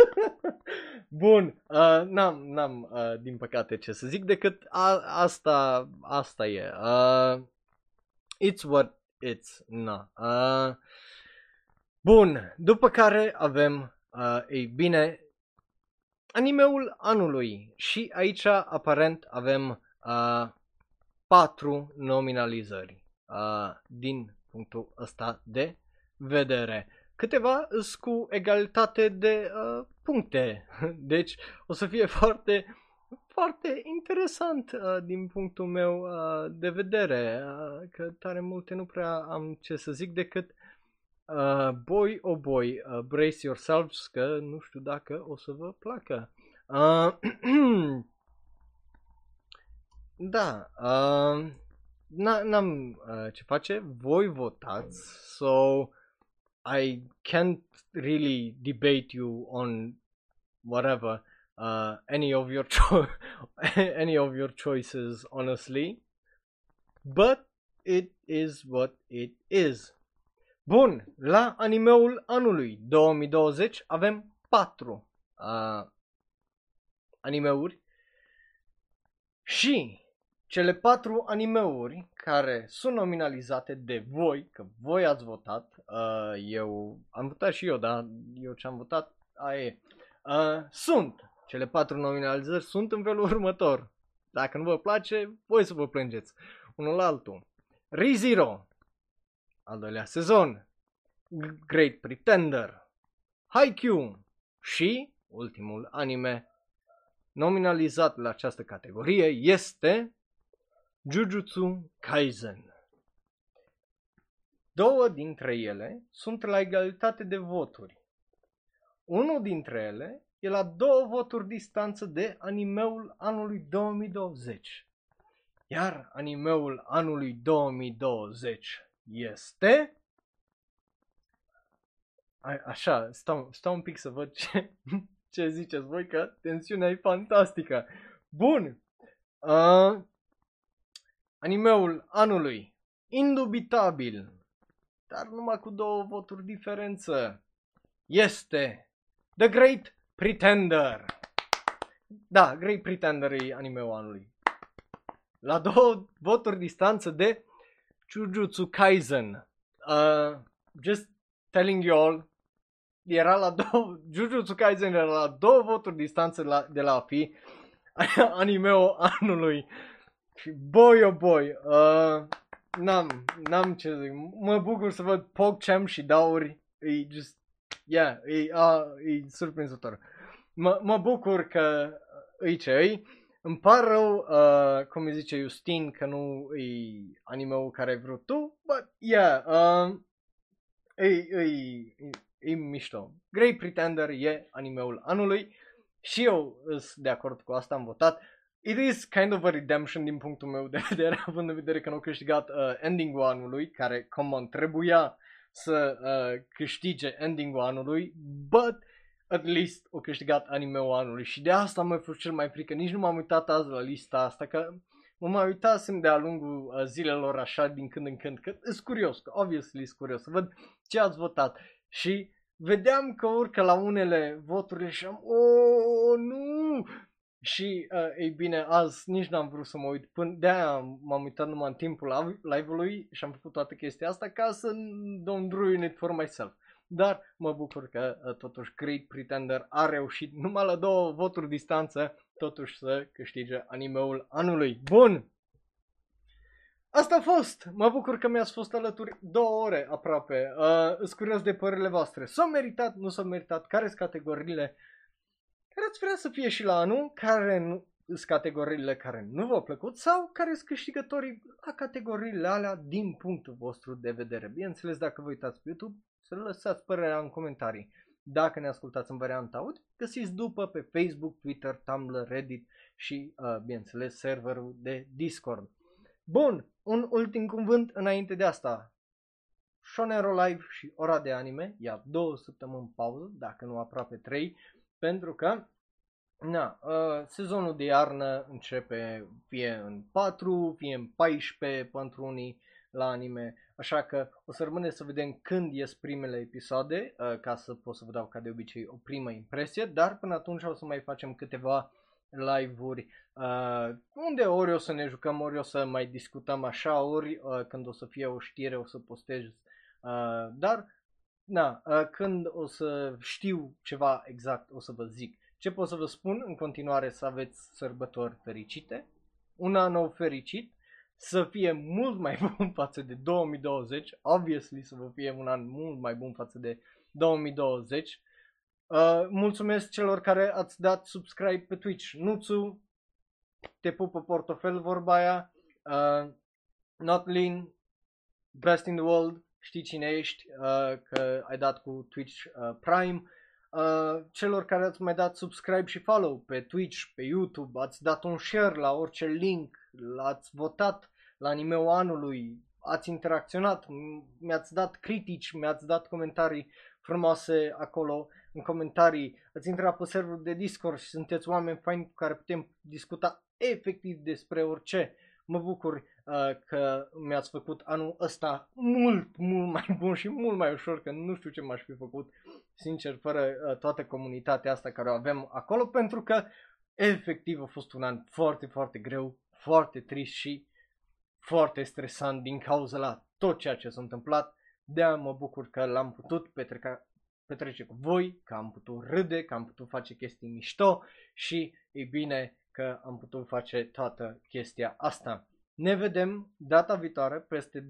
Bun, uh, n-am, n-am uh, din păcate ce să zic decât a, asta, asta e. Uh, it's what it's, na. Uh, Bun, după care avem, uh, ei bine, animeul anului și aici aparent avem uh, patru nominalizări uh, din punctul ăsta de vedere. Câteva sunt cu egalitate de uh, puncte, [LAUGHS] deci o să fie foarte, foarte interesant uh, din punctul meu uh, de vedere, uh, că tare multe nu prea am ce să zic decât Boy, oh boy, uh, brace yourselves că nu știu dacă o să vă placă. Uh, da, uh, n-am uh, ce face, voi votați, so I can't really debate you on whatever, uh, any of your [LAUGHS] cho- any of your choices, honestly, but it is what it is. Bun, la animeul anului 2020 avem 4 uh, animeuri și cele patru animeuri care sunt nominalizate de voi, că voi ați votat, uh, eu am votat și eu, dar eu ce am votat, aia e, uh, sunt cele patru nominalizări sunt în felul următor. Dacă nu vă place, voi să vă plângeți unul la altul. ReZero, al doilea sezon, Great Pretender, Haikyuu și ultimul anime nominalizat la această categorie este Jujutsu Kaisen. Două dintre ele sunt la egalitate de voturi. Unul dintre ele e la două voturi distanță de animeul anului 2020. Iar animeul anului 2020 este... A, așa, stau, stau un pic să văd ce, [LAUGHS] ce ziceți voi, că tensiunea e fantastică. Bun! Uh, animeul anului, indubitabil, dar numai cu două voturi diferență, este The Great Pretender. Da, Great Pretender e animeul anului. La două voturi distanță de Jujutsu Kaisen. Uh, just telling you all, era la două, [LAUGHS] Jujutsu Kaisen era la două voturi distanță la, de la a fi [LAUGHS] animeul anului. Și boy oh boy, uh, n-am, n-am ce zic, mă bucur să văd PogChamp și Dauri, e just, yeah, e, uh, e surprinzător. Mă, mă bucur că e ce e. Îmi par rău, uh, cum îi zice Justin, că nu e anime-ul care ai vrut tu, but yeah, uh, e, e, e, e mișto. Great Pretender e animeul anului și eu sunt de acord cu asta, am votat. It is kind of a redemption din punctul meu de vedere, [LAUGHS] având în vedere că nu au câștigat uh, ending-ul anului, care, come on, trebuia să uh, câștige ending-ul anului, but at least o câștigat anime-ul anului și de asta mă fost cel mai frică. Nici nu m-am uitat azi la lista asta, că mă mai uitasem de-a lungul uh, zilelor așa din când în când, că sunt curios, că obviously sunt curios să văd ce ați votat. Și vedeam că urcă la unele voturi și am, oh, nu! Și, uh, ei bine, azi nici n-am vrut să mă uit, până de-aia m-am uitat numai în timpul live-ului și am făcut toată chestia asta ca să don't ruin it for myself dar mă bucur că uh, totuși Great Pretender a reușit numai la două voturi distanță totuși să câștige animeul anului. Bun! Asta a fost! Mă bucur că mi-ați fost alături două ore aproape. Uh, îs curios de părerile voastre. S-au meritat, nu s-au meritat? Care sunt categoriile care ați vrea să fie și la anul? Care nu, sunt categoriile care nu v-au plăcut sau care sunt câștigătorii la categoriile alea din punctul vostru de vedere. Bineînțeles, dacă vă uitați pe YouTube, să lăsați părerea în comentarii. Dacă ne ascultați în varianta audio, găsiți după pe Facebook, Twitter, Tumblr, Reddit și, uh, bineînțeles, serverul de Discord. Bun, un ultim cuvânt înainte de asta. Shonero Live și ora de anime ia două săptămâni pauză, dacă nu aproape trei, pentru că na, uh, sezonul de iarnă începe fie în 4, fie în 14 pentru unii la anime. Așa că o să rămâne să vedem când ies primele episoade, uh, ca să pot să vă dau ca de obicei o primă impresie, dar până atunci o să mai facem câteva live-uri uh, unde ori o să ne jucăm, ori o să mai discutăm așa, ori uh, când o să fie o știre o să postez, uh, dar na, uh, când o să știu ceva exact o să vă zic. Ce pot să vă spun? În continuare să aveți sărbători fericite, un an nou fericit să fie mult mai [LAUGHS] bun față de 2020, obviously să vă fie un an mult mai bun față de 2020. Uh, mulțumesc celor care ați dat subscribe pe Twitch. Nuțu, te pupă portofel vorba aia. Uh, not lean, best in the world, știi cine ești, uh, că ai dat cu Twitch uh, Prime. Uh, celor care ați mai dat subscribe și follow pe Twitch, pe YouTube, ați dat un share la orice link, l-ați votat la anime anului, ați interacționat, mi-ați dat critici, mi-ați dat comentarii frumoase acolo în comentarii, ați intrat pe serverul de Discord și sunteți oameni faini cu care putem discuta efectiv despre orice. Mă bucur uh, că mi-ați făcut anul ăsta mult, mult mai bun și mult mai ușor, că nu știu ce m-aș fi făcut, sincer, fără uh, toată comunitatea asta care o avem acolo, pentru că efectiv a fost un an foarte, foarte greu, foarte trist și foarte stresant din cauza la tot ceea ce s-a întâmplat. de mă bucur că l-am putut petreca petrece cu voi, că am putut râde, că am putut face chestii mișto și e bine că am putut face toată chestia asta. Ne vedem data viitoare, peste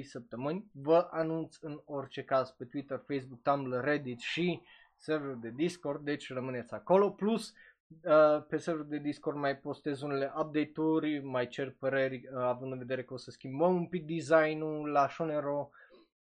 2-3 săptămâni. Vă anunț în orice caz pe Twitter, Facebook, Tumblr, Reddit și serverul de Discord, deci rămâneți acolo. Plus, uh, pe serverul de Discord mai postez unele update-uri, mai cer păreri, uh, având în vedere că o să schimbăm un pic designul la Shonero,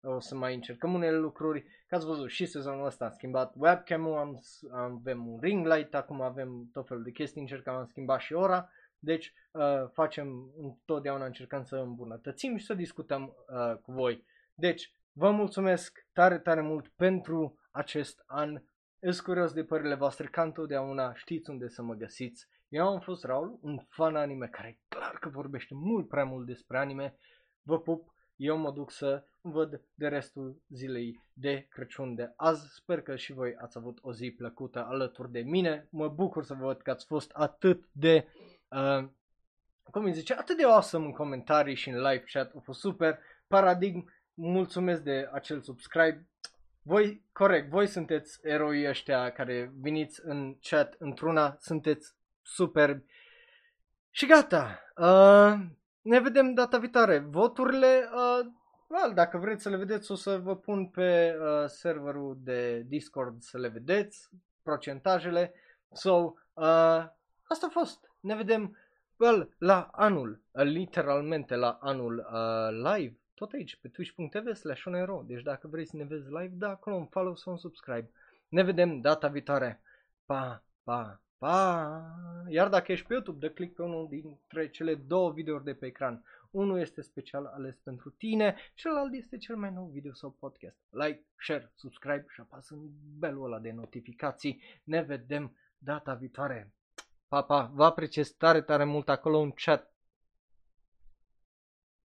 o să mai încercăm unele lucruri. Ca ați văzut, și sezonul ăsta am schimbat webcam-ul, am, avem un ring light, acum avem tot felul de chestii, încercăm am schimbat și ora. Deci uh, facem întotdeauna încercăm să îmbunătățim și să discutăm uh, cu voi. Deci, vă mulțumesc tare, tare mult pentru acest an. Îs curios de părerile voastre, ca întotdeauna știți unde să mă găsiți. Eu am fost Raul, un fan anime care clar că vorbește mult prea mult despre anime. Vă pup, eu mă duc să văd de restul zilei de Crăciun de azi. Sper că și voi ați avut o zi plăcută alături de mine. Mă bucur să văd că ați fost atât de Uh, cum îi zice, atât de awesome în comentarii și în live chat, a fost super. Paradigm, mulțumesc de acel subscribe. Voi, corect, voi sunteți eroi ăștia care veniți în chat într-una, sunteți super. Și gata, uh, ne vedem data viitoare. Voturile, uh, well, dacă vreți să le vedeți, o să vă pun pe uh, serverul de Discord să le vedeți, procentajele. So, uh, asta a fost ne vedem well, la anul, literalmente la anul uh, live, tot aici, pe twitch.tv slash onero. Deci dacă vrei să ne vezi live, da, acolo un follow sau un subscribe. Ne vedem data viitoare. Pa, pa, pa. Iar dacă ești pe YouTube, dă click pe unul dintre cele două videouri de pe ecran. Unul este special ales pentru tine, celălalt este cel mai nou video sau podcast. Like, share, subscribe și apasă în belul ăla de notificații. Ne vedem data viitoare. Pa, pa, vă apreciez tare, tare mult acolo un chat